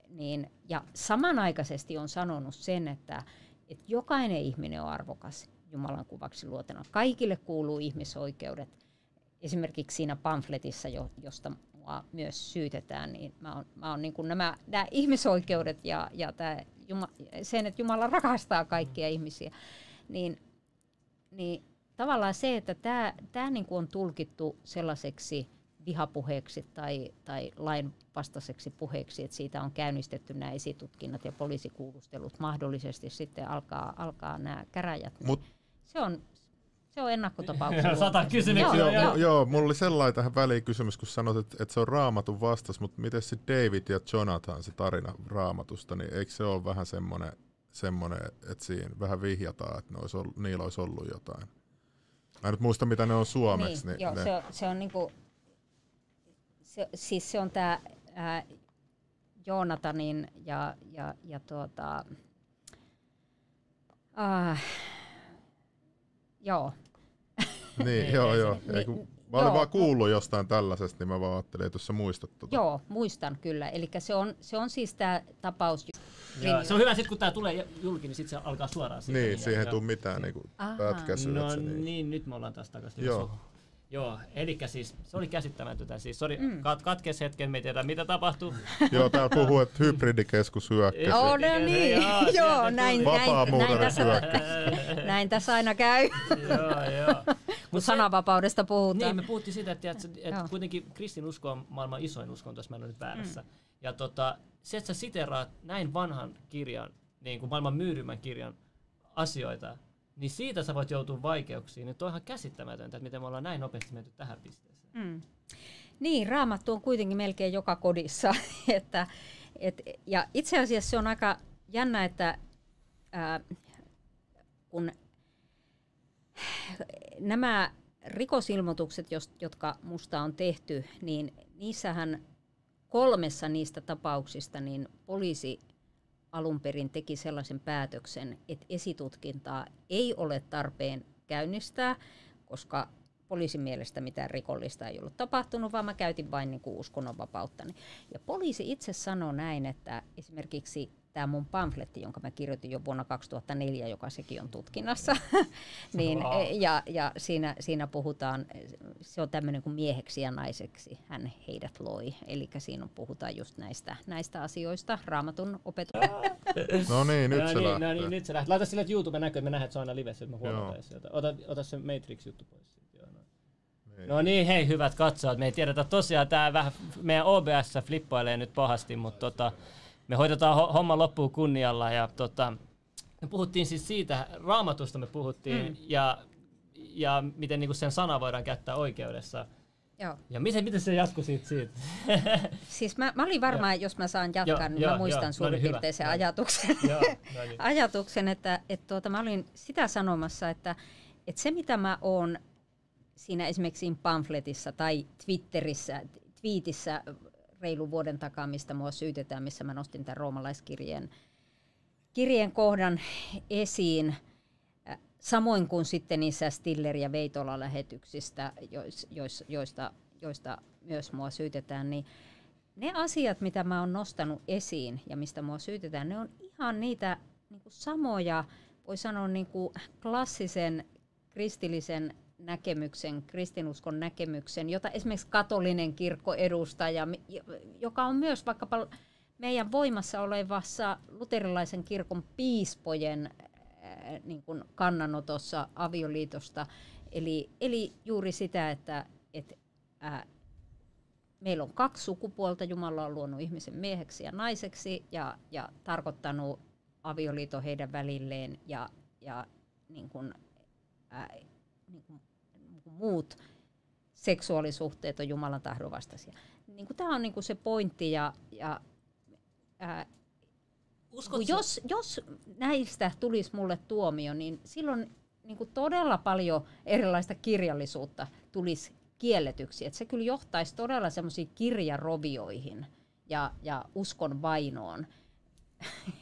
niin, ja samanaikaisesti on sanonut sen, että, että jokainen ihminen on arvokas Jumalan kuvaksi luotena. Kaikille kuuluu ihmisoikeudet. Esimerkiksi siinä pamfletissa, jo, josta mua myös syytetään, niin mä oon, mä oon niin kuin nämä, nämä ihmisoikeudet ja, ja tämä Juma, sen, että Jumala rakastaa kaikkia ihmisiä, niin, niin tavallaan se, että tämä, tämä niin kuin on tulkittu sellaiseksi vihapuheeksi tai, tai lainvastaiseksi puheeksi, että siitä on käynnistetty nämä esitutkinnat ja poliisikuulustelut mahdollisesti sitten alkaa, alkaa nämä käräjät. Niin Mut se on, se on ennakkotapauksia. Sata kysymyksiä. Joo, Joo, joo. joo. joo, mulla oli sellainen tähän väliin kysymys, kun sanoit, että, että se on raamatun vastas, mutta miten se David ja Jonathan, se tarina raamatusta, niin eikö se ole vähän semmoinen, semmoinen että siinä vähän vihjataan, että ne olisi ollut, niillä olisi ollut jotain? Mä en nyt muista, mitä ne on suomeksi. Niin, Niin, joo, ne, se on, se on niinku, se, siis se on tämä Joonatanin ja, ja, ja tuota, äh, joo, niin, joo, joo. niin, Ei, kun, niin, mä olin joo, vaan kuullut jostain tällaisesta, niin mä vaan ajattelin, että jos sä muistat tota. joo, muistan kyllä. Eli se on, se on siis tämä tapaus. Joo, se on hyvä sitten, kun tämä tulee julki, niin sitten se alkaa suoraan siitä. Niin, siihen ei joo. tule mitään Ahaa. pätkäsyä. No niin. niin. nyt me ollaan taas takaisin. Joo. Joo. Joo, eli siis se oli käsittämätöntä. Siis, sorry, mm. kat- katkes hetken, me ei tiedä mitä tapahtuu. Joo, täällä puhuu, että hybridikeskus hyökkäsi. Oh, no Joo, niin, joo, näin, Vapaa näin, näin, tässä, näin tässä aina käy, joo, joo. kun sananvapaudesta Niin, puhutaan. me puhuttiin siitä, että, että, Joo. että kuitenkin kristinusko on maailman isoin uskonto, jos mä en ole nyt väärässä. Mm. Ja tota, se, että sä siteraat näin vanhan kirjan, niin kuin maailman myydymän kirjan asioita, niin siitä sä voit joutua vaikeuksiin. Nyt on ihan käsittämätöntä, että miten me ollaan näin nopeasti menty tähän pisteeseen. Mm. Niin, raamattu on kuitenkin melkein joka kodissa. että, et, ja itse asiassa se on aika jännä, että ää, kun nämä rikosilmoitukset, jotka musta on tehty, niin niissähän kolmessa niistä tapauksista niin poliisi alun perin teki sellaisen päätöksen, että esitutkintaa ei ole tarpeen käynnistää, koska poliisin mielestä mitään rikollista ei ollut tapahtunut, vaan mä käytin vain niin uskonnonvapauttani. Ja poliisi itse sanoi näin, että esimerkiksi tämä mun pamfletti, jonka mä kirjoitin jo vuonna 2004, joka sekin on tutkinnassa, niin, Wow. ja, ja siinä, siinä puhutaan, se on tämmöinen kuin mieheksi ja naiseksi hän heidät loi. Eli siinä puhutaan just näistä, näistä asioista, raamatun opetus. No niin, nyt no, se niin, lähtee. no niin, nyt se lähtee. Laita sille, että YouTube näkyy, että me nähdään, että se on aina livessä, että me huomataan sieltä. Ota, ota se Matrix-juttu pois. no. Niin. no niin, hei hyvät katsojat, me ei tiedetä tosiaan, tämä vähän meidän OBS flippailee nyt pahasti, mutta tota, me hoidetaan ho- homma loppuun kunnialla ja tota, me puhuttiin siis siitä, raamatusta me puhuttiin mm. ja, ja miten niinku sen sana voidaan käyttää oikeudessa. Joo. Ja miten, miten se jatkui siitä? siitä? Siis mä, mä olin varmaan, jos mä saan jatkaa, niin joo, mä muistan joo. No suurin niin, hyvä. piirtein sen ajatuksen. Joo, no niin. ajatuksen, että, että tuota, mä olin sitä sanomassa, että, että se mitä mä oon siinä esimerkiksi pamfletissa tai Twitterissä, twiitissä reilun vuoden takaa, mistä mua syytetään, missä mä nostin tämän roomalaiskirjeen kirjeen kohdan esiin, äh, samoin kuin sitten niissä Stiller- ja Veitola-lähetyksistä, jois, jois, joista, joista myös mua syytetään, niin ne asiat, mitä mä oon nostanut esiin ja mistä mua syytetään, ne on ihan niitä niin kuin samoja, voi sanoa niin kuin klassisen kristillisen näkemyksen, kristinuskon näkemyksen, jota esimerkiksi katolinen kirkko edustaa, ja, joka on myös vaikkapa meidän voimassa olevassa luterilaisen kirkon piispojen niin kuin kannanotossa avioliitosta. Eli, eli juuri sitä, että et, ää, meillä on kaksi sukupuolta, Jumala on luonut ihmisen mieheksi ja naiseksi ja, ja tarkoittanut avioliiton heidän välilleen ja, ja niin kuin, ää, niin kuin muut seksuaalisuhteet on Jumalan tahdon vastaisia. Niin tämä on niin kuin se pointti ja, ja ää, Uskotko, jos, jos näistä tulisi mulle tuomio, niin silloin niin kuin todella paljon erilaista kirjallisuutta tulisi kielletyksi. Et se kyllä johtaisi todella semmoisiin kirjarovioihin ja, ja uskon vainoon.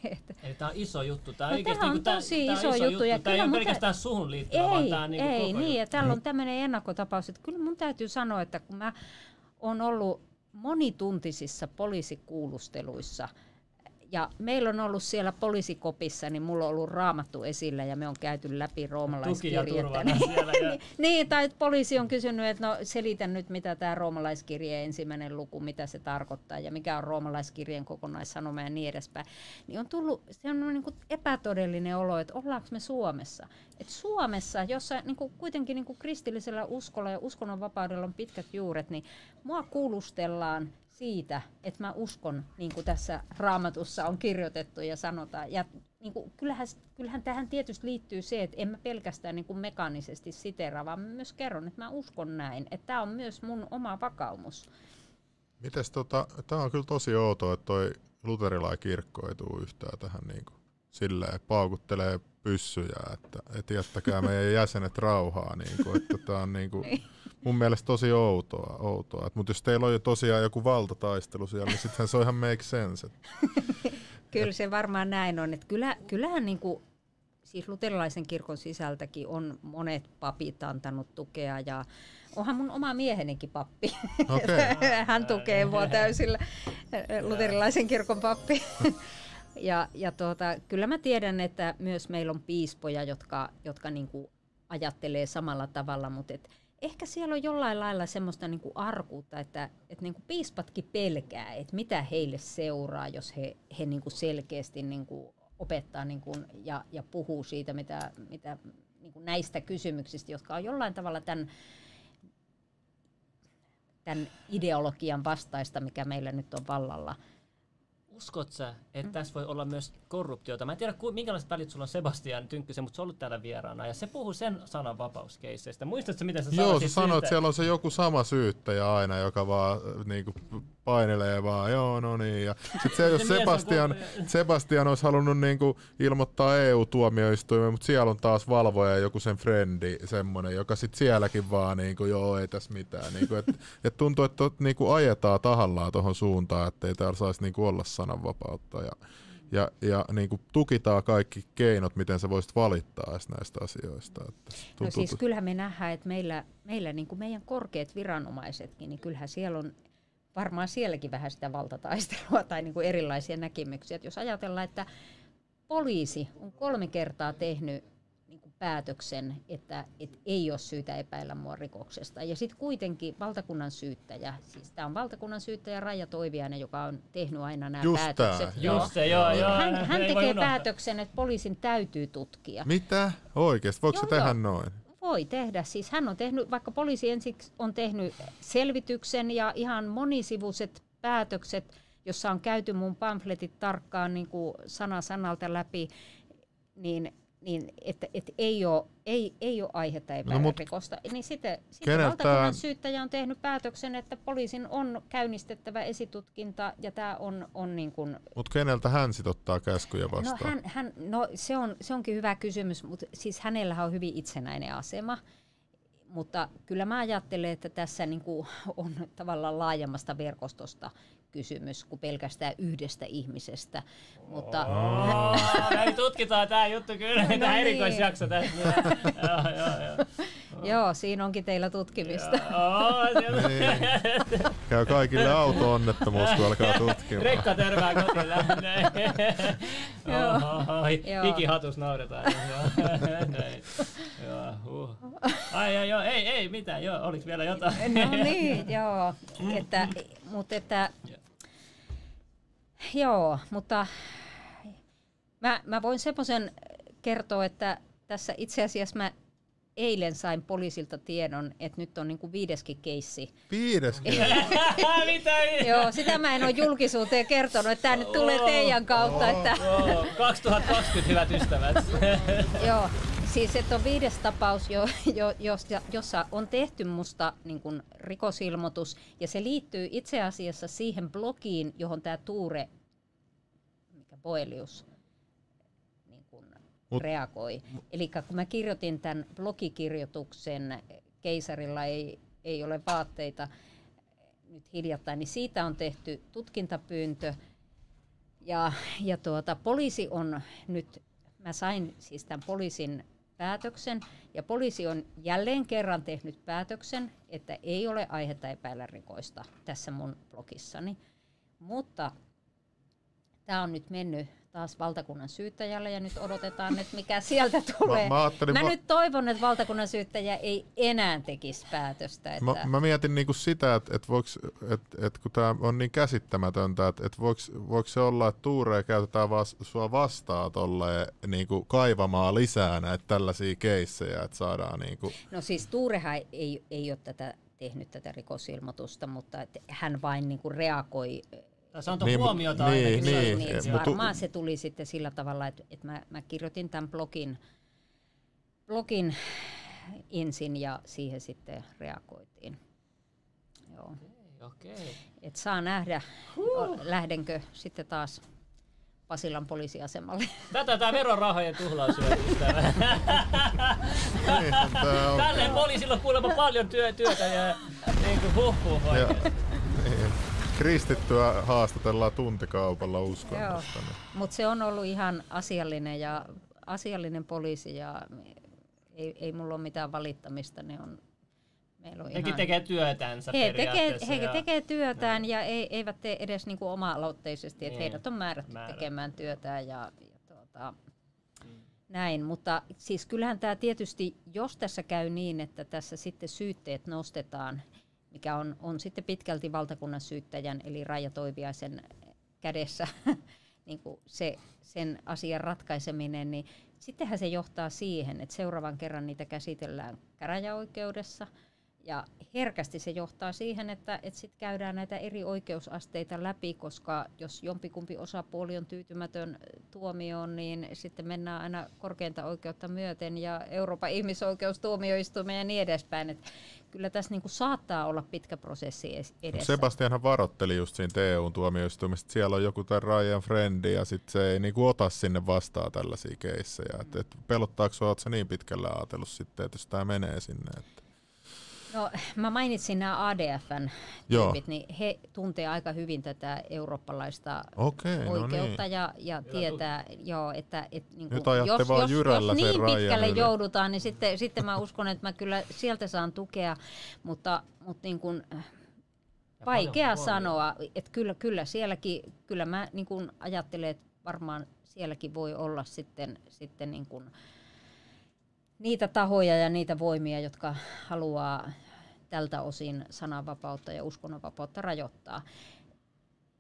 Eli tämä on iso juttu. Tää No, oikeasti, tää on niinku tosi tää on iso juttu, ja Tämä ei ole pelkästään suhun liittyvä, vaan ei, tämä on niinku ei, koko niin, ja juttu. täällä on tämmöinen ennakkotapaus, että kyllä mun täytyy sanoa, että kun mä oon ollut monituntisissa poliisikuulusteluissa, ja meillä on ollut siellä poliisikopissa, niin mulla on ollut raamattu esillä ja me on käyty läpi roomalaiskirjettä. turvana siellä. Ja, Niin, tai että poliisi on kysynyt, että no selitä nyt, mitä tämä roomalaiskirjeen ensimmäinen luku, mitä se tarkoittaa ja mikä on roomalaiskirjeen kokonaissanoma ja niin edespäin. Niin on tullut, se on niin kuin epätodellinen olo, että ollaanko me Suomessa. Et Suomessa, jossa niin kuin kuitenkin niin kuin kristillisellä uskolla ja uskonnonvapaudella on pitkät juuret, niin mua kuulustellaan siitä, että mä uskon, niin kuin tässä raamatussa on kirjoitettu ja sanotaan. Ja niin kuin, kyllähän, kyllähän tähän tietysti liittyy se, että en mä pelkästään niin kuin mekaanisesti siteraa, vaan mä myös kerron, että mä uskon näin. Että tämä on myös mun oma vakaumus. Mites tota, tää on kyllä tosi outoa, että toi luterilainen kirkko ei tule yhtään tähän niinku silleen paukuttelee pyssyjä, että et jättäkää meidän jäsenet rauhaa. Niinku, että tää on niinku, mun mielestä tosi outoa. outoa. Mutta jos teillä on jo tosiaan joku valtataistelu siellä, niin sittenhän se on ihan make sense. Et, Kyllä se varmaan näin on. Että kyllä, kyllähän niin kuin, siis luterilaisen kirkon sisältäkin on monet papit antanut tukea ja onhan mun oma miehenikin pappi. Okei. Hän tukee mua täysillä, luterilaisen kirkon pappi. ja ja tuota, kyllä mä tiedän, että myös meillä on piispoja, jotka, jotka niinku ajattelee samalla tavalla, mutta et ehkä siellä on jollain lailla semmoista niinku arkuutta, että et niinku piispatkin pelkää, että mitä heille seuraa, jos he, he niinku selkeästi niinku opettaa niinku ja, ja puhuu siitä, mitä, mitä niinku näistä kysymyksistä, jotka on jollain tavalla tämän tämän ideologian vastaista, mikä meillä nyt on vallalla. Uskot sä, että Mm. tässä voi olla myös korruptiota? Mä en tiedä, minkälaiset välit sulla on Sebastian Tynkkysen, mutta se on ollut täällä vieraana. Ja se puhuu sen sananvapauskeisseistä. Muistatko, mitä sä Joo, sä sanoit, että siellä on se joku sama syyttäjä aina, joka vaan äh, niinku painelee vaan, joo no niin. Ja sit se, jos Sebastian, Sebastian olisi halunnut niinku ilmoittaa EU-tuomioistuimeen, mutta siellä on taas valvoja joku sen frendi, semmonen, joka sit sielläkin vaan niinku, joo ei tässä mitään. Niinku, et, et tuntuu, että tot, niinku ajetaan tahallaan tuohon suuntaan, ettei täällä saisi niinku olla sananvapautta. Ja, ja, ja niinku tukitaan kaikki keinot, miten sä voisit valittaa näistä asioista. Että No tuntuu, siis kyllähän me nähdään, että meillä, meillä niin kuin meidän korkeat viranomaisetkin, niin kyllähän siellä on varmaan sielläkin vähän sitä valtataistelua tai niin kuin erilaisia näkemyksiä. Et jos ajatellaan, että poliisi on kolme kertaa tehnyt niin kuin päätöksen, että, että ei ole syytä epäillä mua rikoksesta. Ja sitten kuitenkin valtakunnan syyttäjä, siis tämä on valtakunnan syyttäjä Raija Toiviainen, joka on tehnyt aina nämä Just päätökset. tää, Joo. Just se, joo, Niin joo. hän, hän tekee päätöksen, että poliisin täytyy tutkia. Mitä? Oikeesti? Voiko Joo, se tehdä joo. noin? Voi tehdä. Siis hän on tehnyt, vaikka poliisi ensiksi on tehnyt selvityksen ja ihan monisivuiset päätökset, jossa on käyty mun pamfletit tarkkaan niin kuin sana sanalta läpi, niin niin että et ei, ole, ei, ei ole aihetta epäillä No no, rikosta, niin sitten, sitten valtakunnan syyttäjä on tehnyt päätöksen, että poliisin on käynnistettävä esitutkinta ja tämä on, on niin kuin Mutta keneltä hän sit ottaa käskyjä No, vastaan? hän, hän, no se, on, se onkin hyvä kysymys, mutta siis hänellä on hyvin itsenäinen asema. Mutta kyllä mä ajattelen, että tässä niin kuin on tavallaan laajemmasta verkostosta kysymys kuin pelkästään yhdestä ihmisestä. Mutta Oh, näin tutkitaan tämä juttu kyllä, No no tämä niin. erikoisjakso tässä. joo, joo, joo. joo, siinä onkin teillä tutkimista. Oh, siellä- Niin. Käy kaikille auto-onnettomuus, kun alkaa tutkimaan. Rekka törmää kotiin. Joo. Joo. Hikihatus nauretaan. Joo. Joo, huh. Ai, ai, joo, ei, ei mitään, joo, oliks vielä jotain? No niin, joo. Että, mutta että, joo, mutta mä, mä voin semmoisen kertoa, että tässä itse asiassa mä eilen sain poliisilta tiedon, että nyt on niinku viideskin keissi. Viides Mitä? Joo, sitä mä en ole julkisuuteen kertonut, että tämä nyt tulee teidän kautta. Että, Joo, 2020 hyvät ystävät. joo, siis että on viides tapaus, jo, jo, jossa, jossa on tehty musta niin kuin rikosilmoitus, ja se liittyy itse asiassa siihen blogiin, johon tämä Tuure, mikä Boelius, niin kuin Mut- reagoi. Eli kun mä kirjoitin tämän blogikirjoituksen, keisarilla ei, ei ole vaatteita nyt hiljattain, niin siitä on tehty tutkintapyyntö, ja, ja tuota, poliisi on nyt, mä sain siis tämän poliisin päätöksen, ja poliisi on jälleen kerran tehnyt päätöksen, että ei ole aihetta epäillä rikoista tässä mun blogissani. Mutta tämä on nyt mennyt taas valtakunnan syyttäjälle ja nyt odotetaan, että mikä sieltä tulee. mä ajattelin mä va- nyt toivon, että valtakunnan syyttäjä ei enää tekisi päätöstä. Että... Mä, mä mietin niinku sitä, että et voiks, et, et kun tämä on niin käsittämätöntä, että et voiko se olla, että Tuurea käytetään vaan sua vastaan tolleen niinku kaivamaan lisää näitä tällaisia keissejä, että saadaan niinku... No siis Tuurehan ei, ei ole tätä tehnyt tätä rikosilmoitusta, mutta hän vain niinku reagoi. Tässä antoi Niin, huomiota niin, ainakin. niin. niin, se mut- varmaan se tuli sitten sillä tavalla, että, että mä, mä kirjoitin tämän blogin, blogin ensin ja siihen sitten reagoitiin. Joo. Okei. Et saa nähdä, o- lähdenkö sitten taas Pasilan poliisiasemalle. Tätä tämä verorahojen tuhlaus on on. Tälleen poliisilla on kuulemma paljon työ, työtä ja niin kuin huh, huh, Ja, niin, kristittyä haastatellaan tuntikaupalla uskonnosta. niin. Mutta se on ollut ihan asiallinen ja asiallinen poliisi ja ei, ei mulla ole mitään valittamista. Ne on, meillä on Hekin ihan, tekee työtänsä he tekee, he ja- tekee työtään ja ei, eivät tee edes niinku oma-aloitteisesti, että Niin. heidät on määrätty Määrä. tekemään työtään ja, ja tuota, näin. Mutta siis kyllähän tämä tietysti, jos tässä käy niin, että tässä sitten syytteet nostetaan, mikä on, on sitten pitkälti valtakunnan syyttäjän eli Raija Toiviaisen kädessä niin kuin se, sen asian ratkaiseminen, niin sittenhän se johtaa siihen, että seuraavan kerran niitä käsitellään käräjäoikeudessa. Ja herkästi se johtaa siihen, että, että sit käydään näitä eri oikeusasteita läpi, koska jos jompikumpi osapuoli on tyytymätön tuomioon, niin sitten mennään aina korkeinta oikeutta myöten ja Euroopan ihmisoikeustuomioistuimeen ja niin edespäin. Et kyllä tässä niinku saattaa olla pitkä prosessi es- edessä. Sebastianhan varotteli just siinä TU-tuomioistuimesta, että siellä on joku tämän Ryan Friendi ja sit se ei niinku ota sinne vastaan tällaisia keissejä. Et, et pelottaako sä niin pitkälle ajatellut sitten, että jos tämä menee sinne? Että... No, mä mainitsin nämä ADFn Joo. tyypit, niin he tuntee aika hyvin tätä eurooppalaista Okei, no oikeutta niin. ja, ja tietää, joo, että et, niin Nyt ajatte jos, vaan jos, jos sen niin pitkälle yli. joudutaan, niin sitten, sitten mä uskon, että mä kyllä sieltä saan tukea, mutta, mutta niin kuin, vaikea paljon sanoa, että kyllä, kyllä sielläkin, kyllä mä niin kuin ajattelen, että varmaan sielläkin voi olla sitten, sitten niin kuin niitä tahoja ja niitä voimia, jotka haluaa tältä osin sananvapautta ja uskonnonvapautta rajoittaa.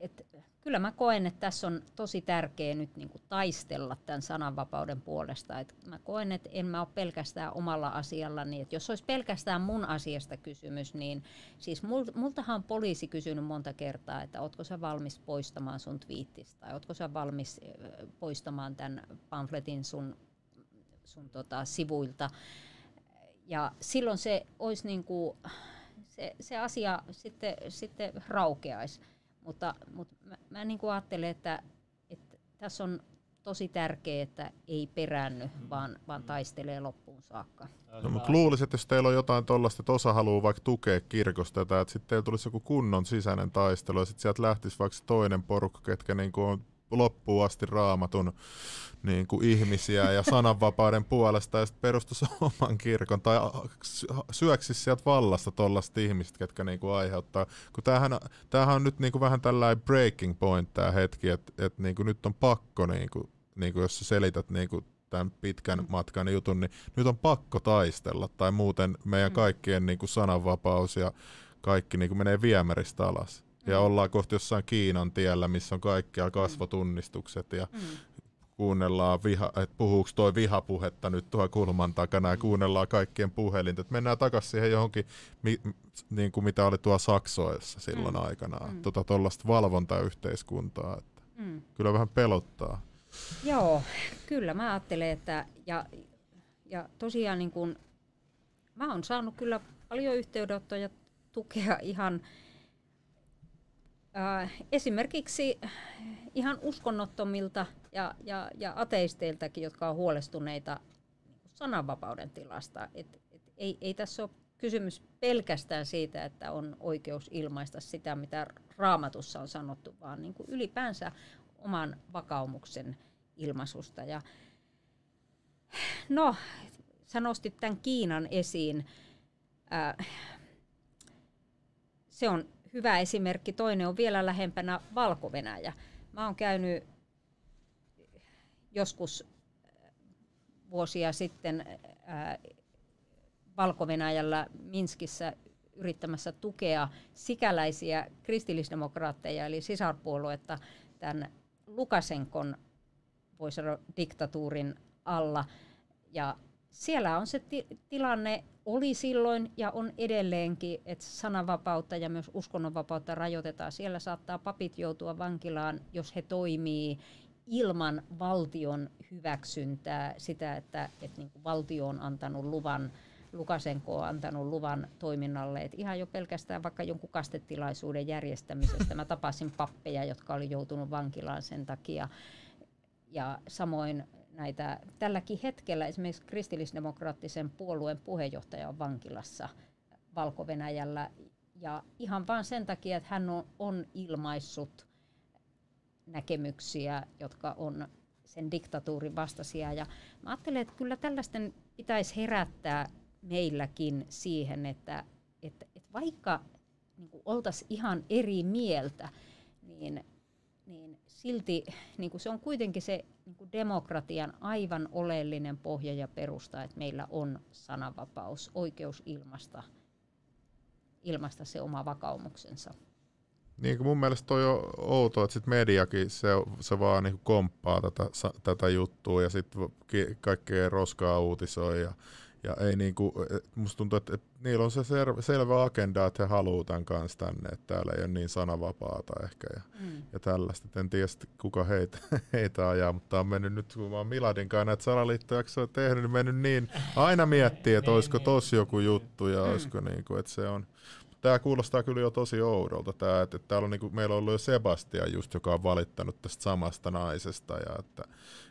Et kyllä mä koen, että tässä on tosi tärkeää nyt niinku taistella tämän sananvapauden puolesta. Et mä koen, että en mä ole pelkästään omalla asiallani. Et jos olisi pelkästään mun asiasta kysymys, niin siis mul- multahan on poliisi kysynyt monta kertaa, että ootko sä valmis poistamaan sun twiittistä tai ootko sä valmis poistamaan tämän pamfletin sun sun tota sivuilta. Ja silloin se olisi niin kuin, se, se asia sitten, sitten raukeaisi. Mutta, mutta mä, mä niin kuin ajattelen, että, että tässä on tosi tärkeää, että ei peräänny, mm. vaan, vaan taistelee loppuun saakka. No, mutta luulisin, että jos teillä on jotain tuollaista, että osa haluaa vaikka tukea kirkosta, että sitten teillä tulisi joku kunnon sisäinen taistelu, ja sitten sieltä lähtisi vaikka toinen porukka, ketkä niin kuin on loppuun asti raamatun niin kuin ihmisiä ja sananvapauden puolesta ja sitten perustaisi oman kirkon tai syöksisi sieltä vallasta tuollaiset ihmiset, ketkä niin kuin aiheuttaa. Kun tämähän, tämähän on nyt niin kuin vähän tällainen breaking point tämä hetki, että, että niin kuin nyt on pakko, niin kuin, niin kuin jos sä selität niin kuin tämän pitkän matkan jutun, niin nyt on pakko taistella tai muuten meidän mm. kaikkien niin kuin sananvapaus ja kaikki niin kuin menee viemäristä alas. Ja mm. ollaan kohti jossain Kiinan tiellä, missä on kaikkia kasvotunnistukset ja mm kuunnellaan, viha, että puhuuko toi vihapuhetta nyt tuohon kulman takana ja kuunnellaan kaikkien puhelinta. Että mennään takaisin siihen johonkin, mi, niin kuin mitä oli tuo Saksoissa silloin mm. aikanaan. Mm. Tota tuollaista valvontayhteiskuntaa. Että mm. Kyllä vähän pelottaa. Joo, kyllä mä ajattelen, että ja, ja tosiaan niin kun, mä oon saanut kyllä paljon yhteydenottoja tukea ihan esimerkiksi ihan uskonnottomilta ja, ja, ja ateisteiltakin, jotka on huolestuneita sananvapauden tilasta. Et, et ei, ei tässä ole kysymys pelkästään siitä, että on oikeus ilmaista sitä, mitä raamatussa on sanottu, vaan niin kuin ylipäänsä oman vakaumuksen ilmaisusta. Ja, no, sä nostit tämän Kiinan esiin. Se on hyvä esimerkki. Toinen on vielä lähempänä Valko-Venäjä. Mä oon käynyt joskus vuosia sitten valko Minskissä yrittämässä tukea sikäläisiä kristillisdemokraatteja, eli sisarpuoluetta tämän Lukasenkon, voisi sanoa, diktatuurin alla. Ja siellä on se ti- tilanne, oli silloin ja on edelleenkin, että sananvapautta ja myös uskonnonvapautta rajoitetaan. Siellä saattaa papit joutua vankilaan, jos he toimii ilman valtion hyväksyntää, sitä, että, että niin kuin valtio on antanut luvan, Lukasenko on antanut luvan toiminnalle. Et ihan jo pelkästään vaikka jonkun kastetilaisuuden järjestämisestä. Mä tapasin pappeja, jotka oli joutunut vankilaan sen takia. Ja samoin näitä, tälläkin hetkellä esimerkiksi kristillisdemokraattisen puolueen puheenjohtaja on vankilassa Valko-Venäjällä. Ja ihan vain sen takia, että hän on, on ilmaissut näkemyksiä, jotka on sen diktatuurin vastaisia. Ja mä ajattelen, että kyllä tällaisten pitäisi herättää meilläkin siihen, että, että, että vaikka niin oltaisiin ihan eri mieltä, niin, niin silti niin kuin se on kuitenkin se niin kuin demokratian aivan oleellinen pohja ja perusta, että meillä on sananvapaus, oikeus ilmasta, ilmasta se oma vakaumuksensa. Niin kuin mun mielestä toi on outoa, että sit mediakin se, se vaan niin komppaa tätä, tätä juttua ja sitten kaikkea roskaa uutisoi ja, ja ei niinku, musta tuntuu, että, että niillä on se selvä agenda, että he haluaa tämän kanssa tänne, että täällä ei ole niin sananvapaata ehkä ja, mm. ja tällaista. Et en tiedä kuka heitä, heitä ajaa, mutta on mennyt nyt, kun mä oon Miladin kanssa näitä salaliittojaksoja tehnyt, niin mennyt niin, aina miettii, että olisiko tossa joku juttu ja mm. olisiko niinku, että se on, tämä kuulostaa kyllä jo tosi oudolta, tämä, että, että täällä on niin kuin, meillä on ollut jo Sebastian just, joka on valittanut tästä samasta naisesta, ja että,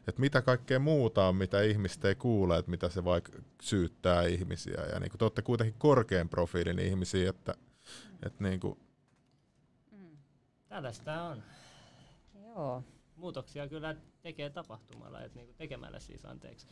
että mitä kaikkea muuta on, mitä ihmistä ei kuule, että mitä se vaikka syyttää ihmisiä, ja niin kuin, te olette kuitenkin korkean profiilin ihmisiä, että, että niin kuin... Mm. Tällaista on. Joo. Muutoksia kyllä tekee tapahtumalla, että niin kuin tekemällä siis anteeksi.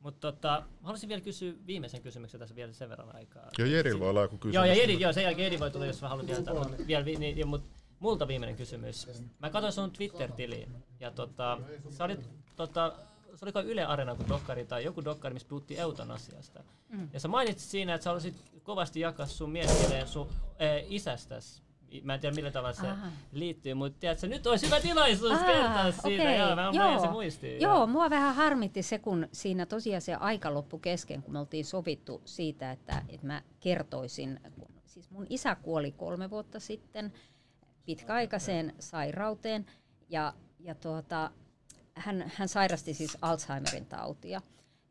Mutta tota, haluaisin vielä kysyä viimeisen kysymyksen tässä vielä sen verran aikaa. Joo, Jeri voi olla joku kysymys. Joo, ja Jeri, joo, sen jälkeen Jeri voi tulla, jos haluat vielä sanoa. Vielä, niin, mutta multa viimeinen kysymys. Mä katsoin sun Twitter-tiliin, ja tota, sä olit, tota, se oliko Yle Arena kuin dokkari tai joku dokkari, missä puhuttiin eutanasiasta. Mm. Ja sä mainitsit siinä, että sä haluaisit kovasti jakaa sun mielipiteen sun äh, isästäsi Mä en tiedä millä tavalla se Aha. liittyy, mutta tiedätkö, nyt olisi hyvä tilaisuus Aha, kertoa siitä. Okay. Joo, mä Joo. se muistiin. Joo, mua vähän harmitti se, kun siinä tosiaan se aika loppu kesken, kun me oltiin sovittu siitä, että, että mä kertoisin. Siis mun isä kuoli kolme vuotta sitten pitkäaikaiseen sairauteen ja, ja tuota, hän, hän sairasti siis Alzheimerin tautia.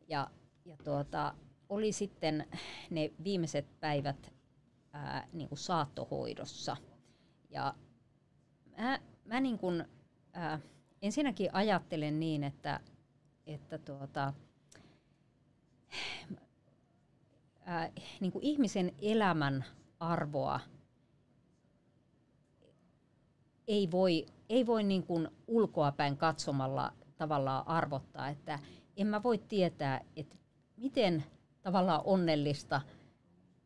Ja, ja tuota, oli sitten ne viimeiset päivät ää, niin kuin saattohoidossa. Ja mä, mä niin kuin, ää, ensinnäkin ajattelen niin, että, että tuota, ää, niin kuin ihmisen elämän arvoa ei voi, ei voi niin kuin ulkoapäin katsomalla tavallaan arvottaa, että en mä voi tietää, että miten tavallaan onnellista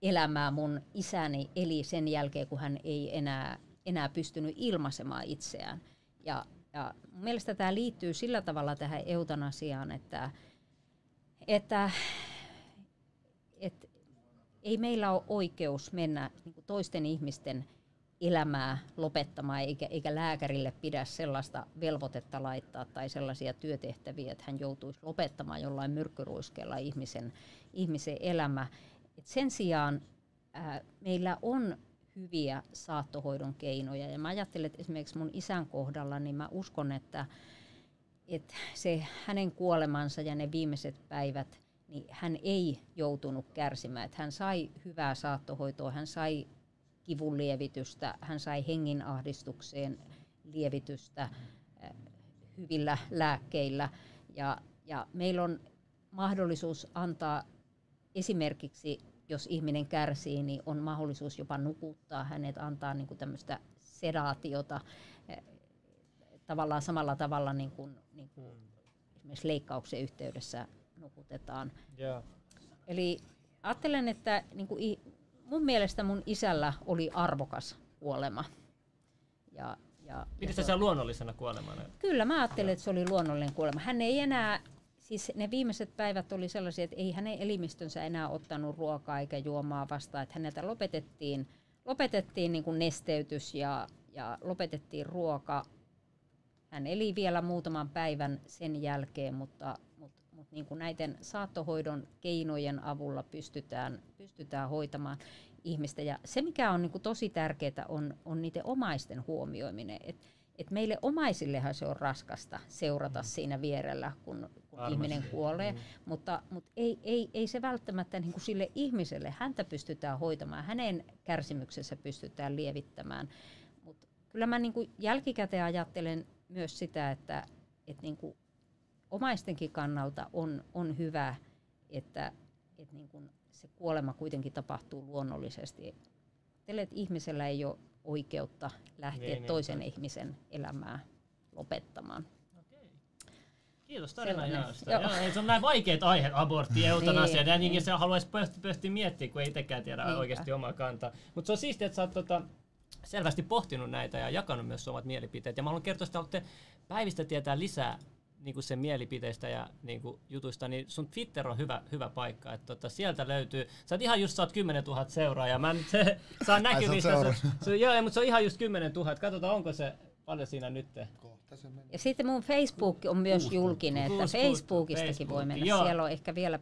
elämää mun isäni eli sen jälkeen, kun hän ei enää, enää pystynyt ilmaisemaan itseään. Ja, ja mielestäni tämä liittyy sillä tavalla tähän eutanasiaan, että, että, että ei meillä ole oikeus mennä niin toisten ihmisten elämää lopettamaan, eikä, eikä lääkärille pidä sellaista velvoitetta laittaa tai sellaisia työtehtäviä, että hän joutuisi lopettamaan jollain myrkkyruiskeella ihmisen, ihmisen elämä. Et sen sijaan ää, meillä on hyviä saattohoidon keinoja. Ja mä ajattelen, että esimerkiksi mun isän kohdalla, niin mä uskon, että, että se hänen kuolemansa ja ne viimeiset päivät, niin hän ei joutunut kärsimään. Että hän sai hyvää saattohoitoa, hän sai kivun lievitystä, hän sai henginahdistukseen lievitystä hyvillä lääkkeillä. Ja, ja meillä on mahdollisuus antaa esimerkiksi, jos ihminen kärsii, niin on mahdollisuus jopa nukuttaa hänet, antaa niin kuin tämmöistä sedaatiota tavallaan samalla tavalla niin kuin, niin kuin esimerkiksi leikkauksen yhteydessä nukutetaan. Yeah. Eli ajattelen, että niin kuin mun mielestä mun isällä oli arvokas kuolema. Ja, ja, Pidit ja sen luonnollisena kuolemana? Kyllä, mä ajattelin, että se oli luonnollinen kuolema. Hän ei enää, siis ne viimeiset päivät oli sellaisia, että ei hänen elimistönsä enää ottanut ruokaa eikä juomaa vastaan, että häneltä lopetettiin, lopetettiin niin kuin nesteytys ja, ja lopetettiin ruoka. Hän eli vielä muutaman päivän sen jälkeen, mutta, mutta, mutta niin kuin näiden saattohoidon keinojen avulla pystytään, pystytään hoitamaan ihmistä. Ja se, mikä on niin kuin tosi tärkeää, on, on niiden omaisten huomioiminen. Et, et meille omaisillehan se on raskasta seurata mm. siinä vierellä, kun, kun ihminen kuolee, mm. mutta, mutta ei, ei, ei se välttämättä niin kuin sille ihmiselle, häntä pystytään hoitamaan, hänen kärsimyksensä pystytään lievittämään. Mutta kyllä mä niin kuin jälkikäteen ajattelen myös sitä, että, että niin kuin omaistenkin kannalta on, on hyvä, että, että niin kuin se kuolema kuitenkin tapahtuu luonnollisesti. Teille, että ihmisellä ei ole oikeutta lähteä niin, niin toisen niin. ihmisen elämää lopettamaan. Kiitos tarinan jaosta. Joo. Joo, se on näin vaikeat aiheet, abortti, eutanasia, niin, ja niin, niin. se haluaisi pösti, pösti miettiä, kun ei itsekään tiedä Niinpä. oikeasti omaa kantaa. Mutta se on siistiä, että sä oot tota, selvästi pohtinut näitä ja jakanut myös omat mielipiteet. Ja mä haluan kertoa, että olette päivistä tietää lisää niin kuin sen mielipiteistä ja niin kuin jutuista, niin sun Twitter on hyvä, hyvä paikka. Että tota, sieltä löytyy, sä oot ihan just saat 10 000 seuraajaa. Mä nyt se, saa näkyvistä. se, se, joo, mutta se on ihan just 10 000. Katsotaan, onko se paljon siinä nyt. Ja sitten mun Facebook on myös Kuusi julkinen, että Facebookistakin Facebook. voi mennä. Joo. Siellä on ehkä vielä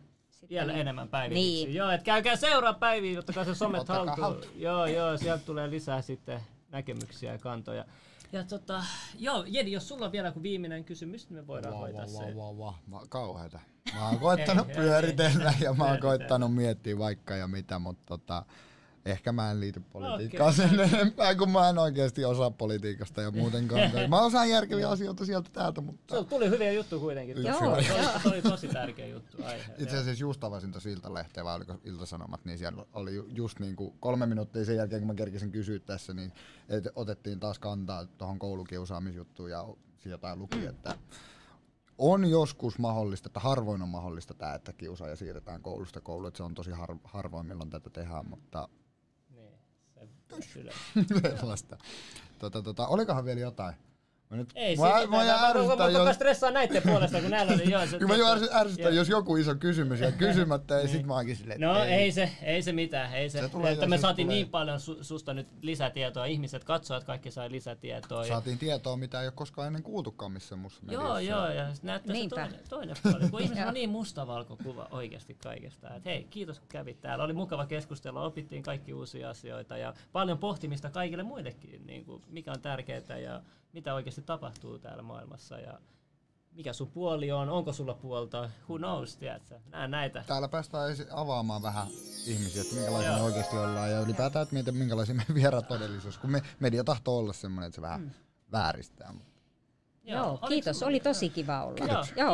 vielä enemmän päivityksiä. Niin. Joo, että käykää seuraa päiviä, ottakaa se somet haltuun. Joo, joo, sieltä tulee lisää sitten näkemyksiä ja kantoja. Ja tota, joo, Jedi, jos sulla on vielä kuin viimeinen kysymys, niin me voidaan wow, hoitaa wow, se. Wow, wow, wow. Kauheeta. Mä oon koettanut pyöritellä ja mä oon koettanut miettiä vaikka ja mitä, mutta tota, Ehkä mä en liity politiikkaan okay. sen enempää, kun mä en oikeasti osaa politiikasta ja muutenkaan. Mä osaan järkeviä asioita sieltä täältä, mutta... Se tuli hyviä juttu kuitenkin. Joo, joo. Se oli tosi tärkeä juttu. Aihe, Itse asiassa just avasin tuossa Iltalehteä, vai oliko Iltasanomat, niin siellä oli just niin kuin kolme minuuttia sen jälkeen, kun mä kerkisin kysyä tässä, niin otettiin taas kantaa tuohon koulukiusaamisjuttuun ja jotain luki, että on joskus mahdollista, että harvoin on mahdollista tämä, että kiusaaja siirretään koulusta kouluun, että se on tosi har, harvoin milloin tätä tehdään, mutta Sellaista. Tota, tota, olikohan vielä jotain? Mä nyt, ei, mä, siitä, mä, mä, mä, mä, mä stressaan näiden puolesta, kun näillä oli joo. Se, Kyllä mä jo ärsyttää, jos joku iso kysymys ja kysymättä, ja sit mä oonkin silleen, No ei. ei, se, ei se mitään, ei se. se tulee, että me saatiin tulee. niin paljon su, susta nyt lisätietoa, ihmiset katsojat kaikki sai lisätietoa. Saatiin tietoa, mitä ei ole koskaan ennen kuultukaan missä musta Joo, joo, ja näyttää se toinen, toinen puoli, kun ihmiset on niin mustavalkokuva oikeasti kaikesta. Et hei, kiitos kun kävit täällä, oli mukava keskustella, opittiin kaikki uusia asioita ja paljon pohtimista kaikille muillekin, niin kuin, mikä on tärkeää ja mitä oikeasti tapahtuu täällä maailmassa. Ja mikä sun puoli on, onko sulla puolta, who knows, tiedätkö? Nää näitä. Täällä päästään avaamaan vähän ihmisiä, että minkälaisia Joo. me oikeasti ollaan ja ylipäätään, että mietin, minkälaisia me vieraat todellisuus, kun me, media tahtoo olla semmoinen, että se vähän vääristää. Joo, oliko- kiitos. Oli tosi kiva olla. Kiitos. Joo.